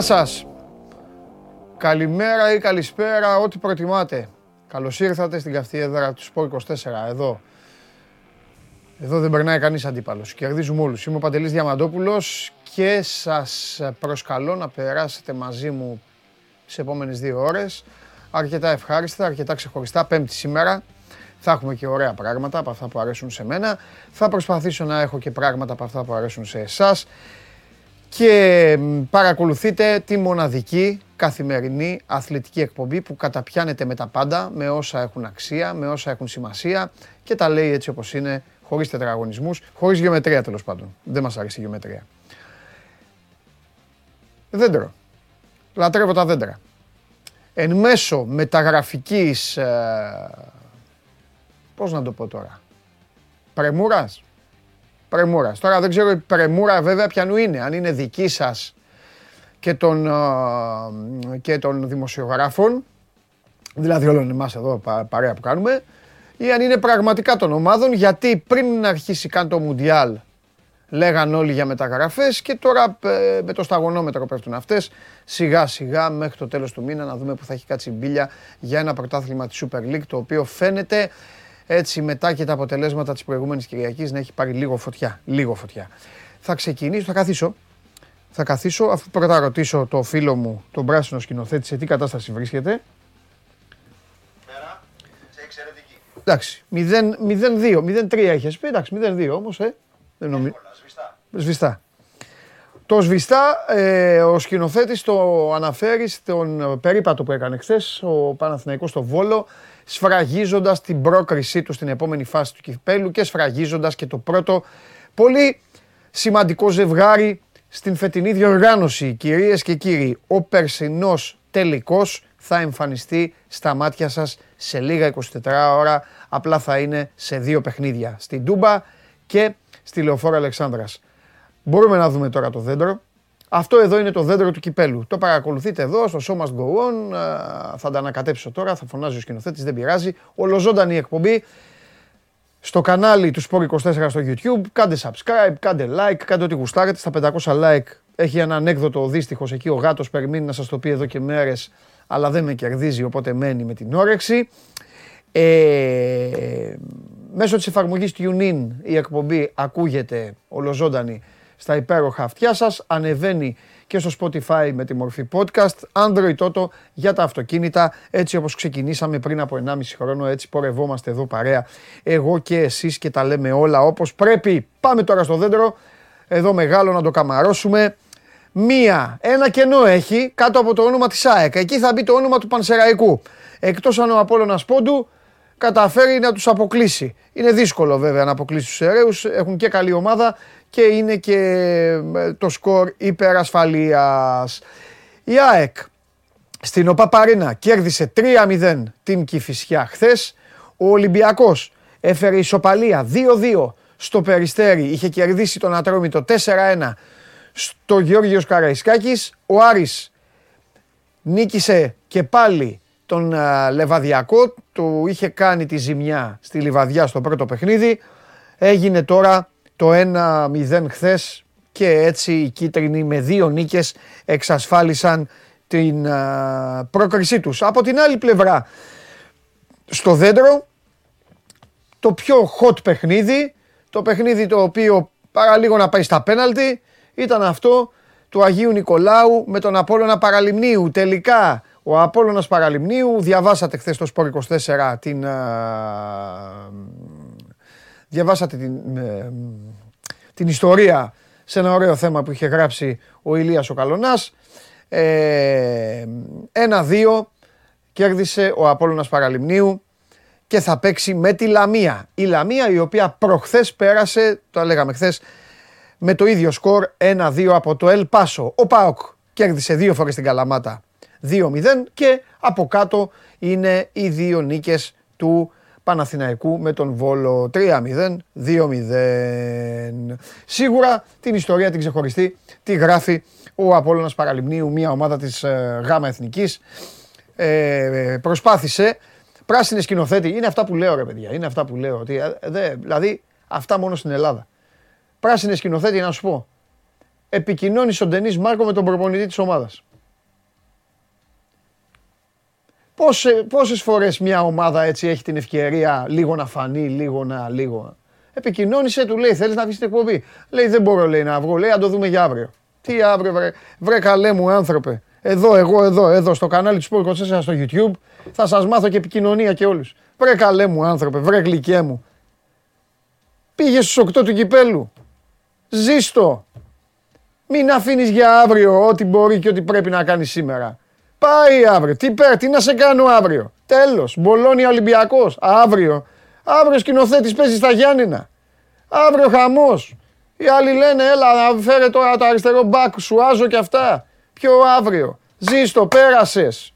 Γεια σας. Καλημέρα ή καλησπέρα, ό,τι προτιμάτε. Καλώς ήρθατε στην καυτή έδρα του Σπορ 24, εδώ. Εδώ δεν περνάει κανείς αντίπαλος. Κερδίζουμε όλους. Είμαι ο Παντελής Διαμαντόπουλος και σας προσκαλώ να περάσετε μαζί μου τις επόμενες δύο ώρες. Αρκετά ευχάριστα, αρκετά ξεχωριστά. Πέμπτη σήμερα. Θα έχουμε και ωραία πράγματα από αυτά που αρέσουν σε μένα. Θα προσπαθήσω να έχω και πράγματα από αυτά που αρέσουν σε εσάς. Και παρακολουθείτε τη μοναδική καθημερινή αθλητική εκπομπή που καταπιάνεται με τα πάντα, με όσα έχουν αξία, με όσα έχουν σημασία και τα λέει έτσι όπως είναι, χωρίς τετραγωνισμούς, χωρίς γεωμετρία τέλος πάντων. Δεν μας αρέσει η γεωμετρία. Δέντρο. Λατρεύω τα δέντρα. Εν μέσω μεταγραφικής, ε, πώς να το πω τώρα, πρεμούρας. Πρεμούρας. Τώρα δεν ξέρω η πρεμούρα βέβαια ποιανού είναι, αν είναι δική σας και των, ε, και των δημοσιογράφων, δηλαδή όλων εμάς εδώ παρέα που κάνουμε, ή αν είναι πραγματικά των ομάδων, γιατί πριν να αρχίσει καν το Μουντιάλ λέγαν όλοι για μεταγραφές και τώρα ε, με το σταγονόμετρο πέφτουν αυτές σιγά σιγά μέχρι το τέλος του μήνα να δούμε που θα έχει κάτσει μπίλια για ένα πρωτάθλημα της Super League το οποίο φαίνεται έτσι μετά και τα αποτελέσματα της προηγούμενης Κυριακής να έχει πάρει λίγο φωτιά, λίγο φωτιά. Θα ξεκινήσω, θα καθίσω, θα καθίσω αφού πρώτα ρωτήσω το φίλο μου, τον πράσινο σκηνοθέτη, σε τι κατάσταση βρίσκεται. Μέρα, σε εξαιρετική. Εντάξει, 0-2, 0-3 είχες πει, εντάξει, 0-2 όμως, ε. Δεν νομίζω. Σβηστά. Σβηστά. Το σβηστά, ε, ο σκηνοθέτης το αναφέρει στον περίπατο που έκανε χθες ο Παναθηναϊκός στο Βόλο, σφραγίζοντας την πρόκρισή του στην επόμενη φάση του κυπέλου και σφραγίζοντας και το πρώτο πολύ σημαντικό ζευγάρι στην φετινή διοργάνωση. Κυρίες και κύριοι, ο περσινός τελικός θα εμφανιστεί στα μάτια σας σε λίγα 24 ώρα. Απλά θα είναι σε δύο παιχνίδια. Στην Τούμπα και στη Λεωφόρα Αλεξάνδρας. Μπορούμε να δούμε τώρα το δέντρο. Αυτό εδώ είναι το δέντρο του κυπέλου. Το παρακολουθείτε εδώ στο Show Must Go On. Θα τα ανακατέψω τώρα, θα φωνάζει ο σκηνοθέτης, δεν πειράζει. Ολοζώντανη εκπομπή στο κανάλι του Sport 24 στο YouTube. Κάντε subscribe, κάντε like, κάντε ό,τι γουστάρετε. Στα 500 like έχει ένα ανέκδοτο δίστυχο εκεί. Ο γάτος περιμένει να σας το πει εδώ και μέρες, αλλά δεν με κερδίζει, οπότε μένει με την όρεξη. Ε, μέσω της εφαρμογής TuneIn η εκπομπή ακούγεται ολοζώντανη στα υπέροχα αυτιά σας. Ανεβαίνει και στο Spotify με τη μορφή podcast. Android Toto για τα αυτοκίνητα. Έτσι όπως ξεκινήσαμε πριν από 1,5 χρόνο, έτσι πορευόμαστε εδώ παρέα. Εγώ και εσείς και τα λέμε όλα όπως πρέπει. Πάμε τώρα στο δέντρο. Εδώ μεγάλο να το καμαρώσουμε. Μία, ένα κενό έχει κάτω από το όνομα της ΑΕΚ. Εκεί θα μπει το όνομα του Πανσεραϊκού. Εκτός αν ο Απόλλωνας Πόντου καταφέρει να τους αποκλείσει. Είναι δύσκολο βέβαια να αποκλείσει τους Εραίους, έχουν και καλή ομάδα και είναι και ε, το σκορ υπερασφαλείας. Η ΑΕΚ στην ΟΠΑΠΑΡΗΝΑ κέρδισε 3-0 την Κηφισιά χθες. Ο Ολυμπιακός έφερε ισοπαλία 2-2 στο Περιστέρι, είχε κερδίσει τον Ατρόμητο 4-1 στο Γεώργιος Καραϊσκάκης. Ο Άρης νίκησε και πάλι τον Λεβαδιακό, του είχε κάνει τη ζημιά στη Λιβαδιά στο πρώτο παιχνίδι. Έγινε τώρα το 1-0 χθες και έτσι οι κίτρινοι με δύο νίκες εξασφάλισαν την πρόκρισή τους. Από την άλλη πλευρά, στο δέντρο, το πιο hot παιχνίδι, το παιχνίδι το οποίο παραλίγο να πάει στα πέναλτι, ήταν αυτό του Αγίου Νικολάου με τον Απόλλωνα Παραλιμνίου. Τελικά ο Απόλλωνας Παραλιμνίου, διαβάσατε χθες στο Σπόρ 24 την... διαβάσατε την, ε, την ιστορία σε ένα ωραίο θέμα που είχε γράψει ο Ηλίας ο Καλονάς. Ε, ένα-δύο κέρδισε ο Απόλλωνας Παραλιμνίου και θα παίξει με τη Λαμία. Η Λαμία η οποία προχθές πέρασε, το λέγαμε χθες, με το ίδιο σκορ 1-2 από το Ελ Πάσο. Ο Πάοκ κέρδισε δύο φορές την Καλαμάτα 2-0 και από κάτω είναι οι δύο νίκες του Παναθηναϊκού με τον Βόλο 3-0, 2-0. Σίγουρα την ιστορία την ξεχωριστή τη γράφει ο Απόλλωνας Παραλιμνίου, μια ομάδα της ε, ΓΑΜΑ Εθνικής. Ε, προσπάθησε, πράσινη σκηνοθέτη, είναι αυτά που λέω ρε παιδιά, είναι αυτά που λέω. Ότι, ε, δε, δηλαδή αυτά μόνο στην Ελλάδα. Πράσινη σκηνοθέτη να σου πω, επικοινώνησε ο Ντενής Μάρκο με τον προπονητή της ομάδας. Πόσες, πόσες φορές μια ομάδα έτσι έχει την ευκαιρία λίγο να φανεί, λίγο να λίγο. Επικοινώνησε, του λέει θέλεις να βγεις στην εκπομπή; Λέει δεν μπορώ λέει να βγω, λέει αν το δούμε για αύριο. Τι αύριο βρε, βρε καλέ μου άνθρωπε. Εδώ, εγώ, εδώ, εδώ στο κανάλι του Sport 24 στο YouTube θα σας μάθω και επικοινωνία και όλους. Βρε καλέ μου άνθρωπε, βρε γλυκέ μου. Πήγες στους 8 του κυπέλου. Ζήστο. Μην αφήνεις για αύριο ό,τι μπορεί και ό,τι πρέπει να κάνεις σήμερα. Πάει αύριο. Τι πέρα, τι να σε κάνω αύριο. Τέλος. Μπολόνια Ολυμπιακός. Αύριο. Αύριο σκηνοθέτης παίζει στα Γιάννηνα. Αύριο χαμός. Οι άλλοι λένε, έλα, να φέρε τώρα το αριστερό μπακ, σου άζω και αυτά. Ποιο αύριο. Ζήστο, πέρασες.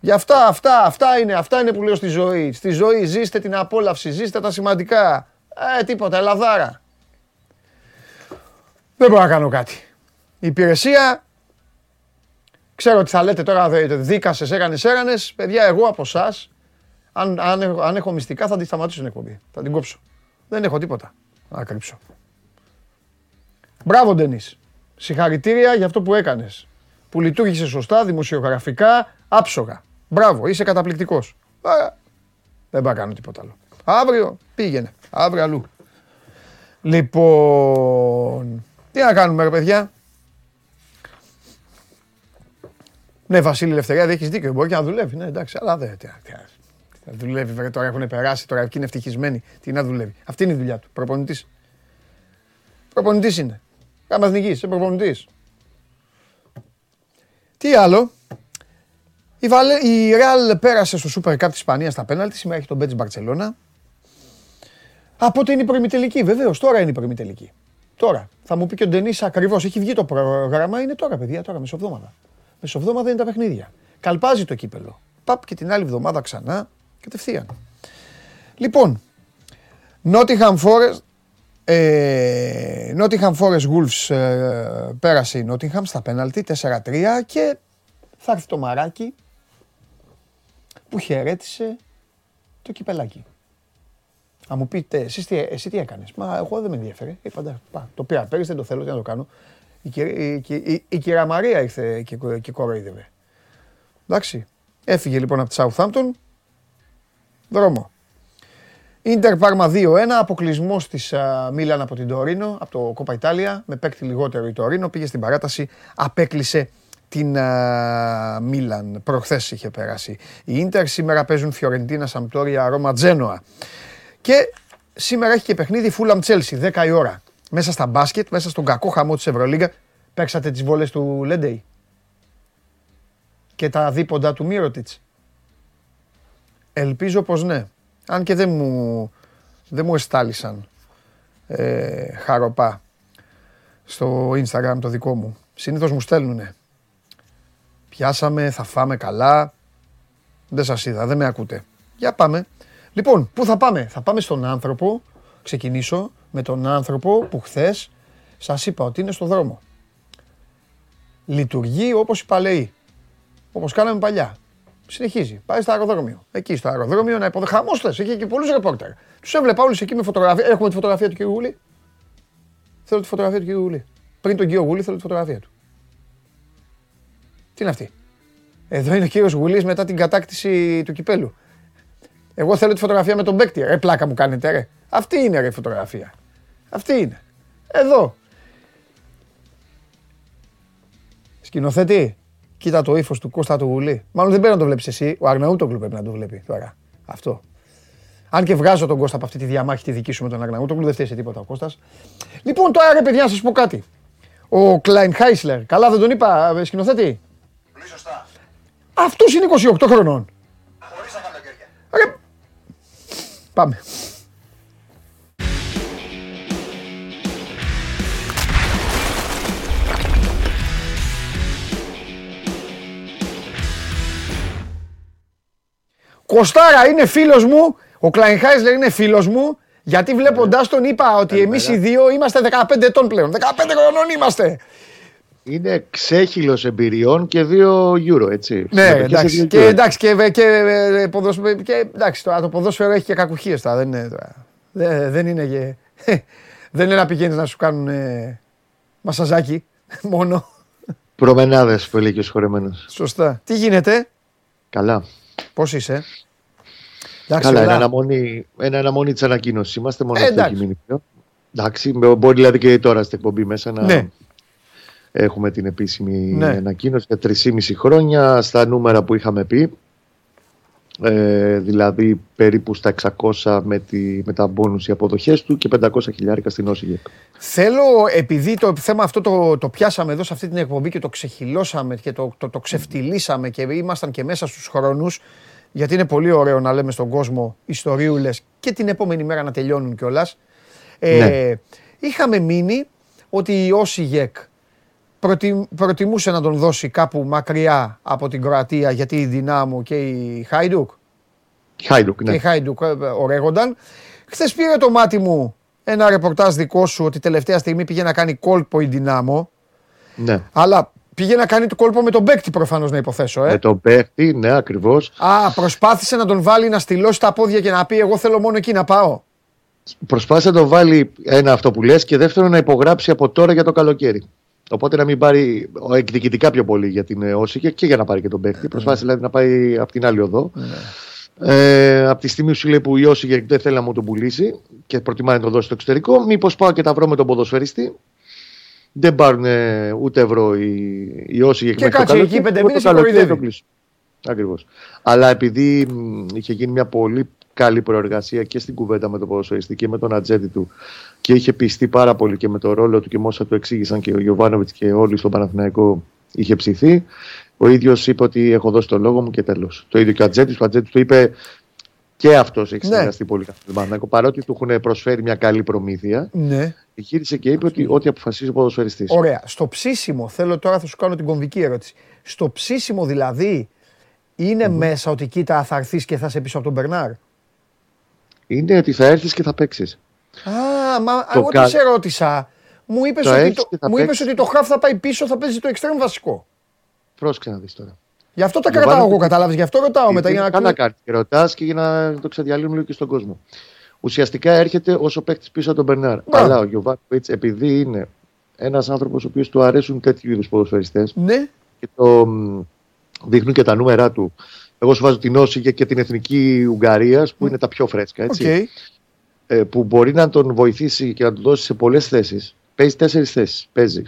Γι' αυτά, αυτά, αυτά είναι, αυτά είναι που λέω στη ζωή. Στη ζωή ζήστε την απόλαυση, ζήστε τα σημαντικά. Ε, τίποτα, ελαδάρα. Δεν μπορώ να κάνω κάτι. Η υπηρεσία, ξέρω ότι θα λέτε τώρα δίκασες, έκανες, έκανες. Παιδιά, εγώ από εσάς, αν, αν, έχω, αν έχω μυστικά θα τη σταματήσω την εκπομπή. Θα την κόψω. Δεν έχω τίποτα να κρύψω. Μπράβο, Ντενής. Συγχαρητήρια για αυτό που έκανες. Που λειτουργήσε σωστά, δημοσιογραφικά, άψογα. Μπράβο, είσαι καταπληκτικός. δεν πάω να κάνω τίποτα άλλο. Αύριο πήγαινε. Αύριο αλλού. Λοιπόν, τι να κάνουμε ρε παιδιά; Ναι, Βασίλη Λευτεριά, δεν έχεις δίκιο. Μπορεί και να δουλεύει. Ναι, εντάξει, αλλά δεν. Θα δουλεύει, βέβαια, τώρα έχουν περάσει, τώρα και είναι ευτυχισμένοι. Τι να δουλεύει. Αυτή είναι η δουλειά του. Προπονητής. Προπονητής είναι. Κάμα εθνικής, είσαι προπονητής. Τι άλλο; Η, Βαλέ, η Real πέρασε στο Super Cup της Ισπανίας στα πέναλτι. Σήμερα έχει τον Μπέτζ Μπαρτσελώνα. Από ότι είναι η προημιτελική, βεβαίως. Τώρα είναι η προημιτελική. Τώρα. Θα μου πει και ο Ντενή ακριβώς. Έχει βγει το πρόγραμμα. Είναι τώρα, παιδιά, τώρα, μεσοβδόμαδα. Μεσοβδόμαδα είναι τα παιχνίδια. Καλπάζει το κύπελο. Παπ και την άλλη εβδομάδα ξανά. Κατευθείαν. Λοιπόν, Nottingham Forest, ε, Nottingham Forest Wolves ε, πέρασε η Nottingham στα πέναλτι 4-3 και θα έρθει το μαράκι που χαιρέτησε το κυπελάκι. Να μου πείτε, εσείς τι, εσύ τι έκανες; Μα εγώ δεν με ενδιαφέρει. Είπα, πά, το πήρα πέρυσι, δεν το θέλω, τι να το κάνω. Η, η, η, η κυρία Μαρία ήρθε και, και κοροϊδεύε. Εντάξει. Έφυγε λοιπόν από τη Southampton. Δρόμο. Ίντερ Πάρμα 2-1, αποκλεισμός της Μίλαν από την Τωρίνο, από το Κόπα Ιτάλια, με παίκτη λιγότερο η Τωρίνο, πήγε στην παράταση, απέκλεισε την Μίλαν. Προχθές είχε περάσει η Ίντερ, σήμερα παίζουν Φιωρεντίνα, Σαμπτόρια, Ρώμα, Τζένοα. Και σήμερα έχει και παιχνίδι Φούλαμ Τσέλσι, 10 η ώρα. Μέσα στα μπάσκετ, μέσα στον κακό χαμό της Ευρωλίγκα, παίξατε τις βόλες του Λέντεϊ. Και τα δίποντα του Μύρωτιτς. Ελπίζω πως ναι. Αν και δεν μου, δεν μου εστάλησαν ε, χαροπά στο Instagram το δικό μου. Συνήθως μου στέλνουνε. Πιάσαμε, θα φάμε καλά. Δεν σας είδα, δεν με ακούτε. Για πάμε. Λοιπόν, πού θα πάμε; Θα πάμε στον άνθρωπο. Ξεκινήσω με τον άνθρωπο που χθες σας είπα ότι είναι στο δρόμο. Λειτουργεί όπως οι παλαιοί. Όπως κάναμε παλιά. Συνεχίζει. Πάει στο αεροδρόμιο. Εκεί στο αεροδρόμιο να υποδεχθεί. Χαμό Έχει και πολλούς ρεπόρτερ. Τους έβλεπα όλους εκεί με φωτογραφία. Έχουμε τη φωτογραφία του κ. Γούλη. Θέλω τη φωτογραφία του κ. Γούλη. Πριν τον κ. Γούλη θέλω τη φωτογραφία του. Τι είναι αυτή; Εδώ είναι ο κύριος Γουλής μετά την κατάκτηση του κυπέλου. Εγώ θέλω τη φωτογραφία με τον παίκτη. Ρε πλάκα μου κάνετε, ρε. Αυτή είναι ρε η φωτογραφία. Αυτή είναι. Εδώ. Σκηνοθέτη, Κοίτα το ύφος του Κώστα του Γουλή. Μάλλον δεν πρέπει να το βλέπεις εσύ. Ο Αρναούτογλου πρέπει να το βλέπει τώρα. Αυτό. Αν και βγάζω τον Κώστα από αυτή τη διαμάχη τη δική σου με τον Αρναούτογλου, δεν φταίει σε τίποτα ο Κώστας. Λοιπόν, τώρα ρε παιδιά, να σας πω κάτι. Ο Κλάιν Χάισλερ, καλά δεν τον είπα, ε, σκηνοθέτη; Πολύ σωστά. Αυτός είναι 28 χρονών. Χωρί τα καλοκαίρια. Ρε... Πάμε. Κοστάρα είναι φίλος μου, ο Κλαϊνχάισλερ είναι φίλος μου, γιατί βλέποντάς τον είπα ότι εμείς οι δύο είμαστε 15 ετών πλέον. 15 χρονών είμαστε. Είναι ξέχυλος εμπειριών και δύο euro, έτσι. Ναι, εντάξει. Και, εντάξει, και, και, και, και, εντάξει, τώρα το ποδόσφαιρο έχει και κακουχίες τώρα. Δεν είναι, δεν, δεν είναι, και, δεν είναι να πηγαίνεις να σου κάνουν ε, μασαζάκι. Μόνο. Προμενάδες που έλεγε ο σχολεμένο. Σωστά. Τι γίνεται, Καλά. Πώς είσαι; Εντάξει, Καλά, ωραία. είναι αναμονή, είναι αναμονή της ανακοίνωσης. Είμαστε μόνο Ε, αυτό εντάξει. έχει μείνει πλέον. Εντάξει, μπορεί δηλαδή και τώρα στην εκπομπή μέσα να Ναι. έχουμε την επίσημη Ναι. ανακοίνωση για 3,5 χρόνια στα νούμερα που είχαμε πει. Ε, δηλαδή περίπου στα 600 με, τη, με τα μπόνους οι αποδοχές του και 500 χιλιάρικα στην Όσιγε. Θέλω, επειδή το θέμα αυτό το, το πιάσαμε εδώ σε αυτή την εκπομπή και το ξεχυλώσαμε και το, το, το ξεφτυλίσαμε και ήμασταν και μέσα στους χρόνους, γιατί είναι πολύ ωραίο να λέμε στον κόσμο ιστορίουλες και την επόμενη μέρα να τελειώνουν κιόλας. Ε, Ναι. Είχαμε μείνει ότι η Όσιγεκ προτι, προτιμούσε να τον δώσει κάπου μακριά από την Κροατία γιατί η Δυνάμο και η Χάιντουκ Χάιντουκ, και ναι. η Χάιντουκ ε, ορέγονταν. Χθες πήρε το μάτι μου ένα ρεπορτάζ δικό σου ότι τελευταία στιγμή πήγε να κάνει κόλπο η Δυνάμο. ναι. Αλλά πήγε να κάνει το κόλπο με τον παίκτη προφανώς να υποθέσω. Ε. Με τον παίχτη, ναι, ακριβώς. Α, προσπάθησε να τον βάλει να στυλώσει τα πόδια και να πει: Εγώ θέλω μόνο εκεί να πάω. Προσπάθησε να το βάλει ένα αυτό που λες και δεύτερο να υπογράψει από τώρα για το καλοκαίρι. Οπότε να μην πάρει ο, εκδικητικά πιο πολύ για την Όσιγε και για να πάρει και τον παίχτη. Προσπάθησε δηλαδή να πάει από την άλλη οδό. Ε, από τη στιγμή που σου λέει που η Όσιγε δεν θέλει να μου τον πουλήσει και προτιμάει να τον δώσει στο εξωτερικό, μήπως πάω και τα βρω με τον ποδοσφαιριστή. Δεν πάρουν ε, ούτε ευρώ οι, οι Όσιγε Και κάτσε εκεί πέντε μήνες και κοροϊδεύει. Ακριβώς. Αλλά επειδή μ, είχε γίνει μια πολύ καλή προεργασία και στην κουβέντα με τον ποδοσφαιριστή και με τον ατζέντη του και είχε πιστεί πάρα πολύ και με το ρόλο του και με όσα του εξήγησαν και ο Γιωβάνοβιτς και όλοι στον Παναθηναϊκό είχε ψηθεί. Ο ίδιος είπε ότι έχω δώσει το λόγο μου και τέλος. Το ίδιο και ο ατζέντης. Ο ατζέντης του είπε και αυτός έχει Ναι. συνεργαστεί πολύ καλά με τον Παναθηναϊκό. Παρότι του έχουν προσφέρει μια καλή προμήθεια, Ναι. γύρισε και είπε ότι ό,τι αποφασίζει ο ποδοσφαιριστής. Ωραία. Στο ψήσιμο, θέλω τώρα θα σου κάνω την κομβική ερώτηση. Στο ψήσιμο δηλαδή είναι μέσα ότι κοίτα θα έρθεις και θα είσαι πίσω από τον Μπερνάρ; Είναι ότι θα έρθεις και θα παίξεις. Α, μα Το εγώ κα- τις σε ρώτησα. Μου είπες Το ότι, έχεις το, και θα μου είπες παίξεις. ότι το χαφ θα πάει πίσω, θα παίζει το εξτρέμ βασικό. Πρόσεξε να δεις τώρα. Γι' αυτό τα Το κρατάω βάλω- εγώ, κατάλαβες. Γι' αυτό ρωτάω μετά. Για να Καλά κλείσω. κάνει και ρωτάς και για να το ξεδιαλύνουμε λίγο και στον κόσμο. Ουσιαστικά έρχεται όσο παίκτη πίσω από τον Μπερνάρ. Μπράβο. Αλλά ο Γιωβάνοβιτς, επειδή είναι ένας άνθρωπος ο οποίος του αρέσουν τέτοιου είδους ποδοσφαιριστές Ναι, και το μ, δείχνουν και τα νούμερα του. Εγώ σου βάζω την Όσιγε και την εθνική Ουγγαρίας που είναι τα πιο φρέσκα. οκ. Έτσι, ε, που μπορεί να τον βοηθήσει και να του δώσει σε πολλές θέσεις. Παίζει τέσσερις θέσεις. Παίζει.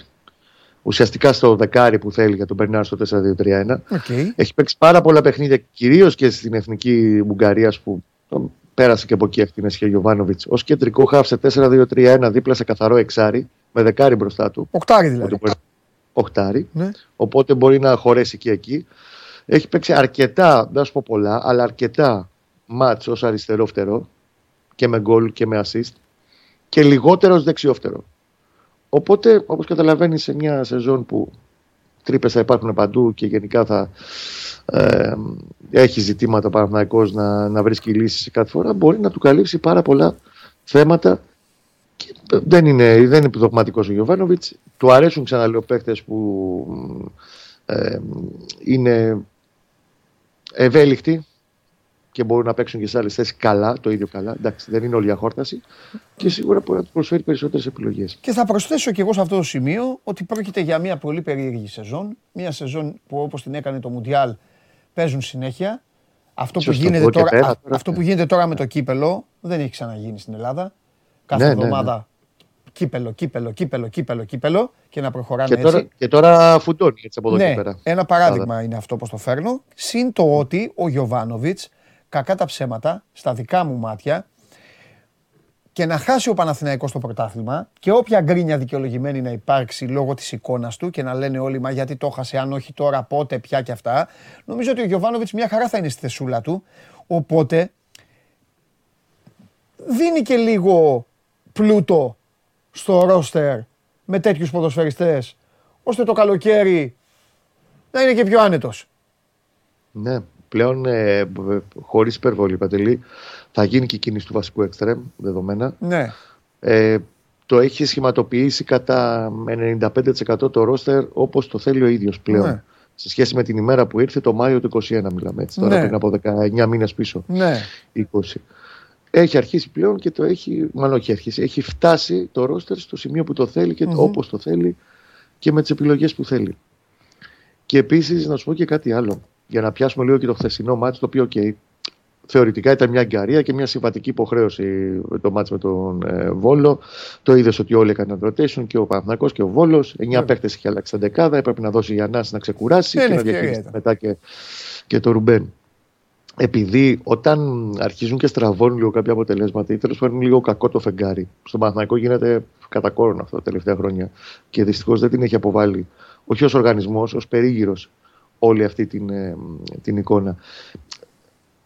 Ουσιαστικά στο δεκάρι που θέλει για τον Μπερνάρ στο 4-2-3-1. οκ. Έχει παίξει πάρα πολλά παιχνίδια, κυρίως και στην εθνική Ουγγαρίας που τον πέρασε και από εκεί αυτή την Εσχέ Γιοβάνοβιτς. Ως κεντρικό χαφ σε 4-2-3-1 δίπλα σε καθαρό εξάρι, με δεκάρι μπροστά του. Οκτάρι δηλαδή. Οπότε μπορεί- Οχτάρι. Ναι. Οπότε μπορεί να χωρέσει και εκεί. Έχει παίξει αρκετά, δεν θα σου πω πολλά, αλλά αρκετά μάτς ως αριστερό φτερό και με γκολ και με assist και λιγότερο ως δεξιό φτερό. Οπότε, όπως καταλαβαίνεις, σε μια σεζόν που τρύπες θα υπάρχουν παντού και γενικά θα ε, έχει ζητήματα ο Παναθηναϊκός να, να βρίσκει λύσεις σε κάθε φορά, μπορεί να του καλύψει πάρα πολλά θέματα και δεν είναι, δεν είναι δογματικός ο Γιωβάνοβιτς. Του αρέσουν ξαναλέω παίχτες που ε, είναι ευέλικτοι και μπορούν να παίξουν και σε άλλες θέσεις καλά, το ίδιο καλά. Εντάξει, δεν είναι όλη η αχόρταση και σίγουρα μπορεί να του προσφέρει περισσότερες επιλογές. Και θα προσθέσω και εγώ σε αυτό το σημείο ότι πρόκειται για μια πολύ περίεργη σεζόν. Μια σεζόν που όπως την έκανε το Μουντιάλ παίζουν συνέχεια. Αυτό που, Σωστό, γίνεται από εκεί τώρα, πέρα, α- τώρα, αυτό ναι. που γίνεται τώρα με το κύπελο δεν έχει ξαναγίνει στην Ελλάδα. Κάθε Ναι, ναι, ναι. Εβδομάδα κύπελο, κύπελο, κύπελο, κύπελο, κύπελο και να προχωράνε Και έτσι. τώρα, και τώρα φουντώνει έτσι από εδώ ναι, και πέρα. ένα παράδειγμα είναι αυτό που το φέρνω. Συν το ότι ο Γιωβάνοβιτς, κακά τα ψέματα, στα δικά μου μάτια, και να χάσει ο Παναθηναϊκός το πρωτάθλημα και όποια γκρίνια δικαιολογημένη να υπάρξει λόγω της εικόνας του και να λένε όλοι μα γιατί το χάσε, αν όχι τώρα, πότε, πια και αυτά. Νομίζω ότι ο Γιωβάνοβιτς μια χαρά θα είναι στη θεσούλα του. Οπότε δίνει και λίγο πλούτο στο ρόστερ με τέτοιους ποδοσφαιριστές ώστε το καλοκαίρι να είναι και πιο άνετος. Ναι, πλέον ε, χωρίς υπερβολή, Παντελή, θα γίνει και η κίνηση του βασικού εξτρέμ, δεδομένα. Ναι. Ε, το έχει σχηματοποιήσει κατά 95% το ρόστερ όπως το θέλει ο ίδιος πλέον. Ναι. Σε σχέση με την ημέρα που ήρθε το Μάιο του 21 μιλάμε έτσι, τώρα Ναι. πριν από 19 μήνες πίσω. Ναι. 20. Έχει αρχίσει πλέον και το έχει, μάλλον όχι αρχίσει, έχει φτάσει το ρόστερ στο σημείο που το θέλει και Μμμ. όπως το θέλει και με τις επιλογές που θέλει. Και επίσης να σου πω και κάτι άλλο. Για να πιάσουμε λίγο και το χθεσινό μάτι, το οποίο okay, θεωρητικά ήταν μια αγκαρία και μια συμβατική υποχρέωση το μάτι με τον ε, Βόλο. Το είδες ότι όλοι έκαναν rotation και ο Παναθυνακό και ο Βόλος. 9 yeah. παίχτε είχε αλλάξει τα δεκάδα. Έπρεπε να δώσει για να ξεκουράσει Δεν και να είναι διαχειριστεί ευκαιρία μετά και, και το Ρουμπέν. Επειδή όταν αρχίζουν και στραβώνουν λίγο κάποια αποτελέσματα ή τέλος πάντων λίγο κακό το φεγγάρι, στον Παναθηναϊκό γίνεται κατά κόρον αυτό τα τελευταία χρόνια και δυστυχώς δεν την έχει αποβάλει όχι ως οργανισμός, ως περίγυρος όλη αυτή την, ε, την εικόνα.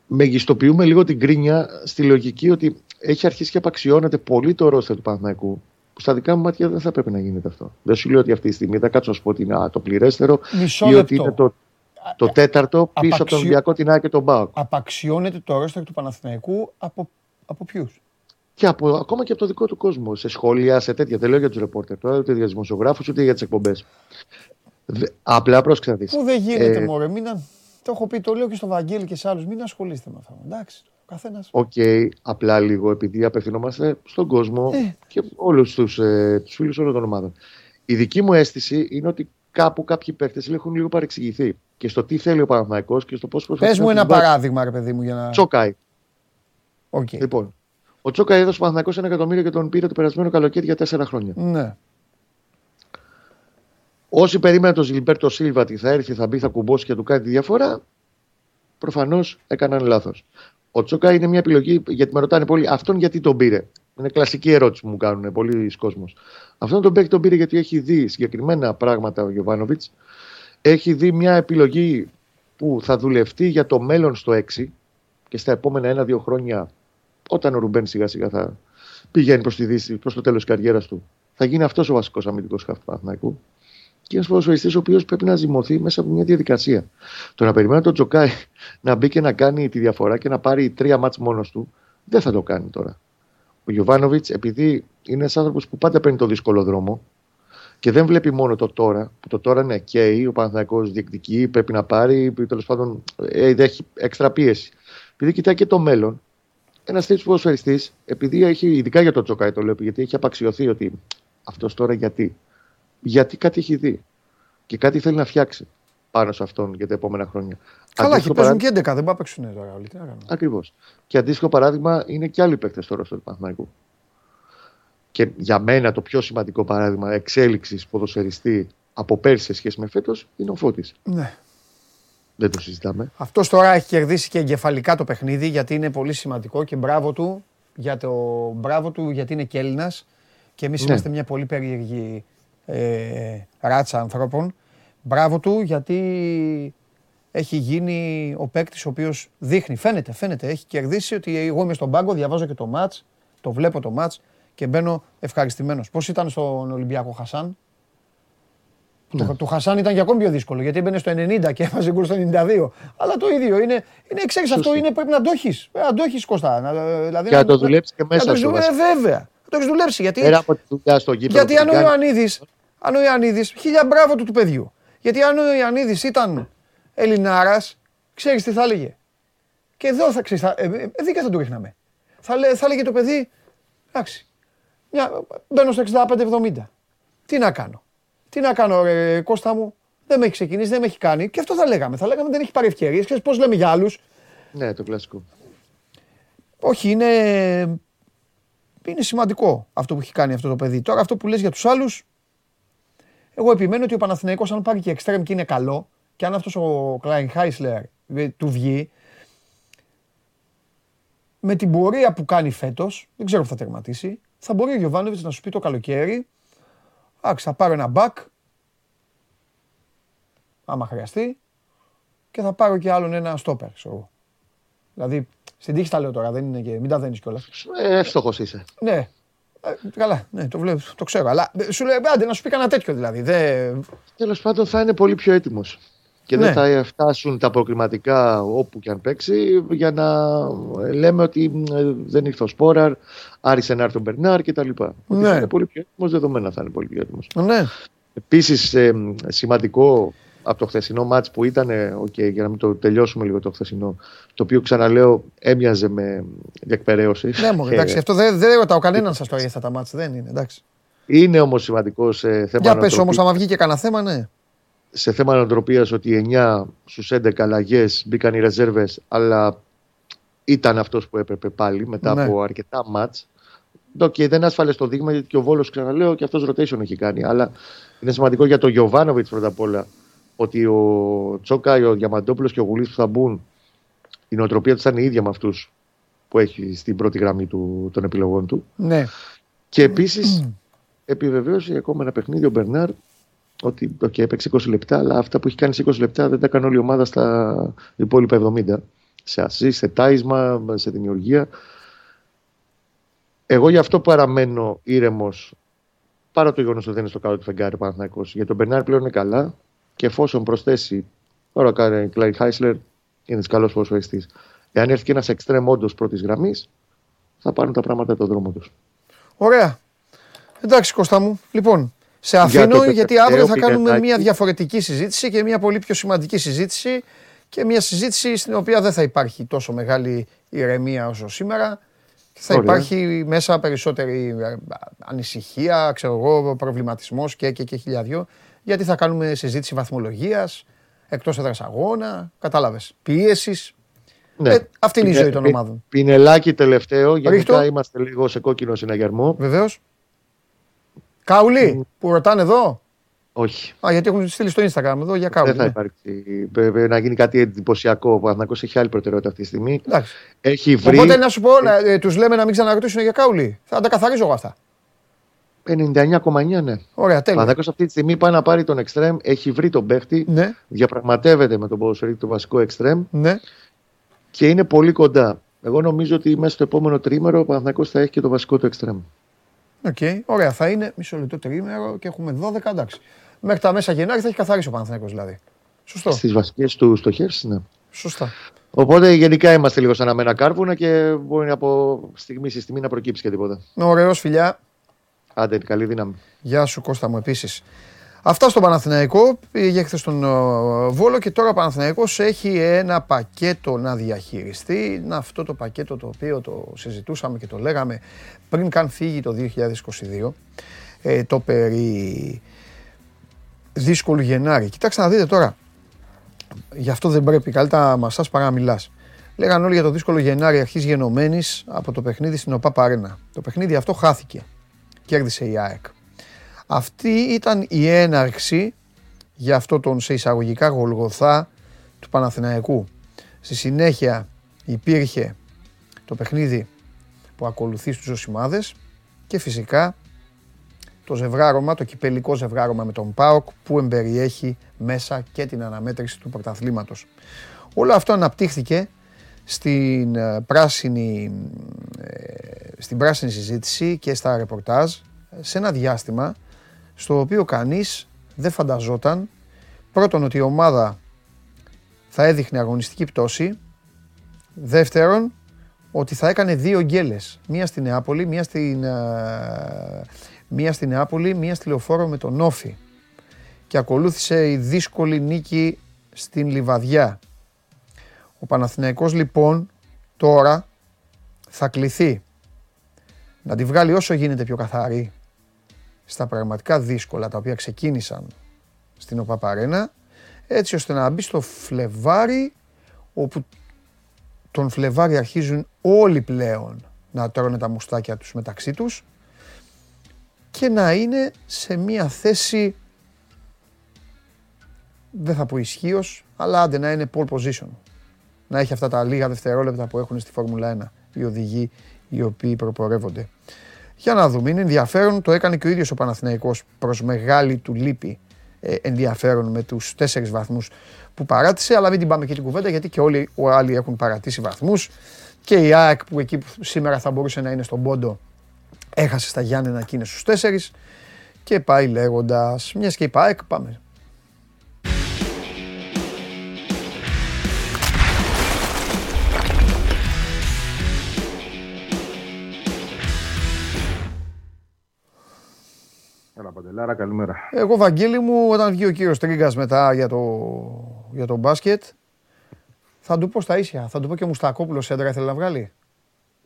Μεγιστοποιούμε λίγο την κρίνια στη λογική ότι έχει αρχίσει και απαξιώνεται πολύ το ρόστερ του Παναθηναϊκού. Που στα δικά μου μάτια δεν θα πρέπει να γίνεται αυτό. Δεν σου λέω ότι αυτή τη στιγμή θα κάτσω να σου πω ότι είναι α, το πληρέστερο Μισό ή ότι λεπτό. είναι το, το τέταρτο πίσω από τον απαξιο- Ολυμπιακό, την ΑΕΚ και τον ΠΑΟΚ. Απαξιώνεται το ρόστερ του Παναθηναϊκού από, από ποιους; Και από, ακόμα και από το δικό του κόσμο. Σε σχόλια, σε τέτοια. Δεν λέω για τους ρεπόρτερ τώρα, ούτε για τους δημοσιογράφους, ούτε για τις εκπομπές. Απλά πρόσεξε να δεις. Πού δεν γίνεται, Ε, μωρέ. Μην, α- το έχω πει, το λέω και στο Βαγγέλη και σε άλλους. Μην ασχολείστε με αυτά. Εντάξει, ο καθένας. Οκ, απλά λίγο επειδή απευθυνόμαστε στον κόσμο Ε. και όλους τους ε, τους φίλους όλων των ομάδων. Η δική μου αίσθηση είναι ότι κάπου κάποιοι παίχτες έχουν λίγο παρεξηγηθεί και στο τι θέλει ο Παναθηναϊκός και στο πώς προσπαθεί. Πες μου να ένα τους βάλει. παράδειγμα, ρε παιδί μου, για να. Τσόκαη. Οκ. Λοιπόν, ο Τσόκαϊ έδωσε ο Παναθηναϊκός ένα εκατομμύριο και τον πήρε το περασμένο καλοκαίρι για τέσσερα χρόνια. Ναι. Όσοι περίμεναν τον Ζιλμπέρτο Σίλβα ότι θα έρθει, θα μπει, θα κουμπώσει και θα του κάνει τη διαφορά, προφανώς έκαναν λάθος. Ο Τσόκαϊ είναι μια επιλογή, γιατί με ρωτάνε πολύ, αυτόν γιατί τον πήρε; Είναι κλασική ερώτηση που μου κάνουν πολλοί κόσμος. Αυτόν τον παίκτη τον πήρε γιατί έχει δει συγκεκριμένα πράγματα ο Γιωβάνοβιτς. Έχει δει μια επιλογή που θα δουλευτεί για το μέλλον στο 6 και στα επόμενα ένα-δύο χρόνια, όταν ο Ρουμπέν σιγά σιγά θα πηγαίνει προς τη Δύση, προς το τέλος τη καριέρας του, θα γίνει αυτός ο βασικός αμυντικός χάφ του Παναθηναϊκού και ένας ποδοσφαιριστής ο οποίος πρέπει να ζυμωθεί μέσα από μια διαδικασία. Το να περιμένει τον Τζοκάι να μπει και να κάνει τη διαφορά και να πάρει τρία μάτς μόνος του, δεν θα το κάνει τώρα. Ο Γιωβάνοβιτς, επειδή είναι ένας άνθρωπος που πάντα παίρνει το δύσκολο δρόμο και δεν βλέπει μόνο το τώρα, που το τώρα είναι καίει, ο Παναθηναϊκός διεκδικεί, πρέπει να πάρει, τέλος πάντων ε, έχει έξτρα πίεση. Επειδή κοιτάει και το μέλλον, ένας τέτοιος ποδοσφαιριστής, επειδή έχει, ειδικά για τον Τζοκάι το λέω, γιατί έχει απαξιωθεί ότι αυτός τώρα γιατί. Γιατί κάτι έχει δει και κάτι θέλει να φτιάξει πάνω σε αυτόν για τα επόμενα χρόνια. Καλά, και Αντίστοιχο παίζουν παράδειγμα- και 11, δεν πάει να παίξουν τώρα όλοι. Τι να κάνουμε. Ακριβώς. Και αντίστοιχο παράδειγμα είναι και άλλοι παίκτες τώρα στο Παναθηναϊκού. Και για μένα το πιο σημαντικό παράδειγμα εξέλιξης ποδοσφαιριστή από πέρσι σε σχέση με φέτος είναι ο Φώτης. Ναι. Δεν το συζητάμε. Αυτός τώρα έχει κερδίσει και εγκεφαλικά το παιχνίδι γιατί είναι πολύ σημαντικό και μπράβο του, για το, μπράβο του γιατί είναι και Έλληνας και εμείς Ναι. είμαστε μια πολύ περίεργη ε, ράτσα ανθρώπων. Μπράβο του γιατί έχει γίνει ο παίκτης ο οποίος δείχνει, φαίνεται, φαίνεται, έχει κερδίσει ότι εγώ είμαι στον πάγκο, διαβάζω και το μάτς, το βλέπω το μάτς και μπαίνω ευχαριστημένος. Πώς ήταν στον Ολυμπιακό Χασάν, Ναι. το, του Χασάν ήταν και ακόμη πιο δύσκολο γιατί έμπαινε στο 90 και έβαζε γκολ στο 92. Αλλά το ίδιο είναι. είναι ξέρεις, αυτό Σωστή. είναι, πρέπει να το έχεις. Να το έχεις Κώστα. Να, δηλαδή, Και να το δουλέψεις και μέσα να το σου, έχεις δουλε- βασικά. Βέβαια. Να το έχεις δουλέψει. Γιατί, Πέρα από τη δουλειά στο γήπεδο. γιατί που αν ο την κάνει, Ιωαννίδης, αν ο Ιωαννίδης, χίλια μπράβο του του παιδιού. Γιατί αν ο Ιωαννίδης ήταν Ελληνάρας, ξέρεις τι θα έλεγε. Και εδώ θα ξέρεις, θα, ε, ε, δίκα θα του ρίχναμε. Θα, λέ- θα έλεγε το παιδί, εντάξει, μια, μπαίνω στο 65-70. Τι να κάνω. Τι να κάνω, ρε Κώστα μου. Δεν με έχει ξεκινήσει, δεν με έχει κάνει. Και αυτό θα λέγαμε. Θα λέγαμε δεν έχει πάρει ευκαιρίες. Ξέρεις πώς λέμε για άλλους. Ναι, το κλασικό. Όχι, είναι, είναι σημαντικό αυτό που έχει κάνει αυτό το παιδί. Τώρα αυτό που λες για τους άλλους, εγώ επιμένω ότι ο Παναθηναϊκός αν πάρει και εξτρέμ και είναι καλό και αν αυτός ο Κλάιν Χάισλερ ε, του βγει, με την πορεία που κάνει φέτος, δεν ξέρω που θα τερματίσει, θα μπορεί ο Γιωβάνοβιτς να σου πει το καλοκαίρι, άξι, θα πάρω ένα μπακ, άμα χρειαστεί, και θα πάρω και άλλον ένα στόπερ, ξέρω εγώ. Δηλαδή, στην τύχη τα λέω τώρα, δεν είναι και, μην τα δένεις κιόλας. Ε, εύστοχος είσαι. Ναι. Ε, καλά, ναι, το βλέπω, το ξέρω. Αλλά ε, σου λέει, άντε να σου πει κανένα τέτοιο δηλαδή. Δεν... Τέλος πάντων θα είναι πολύ πιο έτοιμος. Και Ναι. δεν θα φτάσουν τα προκριματικά όπου και αν παίξει για να ε, λέμε ότι ε, δεν ήρθε ο Σπόραρ, άρισε να έρθει ο Μπερνάρ κτλ. Ότι Ναι. θα είναι πολύ πιο έτοιμος, δεδομένα θα είναι πολύ πιο έτοιμος. Ναι. Επίσης, σημαντικό από το χθεσινό ματς που ήταν, ε, οκ, για να μην το τελειώσουμε λίγο το χθεσινό, το οποίο ξαναλέω έμοιαζε με διεκπεραίωση. Ναι, μου Ε, εντάξει, αυτό δεν, δεν ρωτάω κανέναν σας τώρα για αυτά τα ματς. Δεν είναι, εντάξει. Είναι όμως σημαντικός σε θέμα Για πες νοοτροπίας- όμως, άμα βγει και κανένα θέμα, ναι. σε θέμα νοοτροπίας ότι 9 στους 11 αλλαγές μπήκαν οι ρεζέρβες αλλά ήταν αυτός που έπρεπε πάλι μετά Ναι. από αρκετά ματς. Οκ, δεν είναι ασφαλές το δείγμα γιατί και ο Βόλος ξαναλέω και αυτός rotation έχει κάνει αλλά είναι σημαντικό για τον Γιοβάνοβιτς πρώτα απ' όλα ότι ο Τσόκαϊ, ο Διαμαντόπουλος και ο Γουλής που θα μπουν η νοοτροπία τους θα είναι η ίδια με αυτούς που έχει στην πρώτη γραμμή του, των επιλογών του. Ναι. Και επίσης επιβεβαίωσε ακόμα ένα παιχνίδι ο Μπερνάρ ότι okay, έπαιξε 20 λεπτά, αλλά αυτά που έχει κάνει σε 20 λεπτά δεν τα έκανε όλη η ομάδα στα υπόλοιπα 70. Σε assist, σε τάισμα, σε δημιουργία. Εγώ γι' αυτό παραμένω ήρεμος παρά το γεγονός ότι δεν είναι στο κάτω του φεγγάρι ο Παναθηναϊκός. Γιατί ο Μπερνάρ πλέον είναι καλά και εφόσον προσθέσει. Τώρα κάνει Κλάιν Χάισλερ, είναι καλός ποδοσφαιριστή. Εάν έρθει και ένας εξτρέμ όντως πρώτης γραμμής, θα πάρουν τα πράγματα τον δρόμο τους. Ωραία. Εντάξει Κώστα μου. Λοιπόν, σε Για αφήνω το γιατί αύριο θα τελευταίο κάνουμε πηγαδάκι. μια διαφορετική συζήτηση και μια πολύ πιο σημαντική συζήτηση και μια συζήτηση στην οποία δεν θα υπάρχει τόσο μεγάλη ηρεμία όσο σήμερα. Και θα Ωραία. υπάρχει μέσα περισσότερη ε, ανησυχία, ξέρω εγώ, προβληματισμός και, και, και χιλιαδιό. Γιατί θα κάνουμε συζήτηση βαθμολογίας, εκτός έδρας αγώνα, κατάλαβες, πίεσης. Ναι. Ε, αυτή είναι η Πινε- ζωή των πι- ομάδων. Πινελάκι τελευταίο. Γενικά Ρίχτω. είμαστε λίγο σε κόκκινο συναγερμό. Βεβαίως. Κάουλη, που ρωτάνε εδώ; Όχι. Α, γιατί έχουν στείλει στο Instagram εδώ για κάουλη. δεν θα ναι. υπάρξει. Πρέπει να γίνει κάτι εντυπωσιακό. Ο Παναθηναϊκός έχει άλλη προτεραιότητα αυτή τη στιγμή. Εντάξει. Έχει βρει Οπότε να σου πω, ε, τους λέμε να μην ξαναρωτήσουν για κάουλη. Θα τα καθαρίζω εγώ αυτά. 99,9 ναι. Ο Ωραία, τέλεια. Παναθηναϊκός αυτή τη στιγμή πάει να πάρει τον εξτρέμ. Έχει βρει τον παίχτη. Ναι, Διαπραγματεύεται με τον ποδοσφαιριστή το βασικό εξτρέμ ναι. και είναι πολύ κοντά. Εγώ νομίζω ότι μέσα στο επόμενο τρίμερο ο Παναθηναϊκός θα έχει και το βασικό του εξτρέμ. Οκ, ωραία, θα είναι μισό λεπτό τρίμερο και έχουμε 12, εντάξει. Μέχρι τα μέσα Γενάρη θα έχει καθαρίσει ο Παναθηναϊκός δηλαδή. Σωστό. Στις βασικές του στοχέ, ναι. Σωστά. Οπότε γενικά είμαστε λίγο σε αναμμένα κάρβουνα και μπορεί από στιγμή σε στιγμή να προκύψει και τίποτα. Ωραίος φιλιά. Άντε, καλή δύναμη. Γεια σου Κώστα μου επίσης. Αυτά στο Παναθηναϊκό, πήγε χθες στον ε, Βόλο και τώρα ο Παναθηναϊκός έχει ένα πακέτο να διαχειριστεί. Είναι αυτό το πακέτο το οποίο το συζητούσαμε και το λέγαμε πριν καν φύγει το 2022. Ε, το περί δύσκολου Γενάρη. Κοιτάξτε να δείτε τώρα. Γι' αυτό δεν πρέπει καλύτερα μα σας παρά να μιλάς. Λέγαν όλοι για το δύσκολο Γενάρη αρχής γενομένης από το παιχνίδι στην ΟΠΑ Παρένα. Το παιχνίδι αυτό χάθηκε. Κέρδισε η ΑΕΚ. Αυτή ήταν η έναρξη για αυτό τον σε εισαγωγικά γολγοθά του Παναθηναϊκού. Στη συνέχεια υπήρχε το παιχνίδι που ακολουθεί στους Ζωσιμάδες και φυσικά το ζευράρωμα, το κυπελικό ζευράρωμα με τον ΠΑΟΚ που εμπεριέχει μέσα και την αναμέτρηση του πρωταθλήματος. Όλο αυτό αναπτύχθηκε στην ε, πράσινη, ε, στην πράσινη συζήτηση και στα ρεπορτάζ σε ένα διάστημα στο οποίο κανείς δεν φανταζόταν πρώτον ότι η ομάδα θα έδειχνε αγωνιστική πτώση δεύτερον ότι θα έκανε δύο γκέλες μία στη Νεάπολη, μία στην, ε, μία στη Νεάπολη, μία στη Λεωφόρο με τον Όφη και ακολούθησε η δύσκολη νίκη στην Λιβαδιά. Ο Παναθηναϊκός λοιπόν τώρα θα κληθεί να τη βγάλει όσο γίνεται πιο καθαρή στα πραγματικά δύσκολα τα οποία ξεκίνησαν στην ΟΠΑΠΑΡΕΝΑ έτσι ώστε να μπει στο Φλεβάρι όπου τον Φλεβάρι αρχίζουν όλοι πλέον να τρώνε τα μουστάκια τους μεταξύ τους και να είναι σε μια θέση δεν θα πω ισχύως, αλλά άντε να είναι pole position. Να έχει αυτά τα λίγα δευτερόλεπτα που έχουν στη Φόρμουλα 1 οι οδηγοί οι οποίοι προπορεύονται. Για να δούμε, είναι ενδιαφέρον, το έκανε και ο ίδιος ο Παναθηναϊκός προς μεγάλη του λύπη ε, ενδιαφέρον με τους τέσσερις βαθμούς που παράτησε, αλλά μην την πάμε και την κουβέντα γιατί και όλοι οι άλλοι έχουν παρατήσει βαθμούς και η ΑΕΚ που εκεί που σήμερα θα μπορούσε να είναι στον πόντο έχασε στα Γιάννενα και είναι στους τέσσερις και πάει λέγοντας, μιας και είπα ΑΕΚ, πάμε. Έλα Παντελάρα, καλημέρα. Εγώ, Βαγγέλη μου, όταν βγει ο κύριος Τρίγκας μετά για το, για το μπάσκετ, θα του πω στα ίσια. Θα του πω και ο Μουστακόπουλος έντρα ήθελε να βγάλει.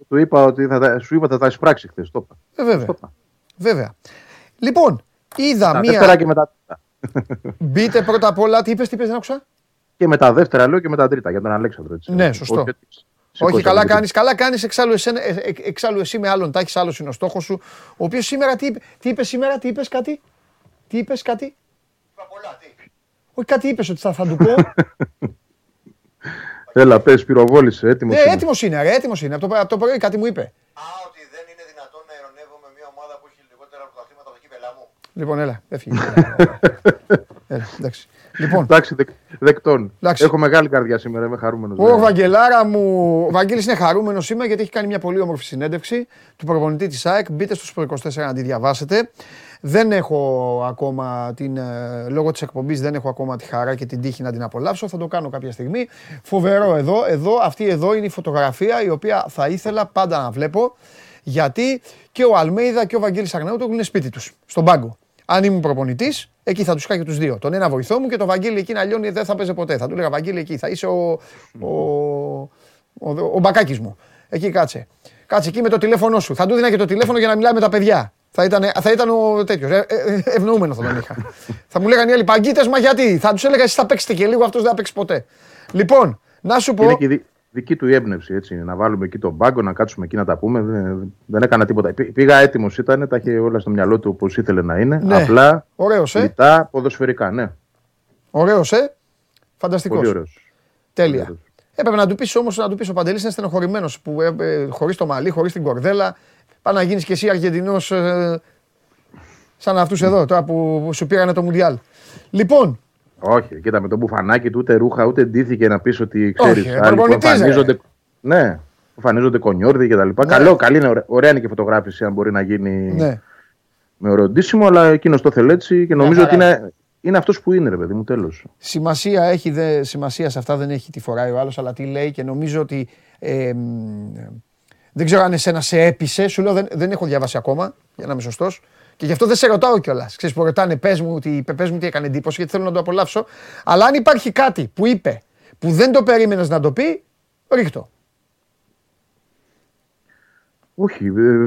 Του είπα ότι θα, τα- σου είπα θα τα εισπράξει χθες. Το είπα. Ε, βέβαια. Το είπα. Βέβαια. Λοιπόν, είδα Τα δεύτερα μία. και με τα τρίτα. Μπείτε πρώτα απ' όλα. Τι είπες, τι είπες, δεν άκουσα; Και με τα δεύτερα λέω και με τα τρίτα για τον Αλέξανδρο. Έτσι. Ναι, σωστό. Όχι, Όχι, σηκώσαμε καλά και- κάνεις. Καλά κάνεις. Εξάλλου, εσένα- ε, ε, εξάλλου εσύ με άλλον τάχει, άλλος είναι ο στόχος σου. Ο οποίος σήμερα τι είπε, τι είπε σήμερα, τι είπες κάτι; Τι είπες κάτι; Είπα πολλά, τι; Όχι, κάτι είπες ότι θα, θα του πω. Έλα, πες, πυροβόλησε, έτοιμος. ναι, έτοιμος είναι, ρε, έτοιμος είναι. Από το, από το πρωί κάτι μου είπε. Α, ότι δεν είναι δυνατόν να ειρωνεύομαι μια ομάδα που έχει λιγότερα πρωταθλήματα από το κύπελά μου. Λοιπόν, έλα, έφυγε. έλα, εντάξει. Λοιπόν, Εντάξει, δεκ, δεκτών. Εντάξει. Έχω μεγάλη καρδιά σήμερα, είμαι χαρούμενος. ο Βαγγελάρα μου, ο Βαγγέλης είναι χαρούμενος σήμερα γιατί έχει κάνει μια πολύ όμορφη συνέντευξη του προπονητή της ΑΕΚ. Μπείτε στο Sport 24 να τη διαβάσετε. Δεν έχω ακόμα την, ε, λόγω της εκπομπής δεν έχω ακόμα τη χαρά και την τύχη να την απολαύσω. Θα το κάνω κάποια στιγμή. Φοβερό εδώ, εδώ, αυτή εδώ είναι η φωτογραφία η οποία θα ήθελα πάντα να βλέπω. Γιατί και ο Αλμέιδα και ο Βαγγέλης Αγναούτογλου είναι σπίτι τους, στον πάγκο. Αν ήμουν προπονητής, εκεί θα τους είχα και τους δύο. Τον ένα βοηθό μου και τον Βαγγέλη εκεί να λιώνει δεν θα παίζει ποτέ. Θα του έλεγα Βαγγέλη εκεί, θα είσαι ο, ο, ο, ο μπακάκι μου. Εκεί κάτσε. Κάτσε εκεί με το τηλέφωνό σου. Θα του δίνα και το τηλέφωνο για να μιλάει με τα παιδιά. Θα ήταν, θα ήταν ο τέτοιος. Ε, ε, ευνοούμενο θα τον είχα. θα μου λέγανε οι άλλοι παγκίτες, μα γιατί; Θα τους έλεγα εσεί θα παίξετε και λίγο, αυτός δεν θα παίξει ποτέ. Λοιπόν, να σου πω. Είναι και η δι- δική του η έμπνευση, έτσι. Να βάλουμε εκεί τον πάγκο, να κάτσουμε εκεί να τα πούμε. Δεν, δεν έκανα τίποτα. Πή- Πήγα έτοιμος ήταν, τα είχε όλα στο μυαλό του όπως ήθελε να είναι. Ναι. Απλά, Ωραίος, ε. λιτά, ποδοσφαιρικά, ναι. Ωραίος, ε. Φανταστικός. Πολύ ωραίος. Τέλεια. Ωραίος. Έπρεπε να του πεις όμως να του πεις ο Παντελής είναι στενοχωρημένος που ε, ε, χωρίς το μαλλί, χωρίς την κορδέλα. Πά να γίνεις κι εσύ Αργεντινός ε, σαν αυτούς εδώ τώρα που, που σου πήρανε το Μουντιάλ. Λοιπόν, Όχι, κοίτα με το μπουφανάκι του, ούτε ρούχα, ούτε ντύθηκε να πεις ότι ξέρεις. Όχι, ρε, προπονητής, εμφανίζονται. Ναι, εμφανίζονται κονιόρδι κτλ. Καλό, καλή είναι, ωραία, ωραία είναι και η φωτογράφηση αν μπορεί να γίνει ναι. με ωραίο ντύσιμο, αλλά εκείνος το θέλει έτσι και νομίζω χαρά ότι είναι, είναι αυτός που είναι, ρε παιδί μου, τέλος. Σημασία έχει, δε, σημασία σε αυτά δεν έχει τι φοράει ο άλλος, αλλά τι λέει και νομίζω ότι. ε, μ, δεν ξέρω αν εσένα σε έπεισε, σου λέω δεν, δεν έχω διαβάσει ακόμα, για να είμαι σωστός. Και γι' αυτό δεν σε ρωτάω κιόλας. Ξέρεις που ρωτάνε, πες μου, τι, πες μου τι έκανε εντύπωση, γιατί θέλω να το απολαύσω. Αλλά αν υπάρχει κάτι που είπε που δεν το περίμενες να το πει, ρίχτω. Όχι, ε,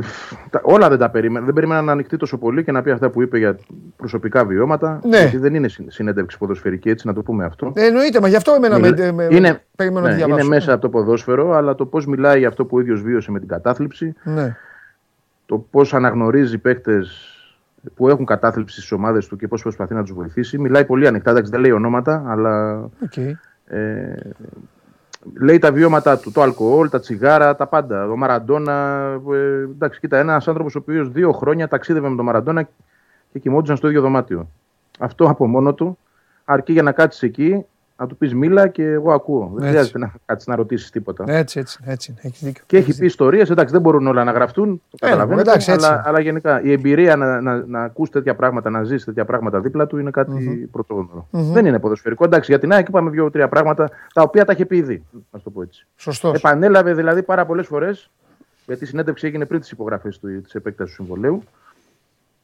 τα- όλα δεν τα περίμενα. Δεν περίμενα να ανοιχτεί τόσο πολύ και να πει αυτά που είπε για προσωπικά βιώματα. Ναι. Γιατί δεν είναι συν- συνέντευξη ποδοσφαιρική, έτσι να το πούμε αυτό. Ε, εννοείται, μα γι' αυτό εμένα με, Μιλά- με, είναι, περιμένω να ναι, τη διαβάσω. είναι μέσα από το ποδόσφαιρο, αλλά το πώς μιλάει για αυτό που ο ίδιος βίωσε με την κατάθλιψη, Ναι. το πώς αναγνωρίζει παίκτες που έχουν κατάθλιψη στις ομάδες του και πώς προσπαθεί να τους βοηθήσει. Μιλάει πολύ ανοιχτά, εντάξει, δεν λέει ονόματα, αλλά Οκ. ε, λέει τα βιώματά του. Το αλκοόλ, τα τσιγάρα, τα πάντα. Ο Μαραντόνα. Ε, εντάξει, κοίτα, ένας άνθρωπος ο οποίος δύο χρόνια ταξίδευε με τον Μαραντόνα και κοιμόντουσαν στο ίδιο δωμάτιο. Αυτό από μόνο του αρκεί για να κάτσεις εκεί, να του πεις μίλα και εγώ ακούω. Δεν Έτσι. χρειάζεται να κάτσεις να ρωτήσεις τίποτα. Έτσι, έτσι, έτσι. Έχεις δίκιο. Και Έχεις έχεις πει ιστορίες, εντάξει, δεν μπορούν όλα να γραφτούν, το Ε, καταλαβαίνετε, εντάξει, έτσι. αλλά, αλλά γενικά η εμπειρία να, να, να ακούς τέτοια πράγματα, να ζεις τέτοια πράγματα δίπλα του είναι κάτι πρωτόγνωρο. Δεν είναι ποδοσφαιρικό. Εντάξει, για την ΑΕΚ είπαμε δύο-τρία πράγματα τα οποία τα είχε πει ήδη, να το πω έτσι. Σωστός. Επανέλαβε δηλαδή πάρα πολλές φορές, γιατί η συνέντευξη έγινε πριν τις υπογραφές της επέκτασης του συμβολέου,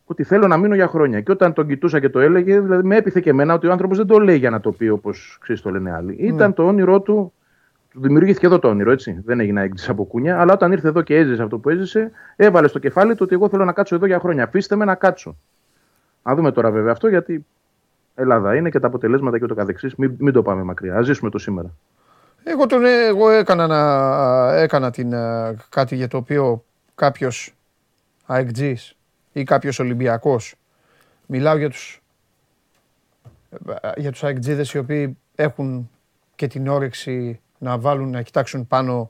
ότι θέλω να μείνω για χρόνια. Και όταν τον κοιτούσα και το έλεγε, δηλαδή με έπιθε και εμένα ότι ο άνθρωπος δεν το λέει για να το πει όπως ξέρεις το λένε άλλοι. Ήταν το όνειρό του, του δημιουργήθηκε εδώ το όνειρο, έτσι. Δεν έγινε έγκριση από κούνια, αλλά όταν ήρθε εδώ και έζησε αυτό που έζησε, έβαλε στο κεφάλι του ότι εγώ θέλω να κάτσω εδώ για χρόνια. Αφήστε με να κάτσω. Να δούμε τώρα βέβαια αυτό, γιατί Ελλάδα είναι και τα αποτελέσματα και το καθεξής. Μην, μην το πάμε μακριά. Α ζήσουμε το σήμερα. Εγώ, τον, εγώ έκανα, να, έκανα την, ε, κάτι για το οποίο κάποιος αεκτζής ή κάποιος Ολυμπιακός μιλάω για τους, ε, για τους αεκτζίδες οι οποίοι έχουν και την όρεξη να βάλουν, να κοιτάξουν πάνω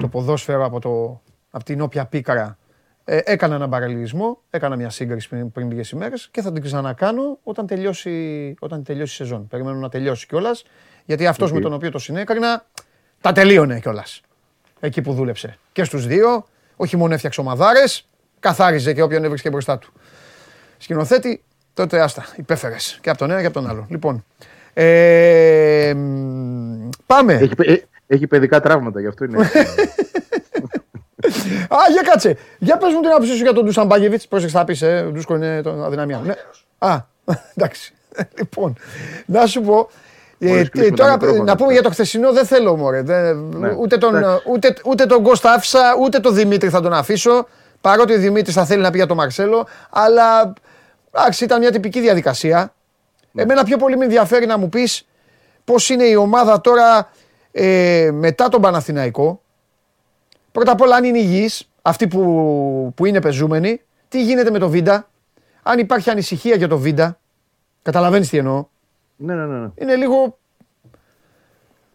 το ποδόσφαιρο από, το, από την όποια πίκαρα. Ε, έκανα έναν παραλληλισμό, έκανα μια σύγκριση πριν, πριν λίγες ημέρες και θα την ξανακάνω όταν τελειώσει, όταν τελειώσει η σεζόν. Περιμένω να τελειώσει κιόλας, γιατί αυτός με τον οποίο το συνέκρινα τα τελείωνε κιόλας. Εκεί που δούλεψε. Και στους δύο, όχι μόνο έφτιαξε ομαδάρες, καθάριζε και όποιον έβρισκε μπροστά του. Σκηνοθέτη, τότε άστα, υπέφερες και από τον ένα και από τον άλλο. Λοιπόν, ε, μ, πάμε. Έχει, παι- ε, έχει παιδικά τραύματα, γι' αυτό είναι. Α, για κάτσε. Για πες μου την άποψή σου για τον Ντούσαν Μπάγεβιτς. Πρόσεξε θα πεις, ε, ο Ντούσκο είναι το αδυναμία μου. Ναι. Α, εντάξει. Λοιπόν, να σου πω, ε, Μόλις τι, κλείσουμε τα τώρα μικρόφωνα. να πούμε για το χθεσινό δεν θέλω μωρέ. Δεν- Ναι, ούτε, τον, εντάξει. ούτε, ούτε τον Κώστα άφησα, ούτε τον Δημήτρη θα τον αφήσω. Παρότι ο Δημήτρης θα θέλει να πει για τον Μαρσέλο, αλλά εντάξει, ήταν μια τυπική διαδικασία. Εμένα πιο πολύ με ενδιαφέρει να μου πεις πώς είναι η ομάδα τώρα ε, μετά τον Παναθηναϊκό. Πρώτα απ' όλα, αν είναι υγιεί, αυτοί που, που είναι πεζούμενοι, τι γίνεται με το Βίντα, αν υπάρχει ανησυχία για το Βίντα. Καταλαβαίνεις τι εννοώ; Ναι, ναι, ναι. ναι. Είναι λίγο.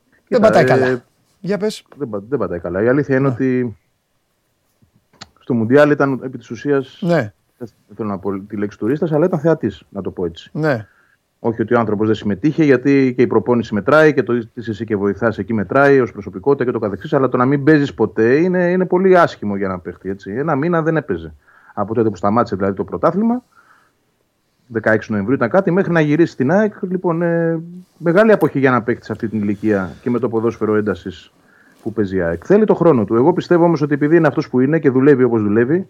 δεν Κοίτα, πατάει ε, καλά. Για πες. Δεν, πα- δεν πατάει καλά. Η αλήθεια είναι ότι στο Μουντιάλ ήταν επί της ουσίας. Ναι, Δεν θέλω να πω τη λέξη τουρίστας, αλλά ήταν θεατής, να το πω έτσι. ναι. Όχι ότι ο άνθρωπος δεν συμμετείχε, γιατί και η προπόνηση μετράει και το είσαι εσύ και βοηθάς εκεί μετράει ως προσωπικότητα και το καθεξής. Αλλά το να μην παίζεις ποτέ είναι, είναι πολύ άσχημο για να παίχτη. Έτσι. Ένα μήνα δεν έπαιζε. Από τότε που σταμάτησε δηλαδή το πρωτάθλημα, 16 Νοεμβρίου ήταν κάτι, μέχρι να γυρίσει στην ΑΕΚ. Λοιπόν, ε, μεγάλη αποχή για να παίχτη σε αυτή την ηλικία και με το ποδόσφαιρο έντασης που παίζει η ΑΕΚ. Θέλει το χρόνο του. Εγώ πιστεύω όμως ότι επειδή είναι αυτός που είναι και δουλεύει όπως δουλεύει,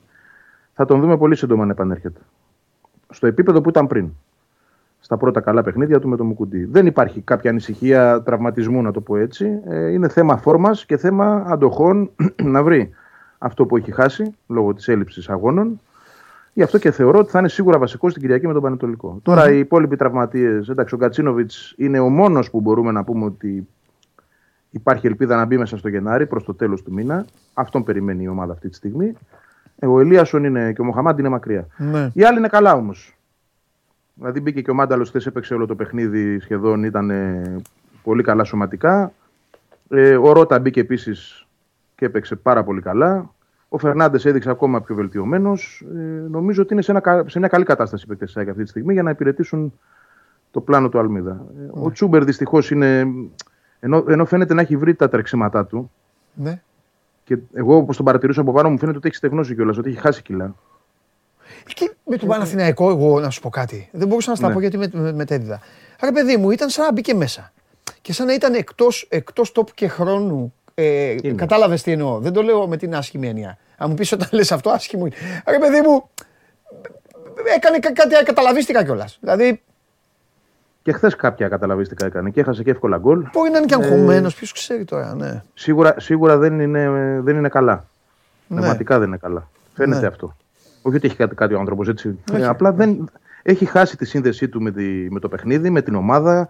θα τον δούμε πολύ σύντομα να επανέρχεται. Στο επίπεδο που ήταν πριν στα πρώτα καλά παιχνίδια του με το Μουκουντή. Δεν υπάρχει κάποια ανησυχία τραυματισμού, να το πω έτσι. Ε, είναι θέμα φόρμας και θέμα αντοχών να βρει αυτό που έχει χάσει λόγω της έλλειψης αγώνων. Γι' αυτό και θεωρώ ότι θα είναι σίγουρα βασικός στην Κυριακή με τον Πανετολικό. Τώρα οι υπόλοιποι τραυματίες, εντάξει, ο Γκατσίνοβιτ είναι ο μόνος που μπορούμε να πούμε ότι υπάρχει ελπίδα να μπει μέσα στο Γενάρη προς το τέλος του μήνα. Αυτόν περιμένει η ομάδα αυτή τη στιγμή. Ε, Ο Ελίασον είναι και ο Μοχαμάντ είναι μακριά. ναι. Οι άλλοι είναι καλά όμως. Δηλαδή μπήκε και ο Μάνταλος χθες, έπαιξε όλο το παιχνίδι σχεδόν, ήταν ε, πολύ καλά σωματικά. Ε, ο Ρότα μπήκε επίσης και έπαιξε πάρα πολύ καλά. Ο Φερνάντες έδειξε ακόμα πιο βελτιωμένος. Ε, νομίζω ότι είναι σε, ένα, κα- σε μια καλή κατάσταση οι παίκτες της ΑΕΚ αυτή τη στιγμή για να υπηρετήσουν το πλάνο του Αλμίδα. Ε, Ο Τσούμπερ δυστυχώς είναι. Ενώ, ενώ φαίνεται να έχει βρει τα τρεξίματά του, ναι. και εγώ όπως τον παρατηρούσα από πάνω μου φαίνεται ότι έχει στεγνώσει κιόλας, ότι έχει χάσει κιλά. Και με τον Παναθηναϊκό, εγώ να σου πω κάτι. Δεν μπορούσα να στα Ναι. πω γιατί με, με, μετέδιδα. Ρε παιδί μου, ήταν σαν να μπήκε μέσα. Και σαν να ήταν εκτός, εκτός τόπου και χρόνου. Ε, Είναι; Κατάλαβες τι εννοώ. Δεν το λέω με την άσχημη έννοια. Αν μου πεις όταν λες αυτό, άσχημο είναι. Ρε παιδί μου, έκανε κα- κάτι, καταλαβίστηκα κιόλας. Δηλαδή, Και χθες κάποια καταλαβίστηκα έκανε και έχασε και εύκολα γκολ. μπορεί να είναι και αγχωμένος, ποιος ξέρει τώρα, ναι. Σίγουρα, σίγουρα δεν, είναι, δεν είναι καλά. Ναι. Πραγματικά δεν είναι καλά. Φαίνεται Ναι. αυτό. Όχι ότι έχει κάτι, κάτι ο άνθρωπος έτσι. Όχι. Ε, απλά δεν, έχει χάσει τη σύνδεσή του με, τη, με το παιχνίδι, με την ομάδα.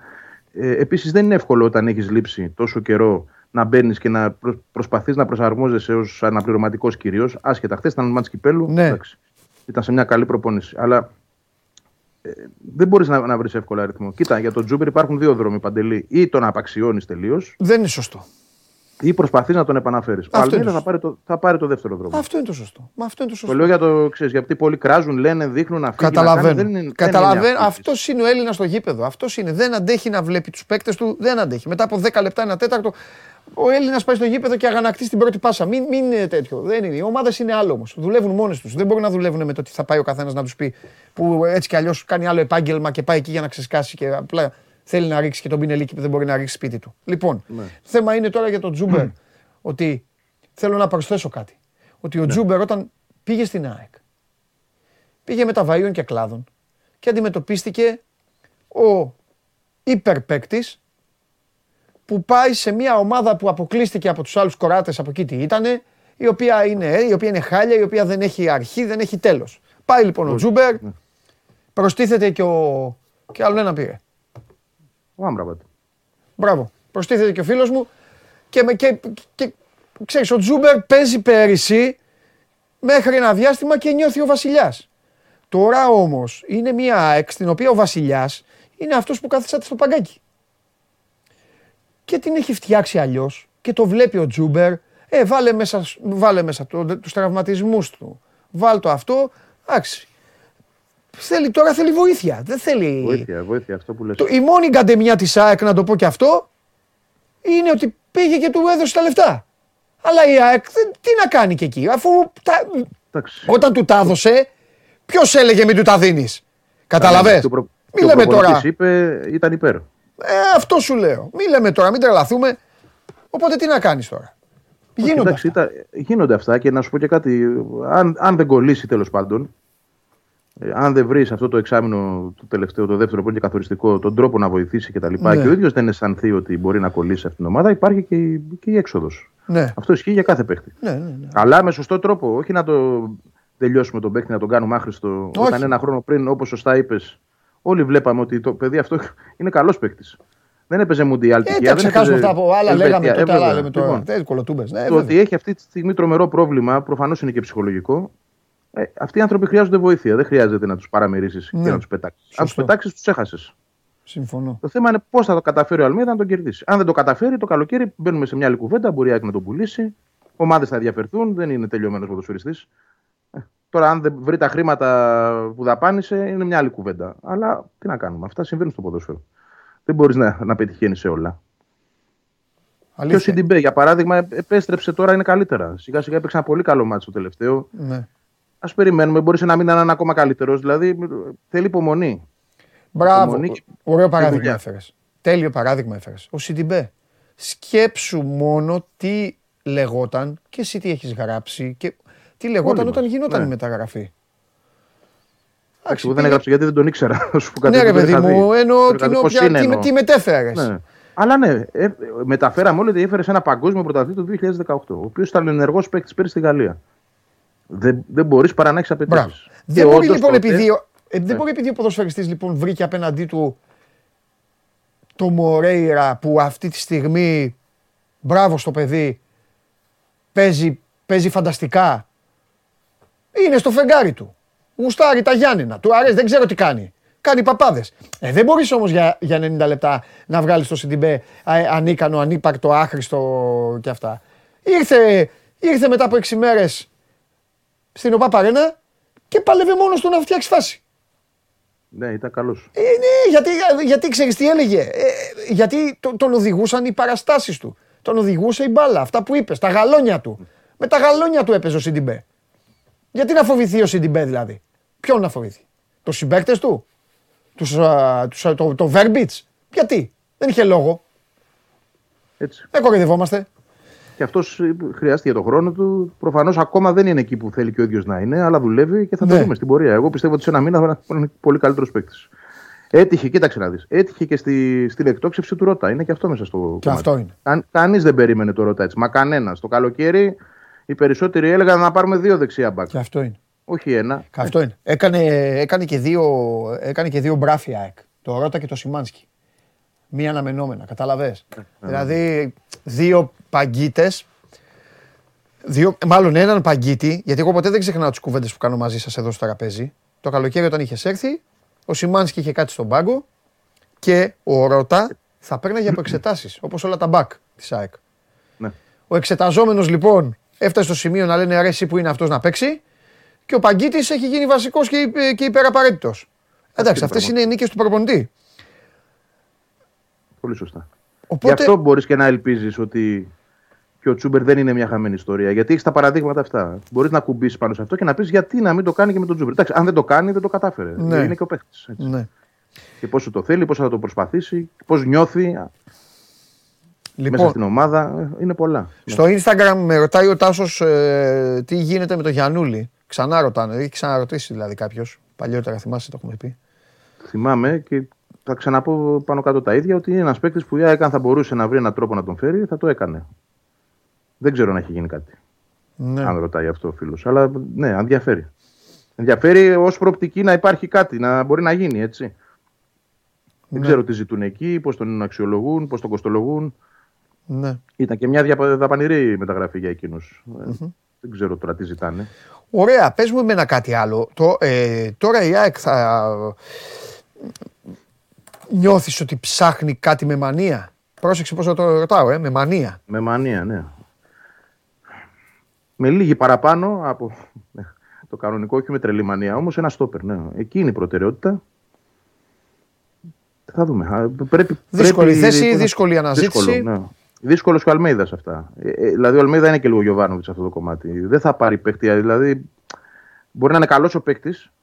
Ε, Επίσης δεν είναι εύκολο όταν έχεις λείψει τόσο καιρό να μπαίνεις και να προ, προσπαθείς να προσαρμόζεσαι ως αναπληρωματικός κυρίως. Άσχετα, χθες ήταν μάτς κυπέλου. Ναι. εντάξει, ήταν σε μια καλή προπόνηση. Αλλά ε, δεν μπορείς να, να βρεις εύκολα αριθμό. Κοίτα, για τον Τζούμπερ υπάρχουν δύο δρόμοι παντελή. Ή τον απαξιώνεις τελείως, Δεν είναι σωστό. Ή προσπαθείς να τον επαναφέρεις. Ο Αυτό Αλμίδας είναι θα πάρει, το, θα πάρει το δεύτερο δρόμο. Αυτό είναι το σωστό. Μα αυτό είναι το Το σωστό. λέω για το ξέρεις, γιατί πολλοί κράζουν, λένε, δείχνουν να φύγει. να κάνει. Καταλαβαίνω. Δεν είναι- δεν Καταλαβαίνω. είναι Αυτός είναι ο Έλληνας στο γήπεδο. Αυτός είναι. Δεν αντέχει να βλέπει τους παίκτες του. Δεν αντέχει. Μετά από 10 λεπτά, ένα τέταρτο, ο Έλληνας πάει στο γήπεδο και αγανακτεί στην πρώτη πάσα. Μην, μην είναι τέτοιο. Δεν είναι. Οι ομάδες είναι άλλο όμως. Δουλεύουν μόνες τους. Δεν μπορούν να δουλεύουν με το τι θα πάει ο καθένας να τους πει. Που έτσι κι αλλιώς κάνει άλλο επάγγελμα και πάει εκεί για να ξεσκάσει και απλά θέλει να ρίξει και τον πινελίκι που δεν μπορεί να ρίξει σπίτι του. Λοιπόν, Ναι. θέμα είναι τώρα για τον Τζούμπερ ότι θέλω να προσθέσω κάτι. Ότι Ναι. ο Τσούμπερ όταν πήγε στην ΑΕΚ πήγε μετά βαΐων και κλάδων και αντιμετωπίστηκε ο υπερπαίκτης που πάει σε μια ομάδα που αποκλείστηκε από τους άλλους Κροάτες από εκεί τι ήτανε, η οποία είναι, η οποία είναι χάλια, η οποία δεν έχει αρχή, δεν έχει τέλος. Πάει λοιπόν ο Τσούμπερ, προστίθεται και ο... και άλλο ένα πήρε. Ο Άμραμπατ. Μπράβο. Προστίθεται και ο φίλος μου και, με, και, και ξέρεις, ο Τσούμπερ παίζει πέρυσι μέχρι ένα διάστημα και νιώθει ο Βασιλιάς. Τώρα όμως είναι μια ΑΕΚ στην οποία ο Βασιλιάς είναι αυτός που κάθεται στο παγκάκι. Και την έχει φτιάξει αλλιώς και το βλέπει ο Τσούμπερ. Ε, βάλε μέσα, βάλε μέσα το, τους τραυματισμούς του. Βάλ το αυτό. Εντάξει. Θέλει, τώρα θέλει βοήθεια. Δεν θέλει... Βοήθεια, βοήθεια, αυτό που λες. Το, η μόνη καντεμιά της ΑΕΚ, να το πω και αυτό, είναι ότι πήγε και του έδωσε τα λεφτά. Αλλά η ΑΕΚ δεν- τι να κάνει και εκεί, αφού τα, Εντάξει. όταν του τα έδωσε, ποιος έλεγε μην του τα δίνεις; Καταλαβες; Και ο προ- Μην και ο λέμε τώρα. προπονητής είπε, ήταν υπέρ. Ε, αυτό σου λέω. Μην λέμε τώρα, μην τρελαθούμε. Οπότε τι να κάνεις τώρα; Γίνονται Εντάξει, αυτά. ήταν- γίνονται αυτά και να σου πω και κάτι. Αν, αν δεν κολλήσει τέλος πάντων, ε, αν δεν βρεις αυτό το εξάμεινο το τελευταίο, το δεύτερο που είναι και καθοριστικό, τον τρόπο να βοηθήσει κτλ. Ναι. Και ο ίδιος δεν αισθανθεί ότι μπορεί να κολλήσει αυτήν την ομάδα, υπάρχει και η, και η έξοδος. Ναι. Αυτό ισχύει για κάθε παίχτη. Ναι, ναι, ναι. Αλλά με σωστό τρόπο, όχι να το, τελειώσουμε τον παίκτη να τον κάνουμε άχρηστο. Όταν ένα χρόνο πριν, όπως σωστά είπες, όλοι βλέπαμε ότι το παιδί αυτό είναι καλός παίκτης. Δεν έπαιζε Μουντιάλ. Ε, τα ξεχάσουμε αυτά που άλλα λέγαμε τότε, άλλα λέμε τώρα. Λοιπόν, ναι, το ότι έχει αυτή τη στιγμή τρομερό πρόβλημα, προφανώς είναι και ψυχολογικό. Ε, αυτοί οι άνθρωποι χρειάζονται βοήθεια. Δεν χρειάζεται να τους παραμερίσει ναι. και να τους πετάξεις. Αν τους πετάξεις, τους έχασες. Συμφωνώ. Το θέμα είναι πώς θα το καταφέρει ο Αλμίδα να τον κερδίσει. Αν δεν το καταφέρει, το καλοκαίρι μπαίνουμε σε μια άλλη κουβέντα. Μπορεί να τον πουλήσει. Ομάδες θα ενδιαφερθούν. Δεν είναι τελειωμένος ποδοσφαιριστής. Ε, τώρα, αν δεν βρει τα χρήματα που δαπάνησε, είναι μια άλλη κουβέντα. Αλλά τι να κάνουμε. Αυτά συμβαίνουν στο ποδόσφαιρο. Δεν μπορείς να, να πετυχαίνεις σε όλα. Αλήθεια. Και ο Σιντιμπέ, για παράδειγμα, επέστρεψε τώρα, είναι καλύτερα. Σιγά σιγά έπαιξε ένα πολύ καλό μάτσο το τελευταίο. Ναι. Α περιμένουμε, μπορεί να μην είναι ακόμα καλύτερος. Δηλαδή θέλει υπομονή. Μπράβο. Υπομονή Ωραίο παράδειγμα έφερες. Τέλειο παράδειγμα έφερες. Ο Σιντιμπέ. Σκέψου μόνο τι λεγόταν και εσύ τι έχεις γράψει και τι λεγόταν όταν γινόταν ναι. η μεταγραφή. Εντάξει, εγώ δεν έγραψα γιατί δεν τον ήξερα. ναι, ρε παιδί μου, εννοώ τι, τι μετέφερες. Ναι. Αλλά ναι, ε, μεταφέραμε όλοι ότι έφερες ένα παγκόσμιο πρωταθλητή το 2018, ο οποίος ήταν ενεργός παίκτης πέρυσι στη Γαλλία. Δεν, δεν μπορείς παρά να έχεις απαιτήσεις. Δεν μπορεί λοιπόν επειδή, ε, δεν ναι. μπορεί επειδή ο ποδοσφαιριστής λοιπόν βρήκε απέναντί του το Μορέιρα που αυτή τη στιγμή, μπράβο στο παιδί, παίζει, παίζει φανταστικά. Είναι στο φεγγάρι του. Γουστάρει τα Γιάννηνα. Του αρέσει, δεν ξέρω τι κάνει. Κάνει παπάδες. Ε, δεν μπορείς όμως για, για 90 λεπτά να βγάλεις το Σιντιμπέ ανίκανο, ανύπαρκτο, άχρηστο και αυτά. Ήρθε, ήρθε μετά από 6 μέρες στην ΟΠΑ Παρένα και πάλευε μόνος του να φτιάξει φάση. Ναι, ήταν καλός. Ε, ναι, γιατί, γιατί ξέρεις τι έλεγε; Ε, γιατί τον, τον οδηγούσαν οι παραστάσεις του. Τον οδηγούσε η μπάλα. Αυτά που είπες, τα γαλόνια του. Με τα γαλόνια του έπαιζε ο Σιντιμπέ. Γιατί να φοβηθεί ο Σιντιμπέ δηλαδή; Ποιον να φοβηθεί; Τους συμπαίκτες του; Τους, τους, το, το Verbits. Γιατί; Δεν είχε λόγο. Έτσι. Δεν κοροϊδευόμαστε. Και αυτός χρειάστηκε τον χρόνο του. Προφανώς ακόμα δεν είναι εκεί που θέλει και ο ίδιος να είναι, αλλά δουλεύει και θα το ναι. δούμε στην πορεία. Εγώ πιστεύω ότι σε ένα μήνα θα είναι πολύ καλύτερος παίκτης. Έτυχε, κοίταξε να δεις. Έτυχε και στη, στην εκτόξευση του Ρώτα. Είναι και αυτό μέσα στο. Και αυτό είναι. Κα, Κανείς δεν περίμενε το Ρώτα έτσι. Μα κανένας. Το καλοκαίρι οι περισσότεροι έλεγαν να πάρουμε δύο δεξιά μπακ. Και αυτό είναι. Όχι ένα. Και αυτό είναι. Έκανε, έκανε, και δύο, έκανε και δύο μπράφια Το Ρώτα και το Σιμάνσκι. Μία αναμενόμενα. Καταλαβέ. Ε, ε, δηλαδή δύο παγκίτες. Δύο, μάλλον έναν παγκίτη, γιατί εγώ ποτέ δεν ξεχνάω τις κουβέντες που κάνω μαζί σας εδώ στο τραπέζι. Το καλοκαίρι όταν είχες έρθει, ο Σιμάνσκι είχε κάτι στον πάγκο και ο Ρώτα θα παίρναγε από εξετάσει, όπως όλα τα μπακ της ΑΕΚ. Ναι. Ο εξεταζόμενος λοιπόν έφτασε στο σημείο να λένε αρέσει που είναι αυτός να παίξει και ο Παγκίτης έχει γίνει βασικός και, και υπεραπαραίτητος. Εντάξει, αυτές είναι οι νίκες του προπονητή. Πολύ σωστά. Οπότε... Γι' αυτό μπορείς και να ελπίζεις ότι και ο Τσούμπερ δεν είναι μια χαμένη ιστορία. Γιατί έχεις τα παραδείγματα αυτά. Μπορείς να κουμπίσεις πάνω σε αυτό και να πεις γιατί να μην το κάνει και με τον Τσούμπερ. Εντάξει, αν δεν το κάνει, δεν το κατάφερε. Ναι. Είναι και ο παίχτη. Ναι. Και πόσο το θέλει, πόσο θα το προσπαθήσει, πώς νιώθει. Λοιπόν, μέσα στην ομάδα είναι πολλά. Στο Instagram με ρωτάει ο Τάσος ε, τι γίνεται με τον Γιανούλη. Ξανά ρωτάνε, έχει ξαναρωτήσει δηλαδή κάποιος. Παλιότερα θυμάσαι, το έχουμε πει. Θυμάμαι και θα ξαναπώ πάνω κάτω τα ίδια ότι είναι ένας παίκτης που η ΑΕΚ θα μπορούσε να βρει έναν τρόπο να τον φέρει, θα το έκανε. Δεν ξέρω αν έχει γίνει κάτι. Ναι. Αν ρωτάει αυτό ο φίλος. Αλλά ναι, ενδιαφέρει. Ενδιαφέρει ως προοπτική να υπάρχει κάτι, να μπορεί να γίνει έτσι. Ναι. Δεν ξέρω τι ζητούν εκεί, πώς τον αξιολογούν, πώς τον κοστολογούν. Ναι. Ήταν και μια δαπανηρή μεταγραφή για εκείνους. Mm-hmm. Δεν ξέρω τώρα τι ζητάνε. Ωραία, πες μου εμένα κάτι άλλο. Το, ε, τώρα η ΑΕΚ θα νιώθεις ότι ψάχνει κάτι με μανία; Πρόσεξε πώς θα το ρωτάω, ε, με μανία. Με μανία, ναι. Με λίγη παραπάνω από ναι, το κανονικό, όχι με τρελή μανία, όμως ένα στόπερ, ναι. Εκεί είναι η προτεραιότητα. Θα δούμε. Πρέπει, δύσκολη πρέπει, θέση, δύσκολη αναζήτηση. Δύσκολο, ναι. Δύσκολος και ο Αλμέιδας αυτά. Ε, ε, δηλαδή, ο Αλμέιδα είναι και λίγο Γιωβάνοβιτς σε αυτό το κομμάτι. Δεν θα πάρει παίκτη. Δηλαδή, μπορεί να είναι καλός ο παίκτης που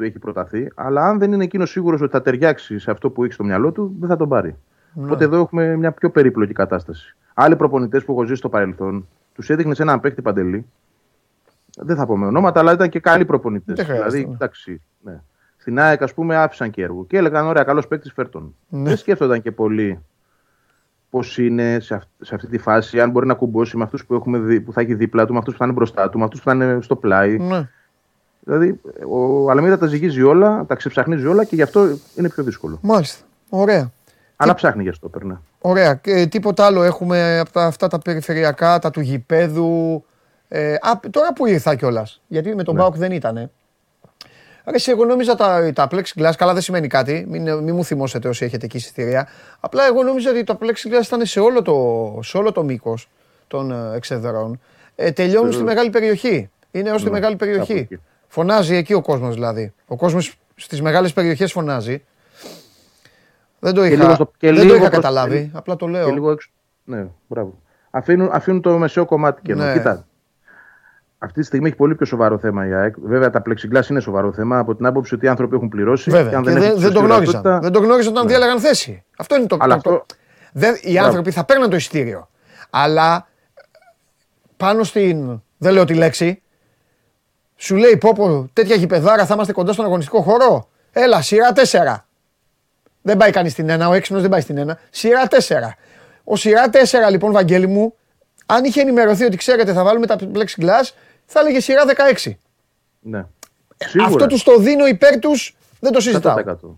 του έχει προταθεί, αλλά αν δεν είναι εκείνος σίγουρος ότι θα ταιριάξει σε αυτό που έχει στο μυαλό του, δεν θα τον πάρει. Ναι. Οπότε εδώ έχουμε μια πιο περίπλοκη κατάσταση. Άλλοι προπονητές που έχω ζήσει στο παρελθόν, τους έδειχνες σε έναν παίκτη παντελή. Δεν θα πω με ονόματα, αλλά ήταν και καλοί προπονητές. Δηλαδή, ναι. εντάξει, ναι. Στην ΑΕΚ, ας πούμε, άφησαν και έργο. Και έλεγαν: Ωραία, καλός παίκτης, φέρτον. Ναι. Δεν σκέφτονταν και πολύ πώς είναι σε, σε, αυτή τη φάση, αν μπορεί να κουμπώσει με αυτούς που, που θα έχει δίπλα του, με αυτούς που θα είναι μπροστά του, με αυτούς που θα είναι στο πλάι. Ναι. Δηλαδή, ο Αλμίδα τα ζυγίζει όλα, τα ξεψαχνίζει όλα και γι' αυτό είναι πιο δύσκολο. Μάλιστα. Ωραία. Αλλά ψάχνει για αυτό, ναι. Ωραία. Και τίποτα άλλο έχουμε από τα, αυτά τα περιφερειακά, τα του γηπέδου. Ε, α, τώρα που ήρθα κιόλας. Γιατί με τον Ναι. Μπάουκ δεν ήταν. Άρα εσύ, εγώ νόμιζα τα, τα plexiglass, καλά δεν σημαίνει κάτι, μην, μην μου θυμώσετε όσοι έχετε εκεί εισιτήρια. Απλά εγώ νόμιζα ότι τα plexiglass ήταν σε όλο το, σε όλο το μήκος των ε, εξεδρών. Ε, τελειώνουν στη μεγάλη περιοχή. Είναι ως τη Ναι, μεγάλη κάπου περιοχή. Εκεί. Φωνάζει εκεί ο κόσμος δηλαδή. Ο κόσμος στις μεγάλες περιοχές φωνάζει. Δεν το Και είχα, λίγο στο- και δεν το λίγο είχα προς- καταλάβει. Απλά το λέω. Και λίγο έξω. Ναι, μπράβο. Αφήνουν, αφήνουν το μεσαίο κομμάτι και Ναι. Κοίτα. Αυτή τη στιγμή έχει πολύ πιο σοβαρό θέμα η ΑΕΚ. Βέβαια, τα plexiglass είναι σοβαρό θέμα από την άποψη ότι οι άνθρωποι έχουν πληρώσει. Βέβαια. αν Και δεν, έχουν δεν, το σωστή γνώριζαν. ορατότητα- Δεν το γνώριζαν όταν διάλεγαν θέση. Αυτό είναι το Αλλά το- το- αυτό- Δεν, οι Μπράβο. άνθρωποι θα παίρναν το εισιτήριο. Αλλά πάνω στην. Δεν λέω τη λέξη. Σου λέει πω, πω τέτοια γηπεδάρα θα είμαστε κοντά στον αγωνιστικό χώρο. Έλα, σειρά 4. Δεν πάει κανείς στην 1, ο έξυπνος δεν πάει στην 1. Σειρά 4. Ο σειρά 4 λοιπόν, Βαγγέλη μου, αν είχε ενημερωθεί ότι ξέρετε θα βάλουμε τα plexiglass, θα έλεγε σειρά 16. Ναι. Σίγουρα. Αυτό τους το δίνω υπέρ τους, δεν το συζητάω. 100%. Δεν το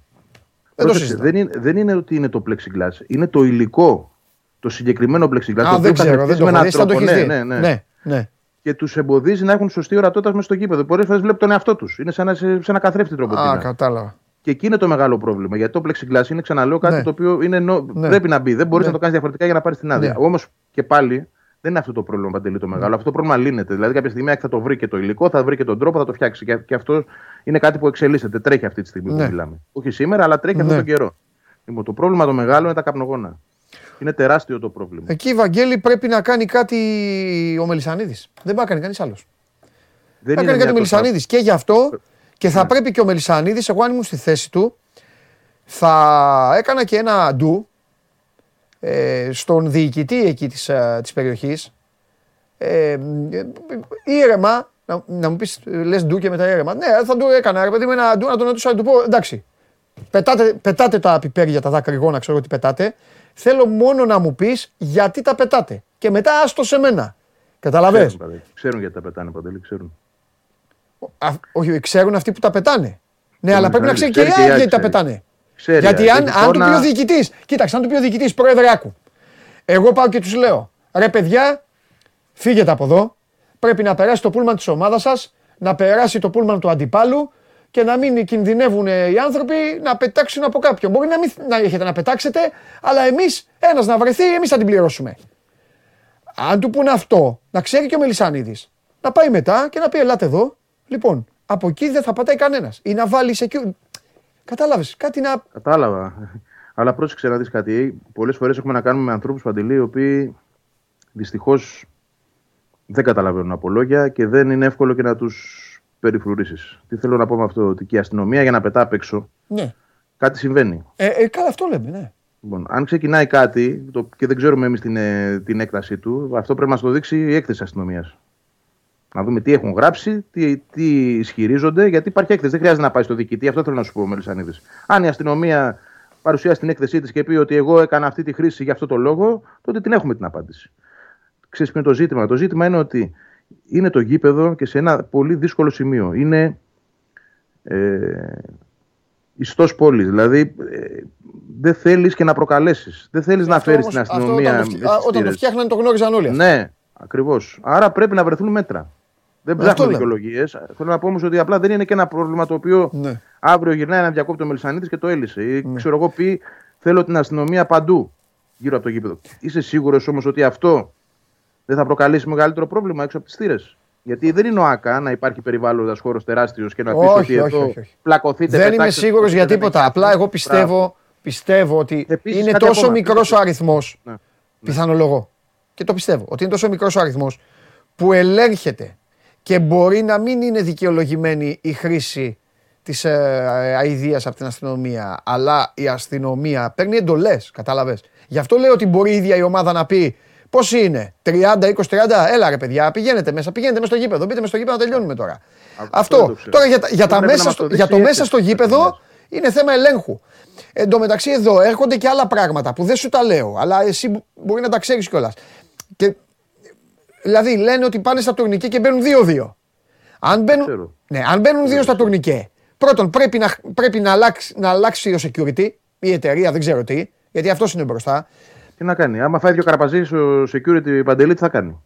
Πρόσεξε, συζητάω. δεν, είναι, δεν είναι ότι είναι το plexiglass. Είναι το υλικό. Το συγκεκριμένο plexiglass. το Α, οποίο δεν ξέρω, καθιστεί δεν το με έχω έναν δει. Θα το τρόπο. έχεις ναι, δει. ναι, ναι. ναι, ναι. Και τους εμποδίζει να έχουν σωστή ορατότητα μέσα στο γήπεδο. Πολλές φορές βλέπουν τον εαυτό τους. Είναι σαν, ένα- σε ένα καθρέφτη τρόπο. Α, κατάλαβα. Και εκεί είναι το μεγάλο πρόβλημα. Γιατί το plexiglass είναι, ξαναλέω, κάτι Ναι. το οποίο είναι νο... Ναι. πρέπει να μπει. Δεν μπορείς Ναι. να το κάνεις διαφορετικά για να πάρεις την άδεια. Ναι. Όμως και πάλι δεν είναι αυτό το πρόβλημα παντελή το μεγάλο. Αυτό το πρόβλημα λύνεται. Δηλαδή κάποια στιγμή θα το βρει και το υλικό, θα βρει και τον τρόπο, θα το φτιάξει. Και, και αυτό είναι κάτι που εξελίσσεται. Τρέχει αυτή τη στιγμή Ναι. που μιλάμε. Όχι σήμερα, αλλά τρέχει Ναι. αυτόν τον καιρό. Λοιπόν, το πρόβλημα το μεγάλο είναι τα καπνογόνα. Είναι τεράστιο το πρόβλημα. Εκεί, Βαγγέλη, πρέπει να κάνει κάτι ο Μελισανίδης. Δεν πάει να κάνει κανείς άλλος. δεν Θα κάνει είναι κάτι ο μια τόσο- Μελισανίδη. Και γι' αυτό και θα Ναι. πρέπει και ο Μελισανίδης, εγώ αν ήμουν στη θέση του, θα έκανα και ένα ντου ε, στον διοικητή εκεί της, ε, της περιοχής. Ε, ε, ήρεμα, να, να μου πεις, ε, λες ντου και μετά ήρεμα. Ναι, θα του έκανα, ρε παιδί μου, ένα ντου να τον ρωτήσω, να του πω, εντάξει, πετάτε, πετάτε τα πιπέρια, τα δάκρυγόνα, ξέρω τι πετάτε. Θέλω μόνο να μου πεις γιατί τα πετάτε. Και μετά άστο σε μένα. Καταλαβες; Ξέρουν, Παντελή. Ξέρουν γιατί τα πετάνε παντελή, ξέρουν. Α, όχι, ξέρουν αυτοί που τα πετάνε. Ναι, Ο αλλά πρέπει να ξέρει Μιχάλης, και η ξέρει και άλλη η γιατί τα άλλη πετάνε. Ξέρει, γιατί η αν, άλλη. αν του πει Εικόνα- ο διοικητή, κοίταξε, αν του πει ο διοικητής, πρόεδρε, άκου. Εγώ πάω και τους λέω, ρε παιδιά, φύγετε από εδώ. Πρέπει να περάσει το πούλμαν της ομάδας σας, να περάσει το πούλμαν του αντιπάλου και να μην κινδυνεύουν οι άνθρωποι να πετάξουν από κάποιον. Μπορεί να μην να έχετε να πετάξετε, αλλά εμείς, ένας να βρεθεί, εμείς θα την πληρώσουμε. Αν του πούνε αυτό, να ξέρει και ο Μελισανίδης, να πάει μετά και να πει: Ελάτε εδώ. Λοιπόν, από εκεί δεν θα πατάει κανένας. Ή να βάλει εκεί. Κατάλαβες, κάτι να. Κατάλαβα. Αλλά πρόσεξε να δεις κάτι. Πολλές φορές έχουμε να κάνουμε με ανθρώπους παντελή οι οποίοι δυστυχώς δεν καταλαβαίνουν από λόγια και δεν είναι εύκολο και να τους περιφρουρήσεις. Τι θέλω να πω με αυτό, ότι και η αστυνομία για να πετά απ' έξω Ναι. κάτι συμβαίνει. Ε, ε, καλά, αυτό λέμε, ναι. Λοιπόν, αν ξεκινάει κάτι το, και δεν ξέρουμε εμείς την, ε, την έκτασή του, αυτό πρέπει να μας το δείξει η έκθεση αστυνομίας. Να δούμε τι έχουν γράψει, τι, τι ισχυρίζονται, γιατί υπάρχει έκθεση. Δεν χρειάζεται να πάει στο διοικητή. Αυτό θέλω να σου πω, Μελισανίδης. Αν η αστυνομία παρουσιάσει την έκθεσή της και πει ότι εγώ έκανα αυτή τη χρήση για αυτό το λόγο, τότε την έχουμε την απάντηση. Ξέρεις ποιο είναι το ζήτημα; Το ζήτημα είναι ότι είναι το γήπεδο και σε ένα πολύ δύσκολο σημείο. Είναι ε, ιστός πόλης. Δηλαδή ε, δεν θέλεις και να προκαλέσεις. Δεν θέλεις να Αυτό φέρεις όμως- την αυτό αστυνομία. Όταν το, με φτια- α, τις όταν το θύρες. φτιάχναν το γνώριζαν όλοι. αυτοί. Ναι, ακριβώς. Άρα πρέπει να βρεθούν μέτρα. Δεν Αυτό ψάχνω λέμε. δικαιολογίες. Θέλω να πω όμως ότι απλά δεν είναι και ένα πρόβλημα το οποίο Ναι. αύριο γυρνάει ένα διακόπτω Μελισανίδη και το έλυσε. Ή ξέρω εγώ πει θέλω την αστυνομία παντού γύρω από το γήπεδο. Είσαι σίγουρος όμως ότι αυτό δεν θα προκαλέσει μεγαλύτερο πρόβλημα έξω από τις θύρες. Γιατί δεν είναι ο ΑΚΑ να υπάρχει περιβάλλοντας χώρος τεράστιος και να πει Όχι, ότι όχι, εδώ όχι, όχι. πλακωθείτε. Δεν είμαι πετάξτε, σίγουρος σκοτωθείτε, για δεν τίποτα. έχει Απλά άκρη. εγώ πιστεύω, πιστεύω ότι Επίσης, είναι κάτι τόσο ακόμα. μικρός ο αριθμός. Ναι. Πιθανολογώ. Και το πιστεύω. Ότι είναι τόσο μικρός ο αριθμός που ελέγχεται και μπορεί να μην είναι δικαιολογημένη η χρήση της ε, αηδίας από την αστυνομία. Αλλά η αστυνομία παίρνει εντολές. Κατάλαβες. Γι' αυτό λέω ότι μπορεί η ίδια η ομάδα να πει πώς είναι, 30, 20, 30. Έλα ρε παιδιά, πηγαίνετε μέσα, πηγαίνετε μέσα στο γήπεδο. Μπείτε μέσα στο γήπεδο να τελειώνουμε τώρα. δεν Αυτό. το ξέρω. Τώρα για, τα- για, Αυτό τα πρέπει να μέσα μας στο, το για δείξει το η μέσα στο έκθεση. γήπεδο είναι θέμα ελέγχου. Εν τω μεταξύ εδώ έρχονται και άλλα πράγματα που δεν σου τα λέω, αλλά εσύ μπο- μπορεί να τα ξέρεις κιόλας. Και, δηλαδή λένε ότι πάνε στα τουρνικέ και μπαίνουν 2-2. Αν μπαίνουν, Ξέρω. ναι, αν μπαίνουν δύο στα τουρνικέ, πρώτον πρέπει να, πρέπει να, αλλάξει, να αλλάξει ο security, η εταιρεία, δεν ξέρω τι, γιατί αυτός είναι μπροστά. Τι να κάνει. Άμα φάει δύο καραπαζί στο security παντελή, τι θα κάνει;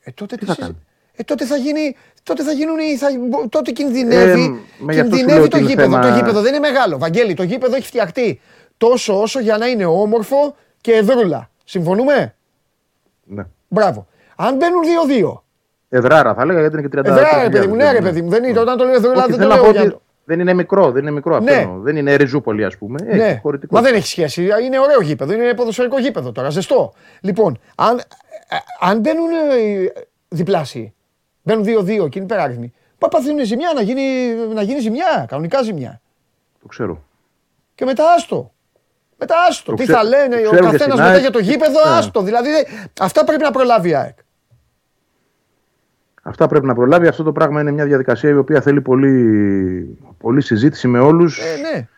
Ε, τότε, τι θα συζη- κάνει; ε, τότε θα γίνει, τότε θα γίνουν, οι- θα, τότε κινδυνεύει, Ε, μα γι' αυτό σου λέω κινδυνεύει ότι το είναι γήπεδο. θέμα- Το γήπεδο δεν είναι μεγάλο. Βαγγέλη, το γήπεδο έχει φτιαχτεί τόσο όσο για να είναι όμορφο και εδρούλα. Συμφωνούμε; Ναι. Μπράβο. Αν μπαίνουν 2-2. Εδράρα θα έλεγα γιατί είναι και 30 Εδρά, ρε παιδί μου, ναι, ρε παιδί μου. Δεν είναι, όταν το λέω εδρούλα, Όχι, δεν το θέλω να λέω πω για ότι το. Δεν είναι μικρό, δεν είναι μικρό αυτό. Ναι. εννοώ. Δεν είναι ριζούπολη, ας πούμε. Έχει Ναι, χωρητικό. μα δεν έχει σχέση. Είναι ωραίο γήπεδο. Είναι ποδοσφαιρικό γήπεδο τώρα. Ζεστό. Λοιπόν, αν, ε, αν μπαίνουν ε, διπλάσιοι, μπαίνουν 2-2 και είναι υπεράριθμοι, πα παθαίνουν ζημιά, να γίνει, να γίνει ζημιά, κανονικά ζημιά. Το ξέρω. Και μετά άστο. Μετά άστο. Το Τι ξέ- θα λένε το ο ξέρω και καθένας στην μετά ΑΕΚ. για το γήπεδο, Ναι. άστο. Δηλαδή ε, αυτά πρέπει να προλάβει η ΑΕΚ. Αυτά πρέπει να προλάβει. Αυτό το πράγμα είναι μια διαδικασία η οποία θέλει πολύ, πολύ συζήτηση με όλους. Ε, ναι.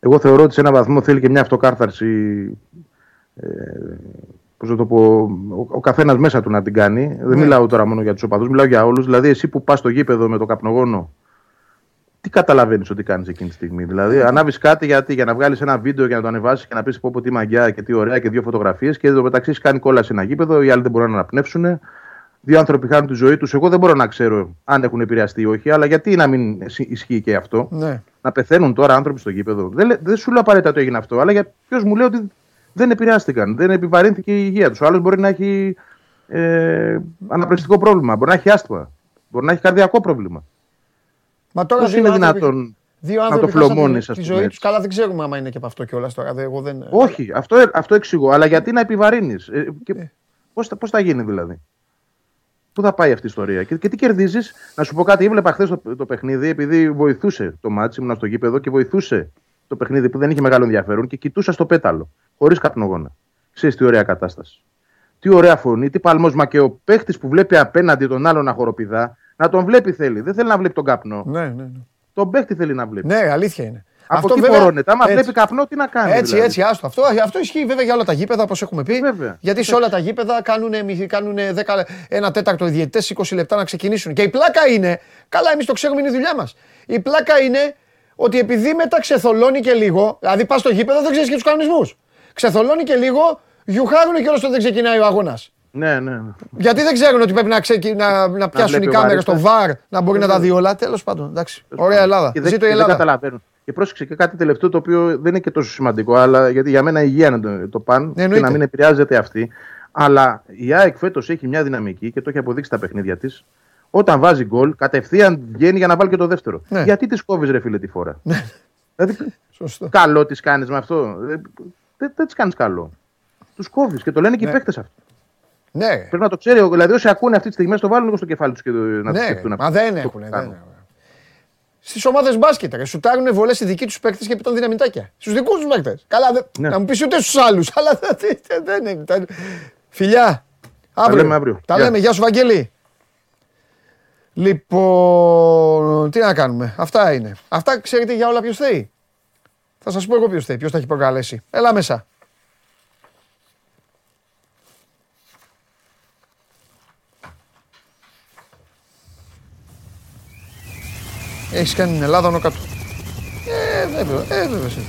Εγώ θεωρώ ότι σε έναν βαθμό θέλει και μια αυτοκάρθαρση. Ε, πώς να το πω, ο, ο καθένας μέσα του να την κάνει. Δεν Ναι. μιλάω τώρα μόνο για τους οπαδούς, μιλάω για όλους. Δηλαδή, εσύ που πας στο γήπεδο με το καπνογόνο, τι καταλαβαίνεις ότι κάνεις εκείνη τη στιγμή; Δηλαδή, ανάβεις κάτι γιατί, για να βγάλεις ένα βίντεο και να το ανεβάσεις και να πεις πω, πω τι μαγιά και τι ωραία και δύο φωτογραφίες και εδώ μεταξύ έχεις κάνει κόλλα σε ένα γήπεδο, οι άλλοι δεν μπορούν να αναπνεύσουν. Δύο άνθρωποι χάνουν τη ζωή τους. Εγώ δεν μπορώ να ξέρω αν έχουν επηρεαστεί ή όχι, αλλά γιατί να μην ισχύει και αυτό; Ναι. να πεθαίνουν τώρα άνθρωποι στο γήπεδο. Δεν, λέ- δεν σου λέω απαραίτητα ότι έγινε αυτό, αλλά για ποιος μου λέει ότι δεν επηρεάστηκαν, δεν επιβαρύνθηκε η υγεία τους. Ο άλλος μπορεί να έχει ε, αναπνευστικό πρόβλημα, μπορεί να έχει άσθμα, μπορεί να έχει καρδιακό πρόβλημα. Μα τώρα Πώς δύο είναι άνθρωποι- δυνατόν. Δύο να το άνθρωποι χάσαν φλωμώνεις, τη, ας τη πούμε, ζωή έτσι. του. Καλά, δεν ξέρουμε άμα είναι και από αυτό κιόλας τώρα. δε- Εγώ δεν... Όχι, αυτό, αυτό εξηγώ, αλλά γιατί να επιβαρύνεις; Ε, και πώς, θα- πώς θα γίνει δηλαδή; Πού θα πάει αυτή η ιστορία; Και, και τι κερδίζεις; Να σου πω κάτι, έβλεπα χθες το, το παιχνίδι, επειδή βοηθούσε το μάτσι, ήμουν στο γήπεδο και βοηθούσε το παιχνίδι που δεν είχε μεγάλο ενδιαφέρον και κοιτούσα στο πέταλο, χωρίς καπνογόνα. Ξέρεις τι ωραία κατάσταση. Τι ωραία φωνή, τι παλμόσμα και ο παίχτης που βλέπει απέναντι τον άλλον να χοροπηδά, να τον βλέπει θέλει. Δεν θέλει να βλέπει τον καπνό. Ναι, ναι, ναι. Τον παίχτη θέλει να βλέπει. Ναι, αλήθεια είναι. Από Αυτό εκεί βέβαια- πορώνεται. Άμα έτσι. βλέπει καπνό, τι να κάνει. Έτσι, δηλαδή. έτσι, άστο. Αυτό, αυτό ισχύει βέβαια για όλα τα γήπεδα, όπως έχουμε πει. Βέβαια. Γιατί σε όλα τα γήπεδα κάνουν, κάνουν 10, ένα τέταρτο οι διαιτητές 20 λεπτά να ξεκινήσουν. Και η πλάκα είναι, καλά, εμείς το ξέρουμε, είναι η δουλειά μας. Η πλάκα είναι ότι επειδή μετά ξεθολώνει και λίγο, δηλαδή πας στο γήπεδο δεν ξέρεις και τους κανονισμούς. Ξεθολώνει και λίγο, γιουχάρουν και όλος το δεν ξεκινάει ο αγώνας. Ναι, ναι, ναι. Γιατί δεν ξέρουν ότι πρέπει να, ξεκι... να, να πιάσουν οι βλέπει ο κάμερες στο βαρύτητας. βαρ, να μπορεί να τα δει όλα. Τέλος πάντων, εντάξει. Ωραία Ελλάδα. Και δεν, Ζήτω η και δεν Ελλάδα. καταλαβαίνω. Και πρόσεξε και κάτι τελευταίο το οποίο δεν είναι και τόσο σημαντικό, αλλά γιατί για μένα η υγεία είναι το, το παν και εννοείται. να μην επηρεάζεται αυτή. Αλλά η ΑΕΚ φέτος έχει μια δυναμική και το έχει αποδείξει τα παιχνίδια της. Όταν βάζει γκολ, κατευθείαν βγαίνει για να βάλει και το δεύτερο. Ναι. Γιατί της κόβεις, ρε φίλε, τη φορά; δηλαδή, Σωστό. καλό της κάνεις με αυτό. Δεν, δεν, δεν της κάνεις καλό. Τους κόβεις και το λένε και Ναι. οι παίκτες αυτό. Ναι, Πρέπει να το ξέρει. Δηλαδή, όσοι ακούνε αυτή τη στιγμή, στο βάλουν λίγο στο κεφάλι τους και το, να το ναι, σκεφτούν. μα αυτό. δεν Το έχουν. κάνουν. Στις ομάδες μπάσκετ, ρε, σουτάρουν βολές οι δικοί τους παίκτες και πετούν δυναμητάκια. Στους δικούς τους παίκτες. Καλά, δε- Ναι. να μου πεις ούτε στους άλλους. Αλλά δεν- δεν- δεν είναι. τα- Φιλιά. Αύριο. λέμε αύριο. Τα Γεια. λέμε. Γεια σου, Βαγγέλη. Λοιπόν, τι να κάνουμε. Αυτά είναι. Αυτά ξέρετε για όλα ποιος θέλει. Θα σας πω εγώ ποιος θέλει, ποιος τα έχει προκαλέσει. Έλα μέσα. Έχεις κάνει την Ελλάδα όνο κάτω. Ε, βέβαια, ε, βέβαια. σε.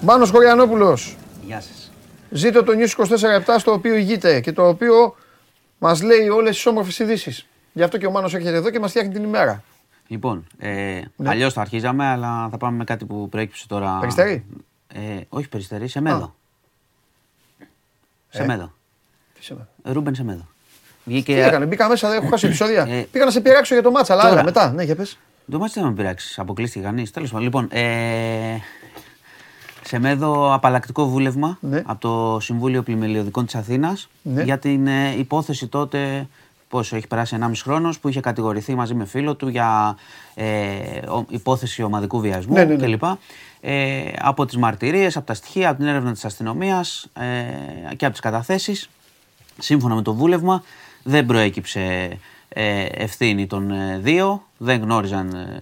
Μάνος Κοριανόπουλος, Γεια σας. ζήτω το News 24-7 στο οποίο ηγείται και το οποίο μας λέει όλες τις όμορφες ειδήσεις. Γι' αυτό και ο Μάνος έρχεται εδώ και μας φτιάχνει την ημέρα. Λοιπόν, ε, Ναι. αλλιώς το αρχίζαμε, αλλά θα πάμε με κάτι που προέκυψε τώρα. Περιστέρι; Ε, όχι περιστερή, σε μέδο. Σε Ε. μέδο. Τι σε- Ρούμπεν σε μέδο. Βγήκε. Τι έκανε, μπήκα μέσα, δεν έχω χάσει επεισόδια. Ε. Πήγα να σε πειράξω για το μάτσα, αλλά Τώρα. άλλα μετά. Ναι, για πες. Το μάτι δεν με πειράξεις. Αποκλείστηκε κανείς. Τέλος πάντων. Λοιπόν, ε, σε μέδο απαλλακτικό βούλευμα Ναι. από το Συμβούλιο Πλημελιωδικών της Αθήνας Ναι. για την ε, υπόθεση τότε. Πόσο έχει περάσει 1,5 χρόνος που είχε κατηγορηθεί μαζί με φίλο του για ε, ο- υπόθεση ομαδικού βιασμού Ναι, ναι, ναι. κλπ. Ε, από τις μαρτυρίες, από τα στοιχεία, από την έρευνα της αστυνομίας ε, και από τις καταθέσεις σύμφωνα με το βούλευμα δεν προέκυψε ε, ευθύνη των ε, δύο, δεν γνώριζαν ε,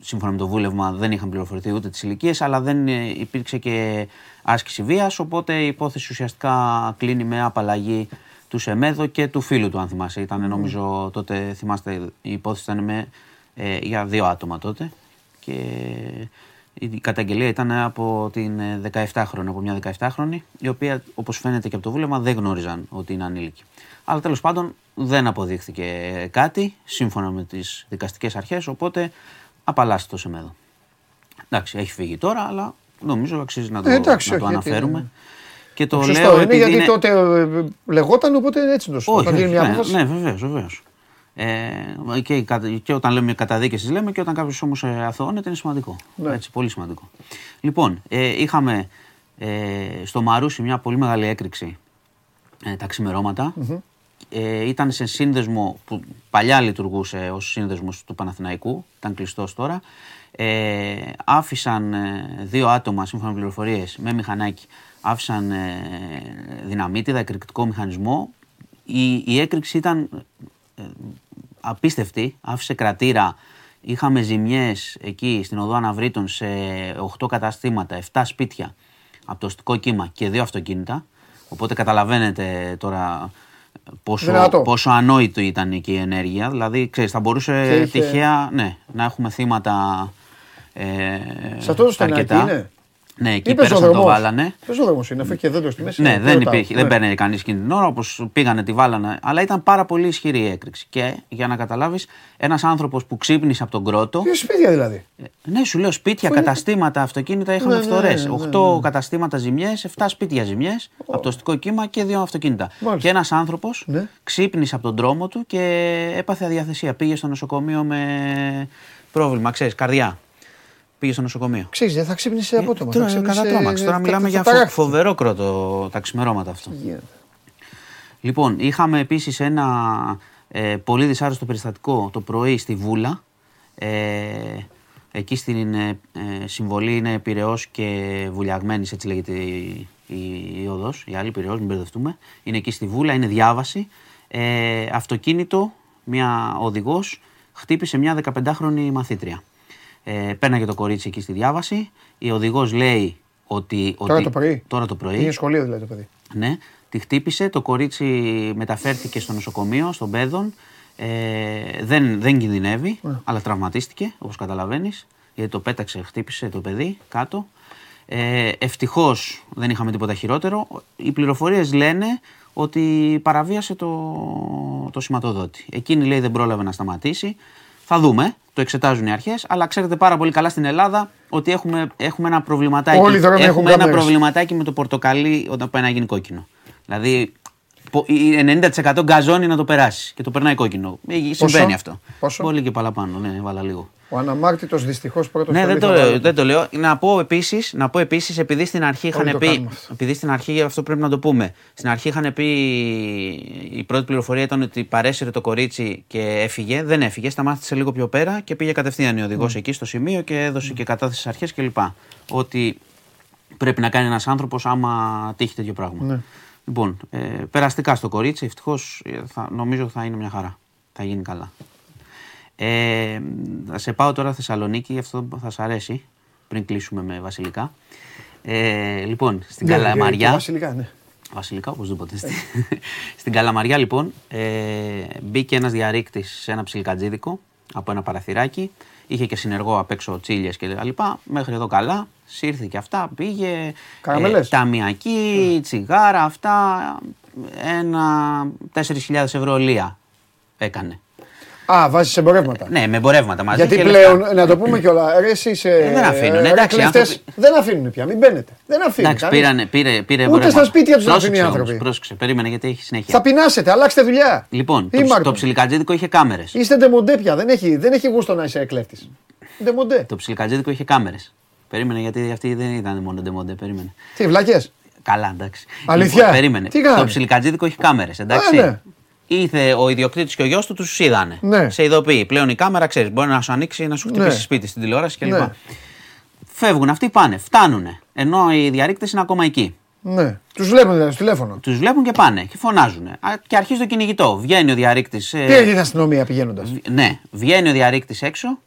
σύμφωνα με το βούλευμα δεν είχαν πληροφορηθεί ούτε τις ηλικίες, αλλά δεν ε, υπήρξε και άσκηση βίας, οπότε η υπόθεση ουσιαστικά κλείνει με απαλλαγή του Σεμέδο και του φίλου του, αν θυμάσαι. Ήταν νομίζω τότε, θυμάστε, η υπόθεση ήταν με, ε, για δύο άτομα τότε. Και η καταγγελία ήταν από την 17χρονη, από μια 17χρονη, η οποία, όπως φαίνεται και από το βούλευμα, δεν γνώριζαν ότι είναι ανήλικη. Αλλά τέλος πάντων δεν αποδείχθηκε κάτι σύμφωνα με τις δικαστικές αρχές, οπότε απαλλάσσει το Σεμέδο. Εντάξει, έχει φύγει τώρα, αλλά νομίζω αξίζει να το, Ε, εντάξει, να το όχι, γιατί αναφέρουμε. είναι- Και το Σωστό λέω είναι επειδή γιατί είναι... τότε ε, λεγόταν, οπότε έτσι το σου. Όχι, Όταν γίνει όχι, μια ναι, απόφαση. ναι, βεβαίως, βεβαίως. Ε, και, οι κατα- και όταν λέμε καταδίκε, τι λέμε και όταν κάποιος όμως αθωώνεται είναι σημαντικό. Ναι. Έτσι, πολύ σημαντικό. Λοιπόν, ε, είχαμε ε, στο Μαρούσι μια πολύ μεγάλη έκρηξη ε, τα ξημερωματα Ε, ήταν σε σύνδεσμο που παλιά λειτουργούσε ως σύνδεσμος του Παναθηναϊκού, ήταν κλειστός τώρα. Ε, άφησαν ε, δύο άτομα, σύμφωνα με πληροφορίες, με μηχανάκι, άφησαν ε, δυναμίτιδα, εκρηκτικό μηχανισμό. Η, η έκρηξη ήταν ε, απίστευτη, άφησε κρατήρα. Είχαμε ζημιές εκεί στην οδό Αναβρίτων σε 8 καταστήματα, 7 σπίτια από το αστικό κύμα και δύο αυτοκίνητα. Οπότε καταλαβαίνετε τώρα πόσο, Δυνατό. πόσο ανόητο ήταν εκεί η ενέργεια. Δηλαδή, ξέρεις, θα μπορούσε Και είχε- τυχαία ναι, να έχουμε θύματα. Ε, Σε αυτό το στενάκι αρκετά. είναι. Ναι, εκεί Ή πέρασαν το πεζοδρομός. βάλανε. Πεζόδρομος είναι, αφού και δέντρο στη μέση. Ναι, είναι, δεν, ρωτάω. υπήρχε, Ναι. δεν παίρνει κανείς εκείνη την ώρα, όπως πήγανε τη βάλανε. Αλλά ήταν πάρα πολύ ισχυρή η έκρηξη. Και για να καταλάβεις, ένας άνθρωπος που ξύπνησε από τον κρότο. Τι σπίτια δηλαδή; Ε, Ναι, σου λέω σπίτια, Πού είναι; καταστήματα, αυτοκίνητα είχαμε Ναι, ναι, φθορές. ναι, ναι, 8 ναι. καταστήματα ζημιές, 7 σπίτια ζημιές από το αστικό κύμα και δύο αυτοκίνητα. Μάλιστα. Και ένας άνθρωπος Ναι. ξύπνησε από τον δρόμο του και έπαθε αδιαθεσία. Πήγε στο νοσοκομείο με πρόβλημα, ξέρεις, καρδιά. Πήγε στο νοσοκομείο. Ξέρεις, δεν θα ξύπνησε απότομα. Τώρα, θα ξύπνησε, κατά τρόμαξ. Τώρα θα- μιλάμε θα για φο- ταράχτηκε. φοβερό κρότο τα ξημερώματα αυτό. Γίνεται. Λοιπόν, είχαμε επίσης ένα ε, πολύ δυσάρεστο περιστατικό το πρωί στη Βούλα. Ε, εκεί στην ε, ε, συμβολή είναι Πυραιός και Βουλιαγμένης, έτσι λέγεται η, η, η οδός, η άλλη Πυραιός, μην μπερδευτούμε. Είναι εκεί στη Βούλα, είναι διάβαση. Ε, αυτοκίνητο, μια οδηγός, χτύπησε μια 15χρονη μαθήτρια. Ε, πέρναγε το κορίτσι εκεί στη διάβαση. Η οδηγός λέει ότι... Τώρα ότι- το πρωί. Τώρα το πρωί. Είναι σχολείο δηλαδή το παιδί. Ναι, τη χτύπησε, το κορίτσι μεταφέρθηκε στο νοσοκομείο, στον Πέδον. Ε, δεν, δεν κινδυνεύει, αλλά τραυματίστηκε, όπως καταλαβαίνεις, γιατί το πέταξε, χτύπησε το παιδί κάτω. Ε, Ευτυχώς δεν είχαμε τίποτα χειρότερο. Οι πληροφορίες λένε ότι παραβίασε το, το σηματοδότη. Εκείνη λέει δεν πρόλαβε να σταματήσει. Θα δούμε, το εξετάζουν οι αρχές, αλλά ξέρετε πάρα πολύ καλά στην Ελλάδα ότι έχουμε, έχουμε ένα προβληματάκι. Όλοι οι δρόμοι έχουν έχουμε ένα κάμερες. προβληματάκι με το πορτοκαλί όταν πάει να γίνει κόκκινο. Δηλαδή, πο- η 90% γκαζώνει να το περάσει και το περνάει κόκκινο. Ε, Συμβαίνει αυτό. Πόσο; Πολύ και παραπάνω, ναι, βάλα λίγο. Ο αναμάρτητος δυστυχώς πρώτος Ναι, στο δεν το, λίθο λέω, βάλε. δεν το λέω. Να πω επίσης, να πω επίσης, επειδή στην αρχή Όλοι είχαν το πει. κάνουμε αυτό. Επειδή στην αρχή, αυτό πρέπει να το πούμε. Στην αρχή είχαν πει. Η πρώτη πληροφορία ήταν ότι παρέσυρε το κορίτσι και έφυγε. Δεν έφυγε, σταμάτησε λίγο πιο πέρα και πήγε κατευθείαν η οδηγός εκεί στο σημείο και έδωσε και κατάθεση στις αρχές κλπ. Ότι πρέπει να κάνει ένας άνθρωπος άμα τύχει τέτοιο πράγμα. Ναι. Λοιπόν, ε, περαστικά στο κορίτσι, ευτυχώς νομίζω θα είναι μια χαρά. Θα γίνει καλά. Ε, θα σε πάω τώρα Θεσσαλονίκη, αυτό θα σα αρέσει, πριν κλείσουμε με βασιλικά. Ε, λοιπόν, στην Ναι, και- Καλαμαριά. και Βασιλικά, ναι. Βασιλικά, οπωσδήποτε. Στη- Στην Καλαμαριά, λοιπόν, ε, μπήκε ένας διαρρήκτης σε ένα ψιλικατζίδικο από ένα παραθυράκι. Είχε και συνεργό απ' έξω τσίλιες και τα λοιπά. Μέχρι εδώ καλά. Σύρθηκε αυτά, πήγε. Καραμελές. ταμιακή, τσιγάρα, αυτά. Ένα 4.000 ευρώ λία έκανε. Α, βάζεις εμπορεύματα. Ναι, με εμπορεύματα μαζί. Γιατί και πλέον, λεφτά. να το πούμε κιόλα, ρε εσείς ε, Ε, δεν αφήνουν, ρε, εντάξει, κλέφτες, άνθρωποι- δεν αφήνουν πια, μην μπαίνετε. Δεν αφήνουν. Εντάξει, κανείς. πήρανε, πήρε, πήρε Ούτε εμπορεύματα. στα σπίτια τους δεν Πρόσεξε αφήνουν οι όμως, άνθρωποι. Πρόσεξε, περίμενε γιατί έχει συνέχεια. Θα πεινάσετε, αλλάξτε δουλειά. Λοιπόν, το, Ήμαρτον. το ψιλικατζίδικο είχε κάμερες. Είστε ντεμοντέ πια, δεν έχει, δεν έχει γούστο να είσαι κλέφτης. Ντεμοντέ. Το ψιλικατζίδικο είχε κάμερες. Περίμενε γιατί αυτή δεν ήταν μόνο ντεμοντέ. Περίμενε. Τι, βλάκες. Καλά, εντάξει. Αλήθεια; Λοιπόν, περίμενε. Τι κάνανε; Το ψιλικατζίδικο είχε κάμερες, εντάξει. Α, ναι. Ήρθε ο ιδιοκτήτης και ο γιος του, τους είδανε. Ναι. Σε ειδοποιεί. Πλέον η κάμερα ξέρεις, μπορεί να σου ανοίξει, να σου χτυπήσει Ναι. σπίτι στην τηλεόραση κλπ. Ναι. Φεύγουν αυτοί, πάνε, φτάνουνε. Ενώ οι διαρρήκτες είναι ακόμα εκεί. Ναι. Τους βλέπουν δηλαδή στο τηλέφωνο. Τους βλέπουν και πάνε και φωνάζουν. Και αρχίζει το κυνηγητό. Βγαίνει ο διαρρήκτης. Τι έγινε η αστυνομία πηγαίνοντας; Ναι, βγαίνει ο διαρρήκτης έξω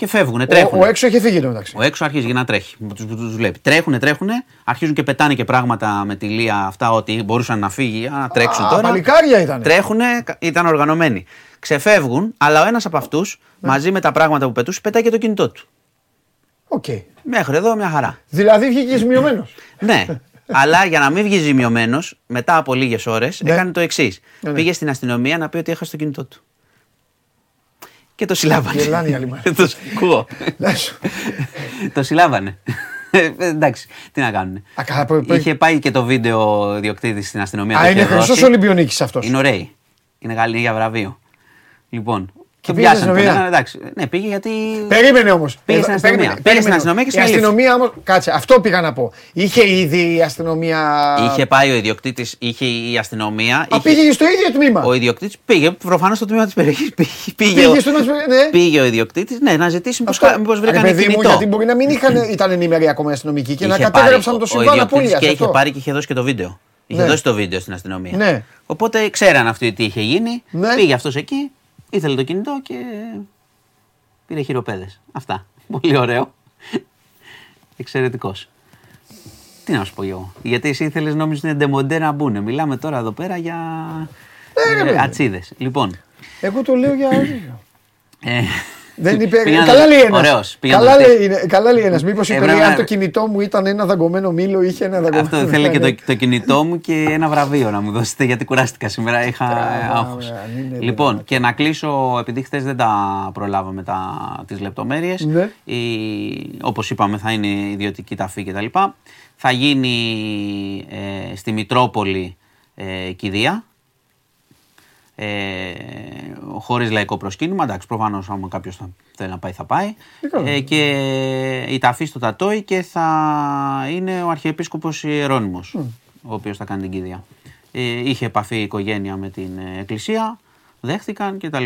και φεύγουν, Ο, τρέχουν. ο έξω είχε φύγει το μεταξύ. Ο έξω αρχίζει να τρέχει. Του τους βλέπει. Τρέχουν, τρέχουν, αρχίζουν και πετάνε και πράγματα με τη Λία αυτά ότι μπορούσαν να φύγει, α, να τρέξουν Α, τώρα. παλικάρια ήταν. Τρέχουν, ήταν οργανωμένοι. Ξεφεύγουν, αλλά ο ένας από αυτούς Ναι. μαζί με τα πράγματα που πετούσε πετάει και το κινητό του. Οκ. Μέχρι εδώ μια χαρά. Δηλαδή βγήκε ζημιωμένος. ναι. Αλλά για να μην βγει ζημιωμένος, μετά από λίγες ώρες Ναι. έκανε το εξής. Ναι, ναι. Πήγε στην αστυνομία να πει ότι έχασε το κινητό του. Και το συλλάβανε. Γελάνε οι άλλοι μας. το ακούω. Να σου- το συλλάβανε. Ε, εντάξει, τι να κάνουν. Α, καλά, προ- προ- Είχε πάει και το βίντεο ο ιδιοκτήτη στην αστυνομία. Α, το είναι είχε χρυσός δώσει. Ολυμπιονίκης αυτός. Είναι ωραίοι. Είναι καλή για βραβείο. Λοιπόν. Και τον πήγε στην πιάσανε, τον αστυνομία. έναν, εντάξει. Ναι, πήγε γιατί. Περίμενε όμως. Πήγε στην αστυνομία. Πήγε στην αστυνομία και Η συνελήφθη. αστυνομία όμω. Κάτσε, αυτό πήγα να πω. Είχε ήδη η αστυνομία. Είχε πάει ο ιδιοκτήτης, είχε η αστυνομία. Α, είχε- πήγε στο ίδιο τμήμα. Ο ιδιοκτήτης πήγε προφανώς στο τμήμα της περιοχής. Πήγε, πήγε, Πήγε ο- στο τμήμα της περιοχής, ναι. πήγε ο ιδιοκτήτης ναι, να ζητήσει Αυτό. μήπως Ρε βρήκαν παιδί μου, κινητό. γιατί μπορεί να μην είχαν, ήταν ενημεροί ακόμα οι αστυνομικοί και να Είχε κατέγραψαν πάρει- το ο- συμβάν Ο ιδιοκτήτης απώλεια. και είχε πάρει και είχε δώσει και το βίντεο. Είχε Ναι. δώσει το βίντεο στην αστυνομία. Ναι. Οπότε ξέραν αυτοί τι είχε γίνει. Ναι. Πήγε αυτός εκεί, ήθελε το κινητό και πήρε χειροπέδες. Αυτά. Πολύ ωραίο. Εξαιρετικός. Τι να σου πω εγώ. Γιατί εσύ ήθελες νόμιζες είναι ντεμοντέ να μπουν. Μιλάμε τώρα εδώ πέρα για Ναι, ρε, παιδί. ατσίδες. Λοιπόν. Εγώ το λέω για. Ε, Δεν είπε. πήγα να Καλά το- λέει ένας. Ωραίος. Πήγα να Καλά το- λέει, είναι- καλά λέει ένας. Μήπως είπε Έπρεπε λέει, να- αν το κινητό μου ήταν ένα δαγκωμένο μήλο, είχε ένα δαγκωμένο Αυτό θέλει και μήλο. το, το κινητό μου και ένα βραβείο να μου δώσετε γιατί κουράστηκα σήμερα. Είχα Τραβάμε, άγχος. αν είναι Λοιπόν, δυνατόν. και να κλείσω, επειδή χθες δεν τα προλάβαμε τα, τις λεπτομέρειες, Ναι. η- όπως είπαμε θα είναι ιδιωτική ταφή κτλ. Θα γίνει ε, στη Μητρόπολη ε, κηδεία, ε, χωρίς λαϊκό προσκύνημα. Εντάξει, προφανώς άμα κάποιος θέλει να πάει, θα πάει. καλά. Ε, και η ταφή στο Τατόι και θα είναι ο Αρχιεπίσκοπος Ιερώνυμος, ο οποίος θα κάνει την κηδεία. Ε, είχε επαφή η οικογένεια με την ε, εκκλησία, δέχτηκαν κτλ.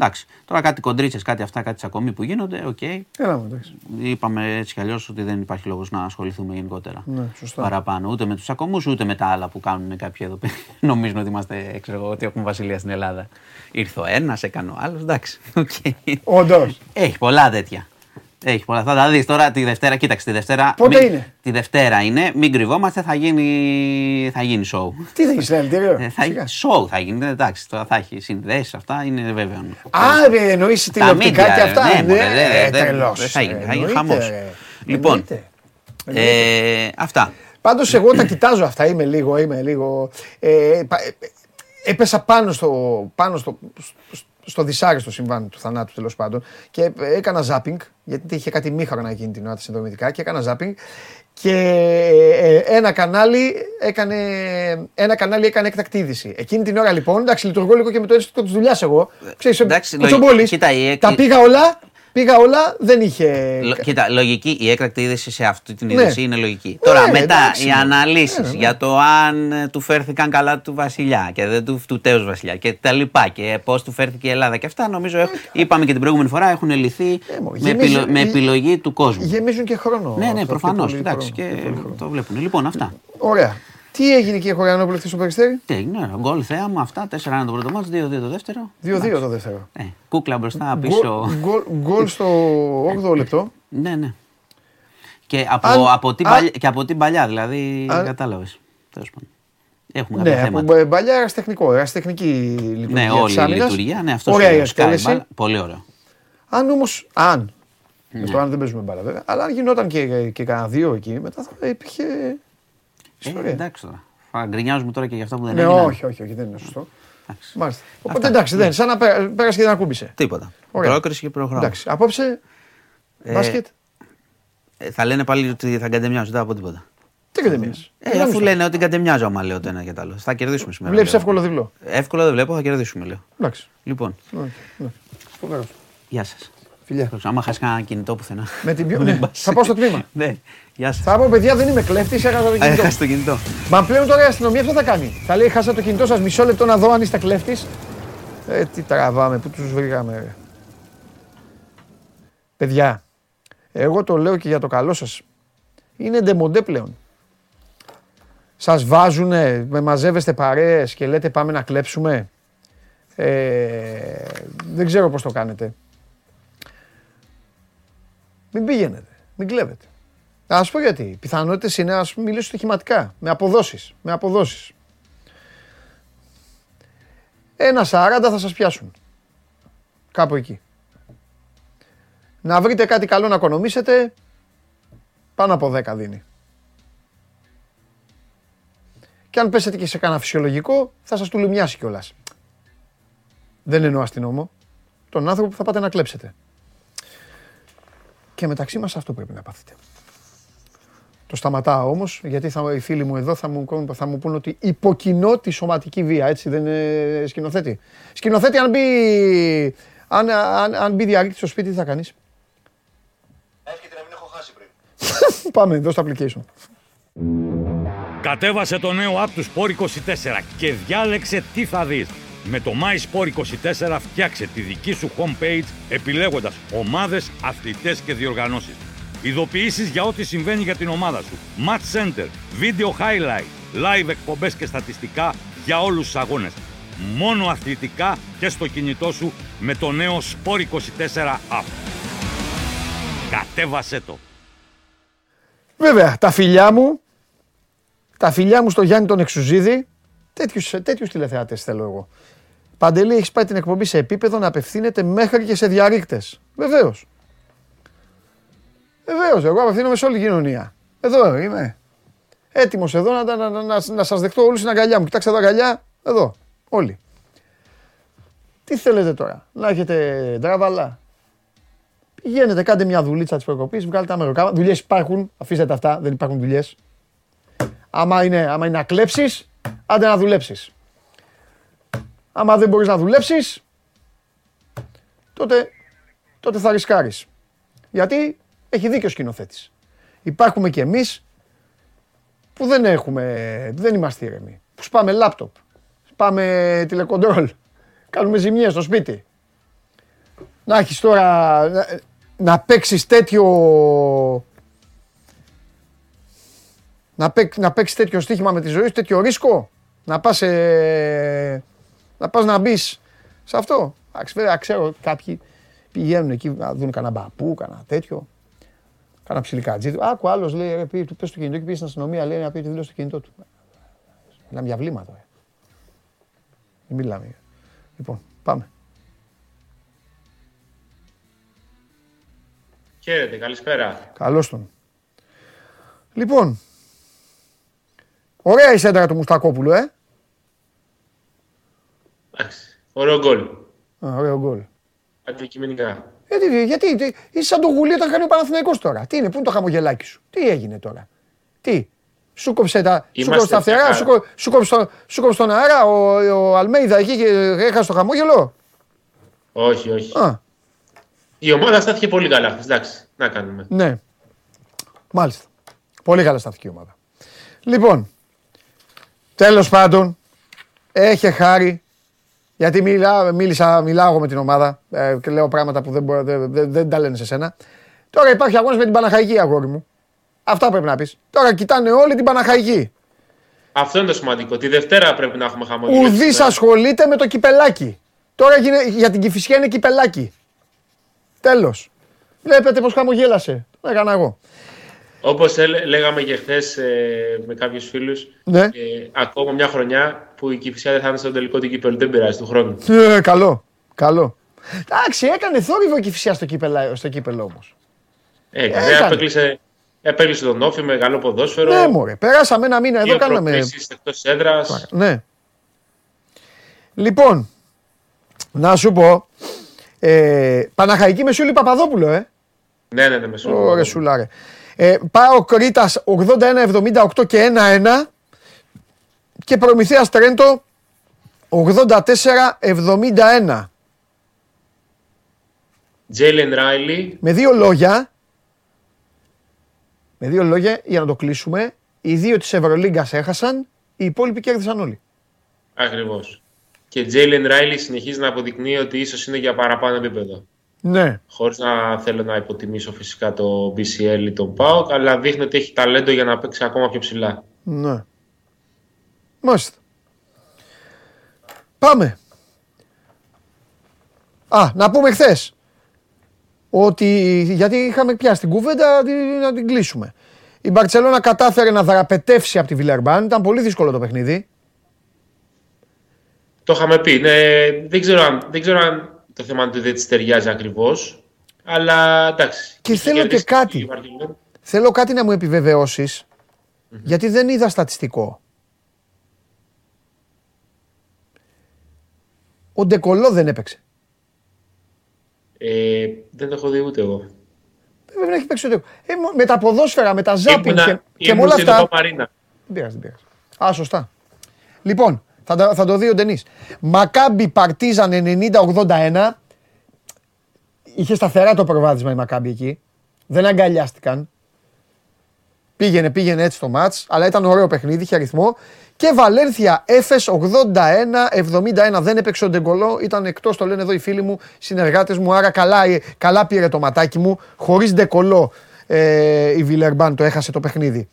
Εντάξει, τώρα κάτι κοντρίτσες, κάτι αυτά, κάτι τσακωμοί που γίνονται, οκ. Έλα μου, εντάξει. Είπαμε έτσι κι αλλιώς ότι δεν υπάρχει λόγος να ασχοληθούμε γενικότερα. Ναι, σωστά. Παραπάνω. Ούτε με τους ακομού, ούτε με τα άλλα που κάνουν κάποιοι εδώ πέρα. Νομίζουν ότι είμαστε, ξέρω εγώ, ότι έχουμε βασιλεία στην Ελλάδα. Ήρθε ο ένας, έκανε ο άλλος. Εντάξει. οκ. Όντως. Έχει πολλά τέτοια. Έχει πολλά. Θα τα δεις τώρα τη Δευτέρα. Κοίταξε τη Δευτέρα. Πότε μην- είναι; Τη Δευτέρα είναι. Μην κρυβόμαστε, θα γίνει, θα γίνει show. Τι θα γίνεις, συλλαλητήριο. Ε, θα γίνει show θα γίνει. Εντάξει, τώρα θα έχει συνδέσεις αυτά, είναι βέβαιο. Α, ρε, εννοείς τηλεοπτικά media, και αυτά. ναι, μωρέ, δεν- ε, δεν- τρελός. δεν θα γίνει, θα γίνει Εννοείται, χαμός. ρε. Λοιπόν, Εννοείται. Ε, αυτά. Πάντως εγώ τα κοιτάζω αυτά. Είμαι λίγο, είμαι λίγο. Ε, πα- ε, έπεσα πάνω στο, πάνω στο, στο, στο δυσάρεστο συμβάν του θανάτου τέλος πάντων και έκανα ζάπινγκ γιατί είχε κάτι μήχανα εκείνη την ώρα τα συνδρομητικά και έκανα ζάπινγκ και ε, ένα κανάλι έκανε, ένα κανάλι έκανε έκτακτη είδηση. Εκείνη την ώρα λοιπόν, εντάξει, λειτουργώ λίγο και με το αίσθητο της δουλειάς εγώ. Ξέρεις, εντάξει, κουτσομπόλης. λογι- κοίτα, η έκ- τα πήγα όλα, πήγα όλα, δεν είχε. Λο- Κοίτα, λογική, η έκτακτη είδηση σε αυτή την Ναι. είδηση είναι λογική. Τώρα μετά εντάξει, οι ναι. αναλύσεις Ναι, ναι. για το αν ε, του φέρθηκαν καλά του Βασιλιά και δεν του, του τέους Βασιλιά και τα λοιπά και πώς του φέρθηκε η Ελλάδα και αυτά νομίζω έχουν- είπαμε και την προηγούμενη φορά έχουν λυθεί Ε, μω, με, γεμίζει- επιλο- με γε- επιλογή του κόσμου. Γεμίζουν και χρόνο. Ναι, ναι, αυτά, προφανώς. και πολύ Εντάξει, χρόνο, και πολύ χρόνο. το βλέπουν. Λοιπόν, αυτά. Ωραία. Τι έγινε εκεί Χωριανόπουλο χθες στο Περιστέρι; Τι έγινε, γκολ θέαμα, αυτά. 4-1 το πρώτο μάτς, 2-2 το δεύτερο. 2-2 το δεύτερο. Ε, κούκλα μπροστά, πίσω. Γκολ- γκολ- Γκολ στο 8ο λεπτό. Ναι, ναι. Και από, Αν- από, την, αν- παλιά, και από την παλιά, δηλαδή. Αν- Κατάλαβες. Τέλος πάντων. Έχουμε κάποια Ναι, από θέματα. μπα- παλιά ερασιτεχνικό, ερασιτεχνική λειτουργία. Ναι, της όλη η άμυνας. λειτουργία. Ναι, αυτός Ωραία η είναι ο Sky εκτέλεση. μπάλα. Πολύ ωραίο. Αν όμω. Αν. Ναι. Με το αν δεν παίζουμε μπάλα βέβαια. Αλλά αν γινόταν και, και κανένα δύο εκεί, μετά θα υπήρχε. Ε, Ιστορία. εντάξει τώρα. Θα γκρινιάζουμε τώρα και για αυτά που δεν Ναι, έγιναν. όχι, όχι, όχι, δεν είναι σωστό. Εντάξει. Μάλιστα. Οπότε Αυτά. εντάξει, δεν, σαν να πέ- πέρασε και δεν ακούμπησε. Τίποτα. Ωραία. Πρόκριση και προχωράμε. Εντάξει, απόψε. Ε, Μπάσκετ. Ε, θα λένε πάλι ότι θα καντεμιάζω, δεν θα πω τίποτα. Τι και δεν μοιάζει. Ε, αφού λένε ότι καντεμιάζω, άμα λέω το ένα και το άλλο. Θα κερδίσουμε σήμερα. Βλέπεις λέω. εύκολο διπλό. Εύκολο δεν βλέπω, θα κερδίσουμε, λέω. Εντάξει. Λοιπόν, Ναι, ναι. Φοβερός. γεια σας. Φιλιά. Άμα χάσεις κανένα κινητό πουθενά. Με την πιο... Μην ναι, πας. θα πάω στο τμήμα. Ναι, γεια σας. Θα πω, παιδιά, δεν είμαι κλέφτης, έχασα το κινητό. Έχασε το κινητό. Μα πλέον τώρα η αστυνομία αυτό θα κάνει. Θα λέει: Χάσα το κινητό σας μισό λεπτό να δω αν είστε κλέφτης. Ε, τι τραβάμε, πού τους βρήκαμε. Ρε. Παιδιά, εγώ το λέω και για το καλό σας. Είναι ντεμοντέ πλέον. Σας βάζουνε, με μαζεύεστε παρέες και λέτε πάμε να κλέψουμε. Ε, δεν ξέρω πώς το κάνετε. Μην πηγαίνετε. Μην κλέβετε. Α πω γιατί. Οι πιθανότητες είναι, ας μιλήσω στοιχηματικά. Με αποδόσεις. Με αποδόσεις. Ένα 40 θα σας πιάσουν. Κάπου εκεί. Να βρείτε κάτι καλό να οικονομήσετε, πάνω από 10 δίνει. Και αν πέσετε και σε κανένα φυσιολογικό, θα σας του λουμιάσει κιόλας. Δεν εννοώ αστυνόμο. Τον άνθρωπο που θα πάτε να κλέψετε. Και μεταξύ μας αυτό πρέπει να πάθετε. Το σταματάω όμως, γιατί θα, οι φίλοι μου εδώ θα μου, θα μου πούν ότι υποκινώ τη σωματική βία, έτσι δεν είναι σκηνοθέτη. Σκηνοθέτη, αν μπει, αν, αν, αν μπει διαρρήκτη στο σπίτι, τι θα κάνεις; Εύχεται να μην έχω χάσει πριν. Πάμε, δώσ' το application. Κατέβασε το νέο app του Sport 24 και διάλεξε τι θα δεις. Με το My Sport 24 φτιάξε τη δική σου homepage επιλέγοντας ομάδες, αθλητές και διοργανώσεις. Ειδοποιήσεις για ό,τι συμβαίνει για την ομάδα σου. Match Center, Video Highlight, Live εκπομπές και στατιστικά για όλους τους αγώνες. Μόνο αθλητικά και στο κινητό σου με το νέο Sport 24 app. Κατέβασέ το. Βέβαια, τα φιλιά μου, τα φιλιά μου στο Γιάννη τον Εξουζίδη, τέτοιους, τέτοιους τηλεθεατές θέλω εγώ. Παντελή, έχεις πάει την εκπομπή σε επίπεδο να απευθύνεται μέχρι και σε διαρρήκτες. Βεβαίως. Βεβαίως, εγώ απευθύνομαι σε όλη την κοινωνία. Εδώ είμαι. Έτοιμος εδώ να, να, να, να, να σας δεχτώ όλους στην αγκαλιά μου. Κοιτάξτε εδώ αγκαλιά, εδώ, όλοι. Τι θέλετε τώρα, να έχετε ντράβαλα; Πηγαίνετε, κάντε μια δουλίτσα της προκοπής, βγάλετε ένα μεροκάμα. Δουλειές υπάρχουν, αφήστε τα αυτά, δεν υπάρχουν δουλειές. Άμα είναι, άμα είναι να κλέψεις, άντε να δουλέψεις. Άμα δεν μπορείς να δουλέψεις, τότε, τότε θα ρισκάρεις. Γιατί; Έχει δίκιο ο σκηνοθέτης. Υπάρχουμε κι εμείς που δεν έχουμε, δεν είμαστε ήρεμοι. Που σπάμε λάπτοπ, σπάμε τηλεκοντρόλ, κάνουμε ζημιές στο σπίτι. Να έχεις τώρα, να, να παίξεις τέτοιο... Να, παίξ, να παίξεις τέτοιο στοίχημα με τη ζωή σου, τέτοιο ρίσκο. Να πας, ε, να πας να μπεις σε αυτό. Εντάξει, βέβαια ξέρω κάποιοι πηγαίνουν εκεί να δουν κανένα μπαπού, κανένα τέτοιο. Κάνα ψιλικατζί. Άκου άλλος λέει, ρε, πει, του πες το κινητό και πήγες στην αστυνομία, λέει να πει τη δήλωση στο κινητό του. Μιλάμε για βλήματα. Ε. Δεν μιλάμε. Λοιπόν, πάμε. Χαίρετε, καλησπέρα. Καλώς τον. Λοιπόν, ωραία η σέντρα του Μουστακόπουλου, ε. Εντάξει, ωραίο γκολ. Α, ωραίο γκολ. Αντικειμενικά. Γιατί, γιατί, τι, είσαι σαν το γουλί όταν κάνει ο Παναθηναϊκός τώρα. Τι είναι, πού είναι το χαμογελάκι σου; Τι έγινε τώρα; Τι, σου κόψε τα, σου Είμαστε κόψε τα φτερά, μια σου, κο- σου, κόψε τον, σου κόψε τον αέρα, ο, ο Αλμέιδα εκεί και έχασε το χαμόγελο; Όχι, όχι. Α, Η ομάδα στάθηκε πολύ καλά. χθες, Εντάξει, να κάνουμε. ναι. Μάλιστα. Πολύ καλά στάθηκε η ομάδα. Λοιπόν, τέλος πάντων, έχει χάρη, γιατί μιλά, μίλησα, μιλάω εγώ με την ομάδα ε, και λέω πράγματα που δεν, μπορώ, δεν, δεν, δεν τα λένε σε σένα. Τώρα υπάρχει αγώνας με την Παναχαϊκή, αγόρι μου. Αυτά πρέπει να πεις. Τώρα κοιτάνε όλοι την Παναχαϊκή. Αυτό είναι το σημαντικό. Τη Δευτέρα πρέπει να έχουμε χαμογελό. Ουδής ασχολείται με το κυπελάκι. Τώρα γίνε- για την Κηφισιά είναι κυπελάκι. Τέλος. Βλέπετε πως χαμογέλασε. Το έκανα εγώ. Όπως λέγαμε και χθες με κάποιους φίλους, Ναι. ακόμα μια χρονιά που η Κυφυσιά δεν θα είναι στο τελικό του κύπελου. Δεν πειράζει του χρόνου. Ε, καλό. Καλό. Εντάξει, έκανε θόρυβο η Κηφισιά στο κύπελο, στο κύπελο όμως. Έκανε. Έκανε. Απέκλεισε, απέκλεισε τον Όφη με καλό ποδόσφαιρο. Ναι, μωρέ. Περάσαμε ένα μήνα εδώ, Δύο κάναμε. προκρίσεις εκτός έδρας. Ναι. Λοιπόν, να σου πω. Ε, Παναχαϊκή Μεσούλη Παπαδόπουλο, ε. Ναι, ναι, ναι, με συγχωρείτε. Ωραία, σουλάρε. Ε, πάω Κρήτας 81-78 και 1-1 και Προμηθέας Τρέντο 84-71. Τζέιλεν Ράιλι, Με δύο λόγια, με δύο λόγια για να το κλείσουμε, οι δύο της Ευρωλίγκας έχασαν, οι υπόλοιποι κέρδισαν όλοι. ακριβώς. Και Τζέιλεν Ράιλι συνεχίζει να αποδεικνύει ότι ίσως είναι για παραπάνω επίπεδο. Ναι. Χωρίς να θέλω να υποτιμήσω φυσικά το BCL ή τον ΠΑΟΚ, αλλά δείχνει ότι έχει ταλέντο για να παίξει ακόμα πιο ψηλά. Ναι. Μάλιστα. Πάμε. Α, να πούμε χθες. ότι, γιατί είχαμε πιάσει την κουβέντα τη- να την κλείσουμε. Η Μπαρτσελώνα κατάφερε να δραπετεύσει από τη Βιλερμπάν. Ήταν πολύ δύσκολο το παιχνίδι. Το είχαμε πει. Ναι, δεν, ξέρω αν, δεν ξέρω αν το θέμα του δεν της ταιριάζει ακριβώς. Αλλά εντάξει. Και Είχε θέλω και κερδίσει κάτι. η Βαρκελόνη. Θέλω κάτι να μου επιβεβαιώσεις, γιατί δεν είδα στατιστικό. Ο Ντεκολό δεν έπαιξε. Ε, δεν το έχω δει ούτε εγώ. Βέβαια δεν έχει παίξει ο Ντεκολό. Ε, μο- με τα ποδόσφαιρα, με τα ζάπινγκ Ήμουνα- και, και με ήμουν όλα στην αυτά. Παπαρίνα. Δεν πειράζει, δεν πειράζει. Α, σωστά. Λοιπόν, θα, τα- θα το δει ο Ντενής. Μακάμπι Παρτίζαν 90-81. Είχε σταθερά το προβάδισμα η Μακάμπι εκεί. Δεν αγκαλιάστηκαν. Πήγαινε, πήγαινε έτσι το μάτς, αλλά ήταν ωραίο παιχνίδι, είχε αριθμό. Και Βαλένθια Έφες 81-71. Δεν έπαιξε ο Ντεγκολό, ήταν εκτός, το λένε εδώ οι φίλοι μου, συνεργάτες μου. Άρα καλά, ε, καλά πήρε το ματάκι μου. Χωρίς Ντεκολό ε, η Βιλερμπάν το έχασε το παιχνίδι.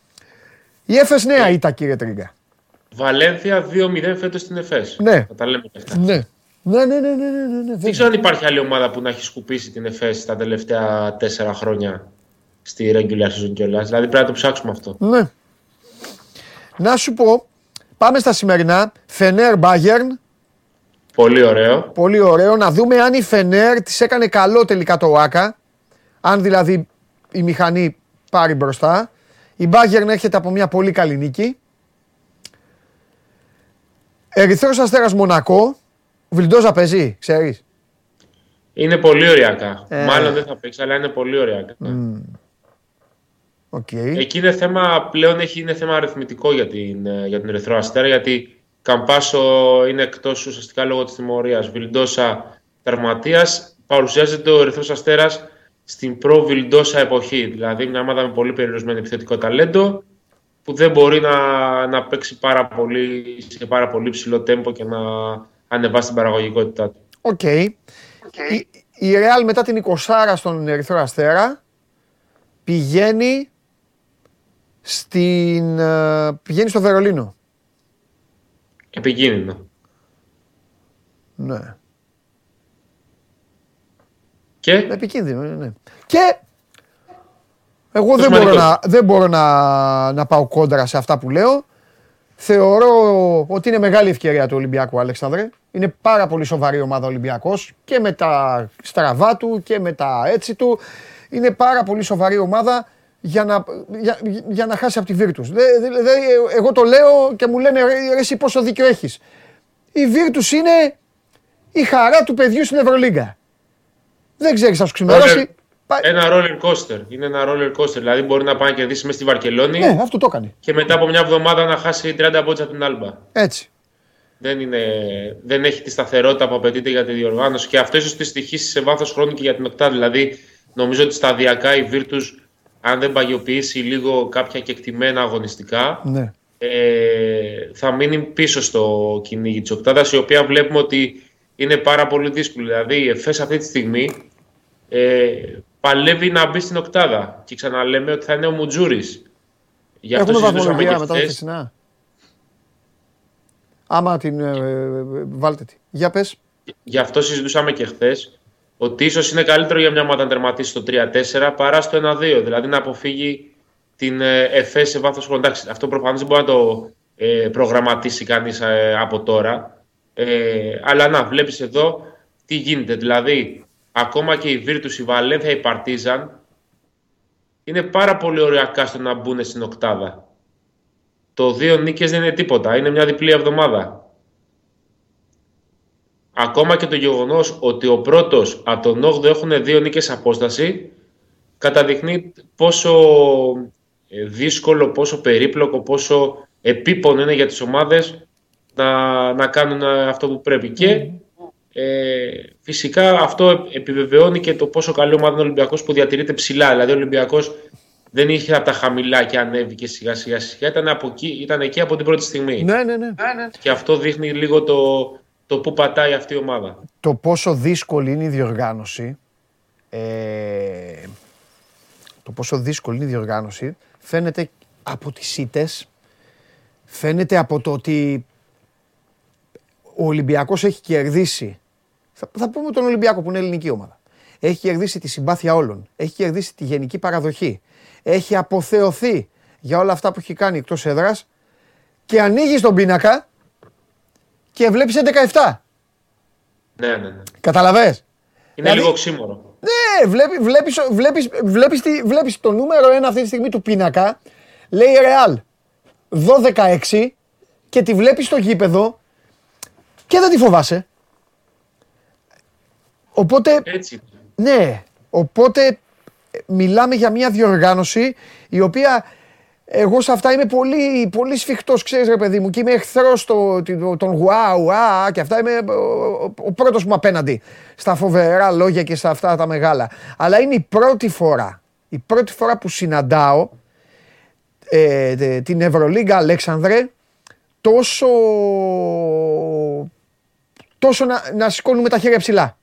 Η Έφες νέα ήταν κύριε Τρίγκα. Βαλένθια 2-0 φέτος στην ΕΦΕΣ. Ναι. Θα τα λέμε και αυτά. Ναι. Ναι, ναι, ναι, ναι, ναι, ναι, ναι. Δεν ξέρω αν υπάρχει άλλη ομάδα που να έχει σκουπίσει την ΕΦΕΣ τα τελευταία τέσσερα χρόνια στη regular season κιόλας. Δηλαδή πρέπει να το ψάξουμε αυτό. Ναι. Να σου πω, πάμε στα σημερινά. Φενέρ Μπάγερν, Πολύ ωραίο. πολύ ωραίο. Να δούμε αν η Φενέρ της έκανε καλό τελικά το ΆΚΑ. Αν δηλαδή η μηχανή πάρει μπροστά. Η Μπάγερν έρχεται από μια πολύ καλή νίκη. Ερυθρός Αστέρας Μονακό. Βιλντόσα παίζει, ξέρεις. Είναι πολύ οριακά. Ε. Μάλλον δεν θα παίξει, αλλά είναι πολύ ωριακά. Οκ. Εκεί είναι θέμα, πλέον έχει, είναι θέμα αριθμητικό για, την, ε, για τον Ερυθρό Αστέρα, γιατί Καμπάτσο είναι εκτός ουσιαστικά λόγω της τιμωρίας. Βιλντόσα τραυματίας. Παρουσιάζεται ο Ερυθρός Αστέρας στην προ-Βιλντόσα εποχή. Δηλαδή μια ομάδα με πολύ περιορισμένο επιθετικό ταλέντο που δεν μπορεί να, να παίξει πάρα πολύ, σε πάρα πολύ ψηλό τέμπο και να ανεβάσει την παραγωγικότητά του. Οκ. Η, η Real μετά την 20 στον Ερυθρό Αστέρα πηγαίνει στην, ε, πηγαίνει στο Βερολίνο. Επικίνδυνο. Ναι. Και; Επικίνδυνο, ναι, ναι. Και εγώ δεν μπορώ, σημαντικό. να, δεν μπορώ να, να πάω κόντρα σε αυτά που λέω. Θεωρώ ότι είναι μεγάλη ευκαιρία του Ολυμπιακού, Αλέξανδρε. Είναι πάρα πολύ σοβαρή ομάδα ο Ολυμπιακός και με τα στραβά του και με τα έτσι του. Είναι πάρα πολύ σοβαρή ομάδα για να, για, για να χάσει από τη Virtus. Δε- δε- δε- εγώ το λέω και μου λένε ρε, ρε εσύ πόσο δίκιο έχεις. Η Virtus είναι η χαρά του παιδιού στην Ευρωλίγκα. Δεν ξέρεις θα σου ξημερώσει. Roller- Πα- ένα roller coaster. Είναι ένα roller coaster. Δηλαδή μπορεί να πάει να κερδίσει μέσα στη Βαρκελόνη Ναι, αυτό το έκανε. και μετά από μια εβδομάδα να χάσει 30 πόντια από την Άλμπα. Έτσι. Δεν, είναι, δεν έχει τη σταθερότητα που απαιτείται για τη διοργάνωση και αυτό ίσως τη στοιχήσει σε βάθος χρόνου και για την οκτά. Δηλαδή, νομίζω ότι σταδιακά η Virtus, αν δεν παγιοποιήσει λίγο κάποια κεκτημένα αγωνιστικά, Ναι. ε, θα μείνει πίσω στο κυνήγι της οκτάδας, η οποία βλέπουμε ότι είναι πάρα πολύ δύσκολη. Δηλαδή, η ΕΦΕΣ αυτή τη στιγμή ε, παλεύει να μπει στην οκτάδα. Και ξαναλέμε ότι θα είναι ο Μουτζούρης. Γι' αυτό Έχουμε συζητούσαμε βαθμολογία και μετά το χθες. χθεσινά. Άμα την ε, ε, ε, βάλτε τη. Για πες. Γι' αυτό συζητούσαμε και χθες ότι ίσως είναι καλύτερο για μια ομάδα να τερματίσει στο 3-4 παρά στο 1-2. Δηλαδή να αποφύγει την ε, ΕΦΕ σε βάθος χρόνου. Εντάξει, αυτό προφανώς δεν μπορεί να το ε, προγραμματίσει κανείς από τώρα. Ε, αλλά να, βλέπεις εδώ τι γίνεται. Δηλαδή, ακόμα και η Virtus, η Βαλένθια, η Partizan είναι πάρα πολύ ωριακά στο να μπουν στην οκτάδα. Το δύο νίκες δεν είναι τίποτα. Είναι μια διπλή εβδομάδα. Ακόμα και το γεγονός ότι ο πρώτος από τον 8ο έχουν δύο νίκες απόσταση καταδεικνύει πόσο ε, δύσκολο, πόσο περίπλοκο, πόσο επίπονο είναι για τις ομάδες να, να κάνουν ε, αυτό που πρέπει. Και ε, φυσικά αυτό επιβεβαιώνει και το πόσο καλή ομάδα είναι ο Ολυμπιακός που διατηρείται ψηλά. Δηλαδή ο Ολυμπιακός δεν είχε από τα χαμηλά και ανέβηκε σιγά σιγά σιγά. Ήταν, από εκεί, ήταν εκεί από την πρώτη στιγμή. Ναι, ναι, ναι. Και αυτό δείχνει λίγο το, το που πατάει αυτή η ομάδα. Το πόσο δύσκολη είναι η διοργάνωση. Ε, το πόσο δύσκολη είναι η διοργάνωση φαίνεται από τις ήττες, φαίνεται από το ότι ο Ολυμπιακός έχει κερδίσει. Θα, θα πούμε τον Ολυμπιακό που είναι ελληνική ομάδα. Έχει κερδίσει τη συμπάθεια όλων. Έχει κερδίσει τη γενική παραδοχή. Έχει αποθεωθεί για όλα αυτά που έχει κάνει εκτός έδρας και ανοίγει τον πίνακα και βλέπεις 11-17. Ναι, ναι, ναι. Καταλαβες; Είναι Δηλαδή- λίγο ξύμορο. Ναι, βλέπεις, βλέπεις, βλέπεις, βλέπεις, τη- βλέπεις το νούμερο 1 αυτή τη στιγμή του πίνακα, λέει Real 12-6 και τη βλέπεις στο γήπεδο και δεν τη φοβάσαι. Οπότε, Έτσι. ναι, οπότε ε, μιλάμε για μια διοργάνωση η οποία εγώ σε αυτά είμαι πολύ, πολύ σφιχτός, ξέρεις ρε παιδί μου, και είμαι εχθρός το, το- των wow, α, και αυτά είμαι ο, ο, ο πρώτος μου απέναντι στα φοβερά λόγια και στα αυτά τα μεγάλα. Αλλά είναι η πρώτη φορά, η πρώτη φορά που συναντάω ε, τε- την Ευρωλίγκα Αλέξανδρε τόσο, τόσο να, να σηκώνουμε τα χέρια ψηλά.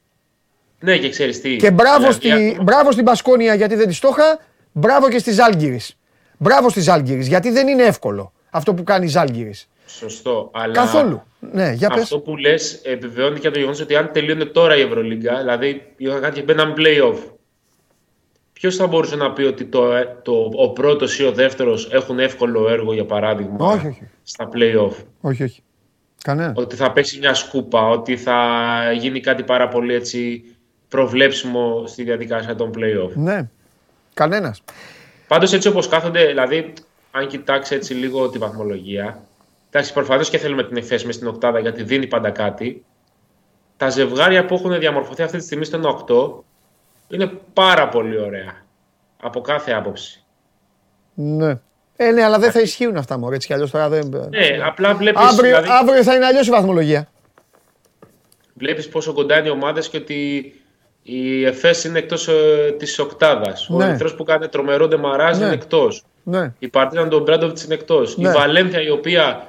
Ναι, και ξέρεις τι. Και μπράβο, δηλαδή, στη, ακόμα- μπράβο στην Πασκόνια γιατί δεν τη το είχα. Μπράβο και στη Ζάλγκυρης. Μπράβο στη Ζάλγκυρης γιατί δεν είναι εύκολο αυτό που κάνει η Ζάλγκυρης. Σωστό. Αλλά Καθόλου. Ναι, για πες. αυτό που λες επιβεβαιώνει και το γεγονός ότι αν τελείωνε τώρα η Ευρωλίγκα, δηλαδή είχαν κάτι και μπαίναν playoff, ποιος θα μπορούσε να πει ότι το, το, ο πρώτος ή ο δεύτερος έχουν εύκολο έργο, για παράδειγμα, Όχι, όχι. στα playoff; Όχι, όχι. Κανένα. Ότι θα παίξει μια σκούπα, ότι θα γίνει κάτι πάρα πολύ έτσι προβλέψιμο στη διαδικασία των playoff. Ναι. Κανένας. Πάντως έτσι όπως κάθονται, δηλαδή, αν κοιτάξει έτσι λίγο τη βαθμολογία, εντάξει, προφανώς και θέλουμε την ΕΦΕΣ μες στην Οκτάδα γιατί δίνει πάντα κάτι. Τα ζευγάρια που έχουν διαμορφωθεί αυτή τη στιγμή στο 1-8 είναι πάρα πολύ ωραία. Από κάθε άποψη. Ναι. Ε, ναι, αλλά δεν θα ισχύουν αυτά μου. Έτσι κι αλλιώς τώρα δεν. Ναι, απλά βλέπεις Αύριο, δηλαδή, αύριο θα είναι αλλιώς η βαθμολογία. βλέπεις πόσο κοντά είναι οι ομάδες και ότι η ΕΦΕΣ είναι εκτός ε, της Οκτάδας. Ο Ναι. Ερυθρό που κάνει τρομερό ντεμαράζ Ναι. είναι εκτός. Ναι. Η Παρτίζαν τον Μπράντοβιτς είναι εκτός. Ναι. Η Βαλένθια η οποία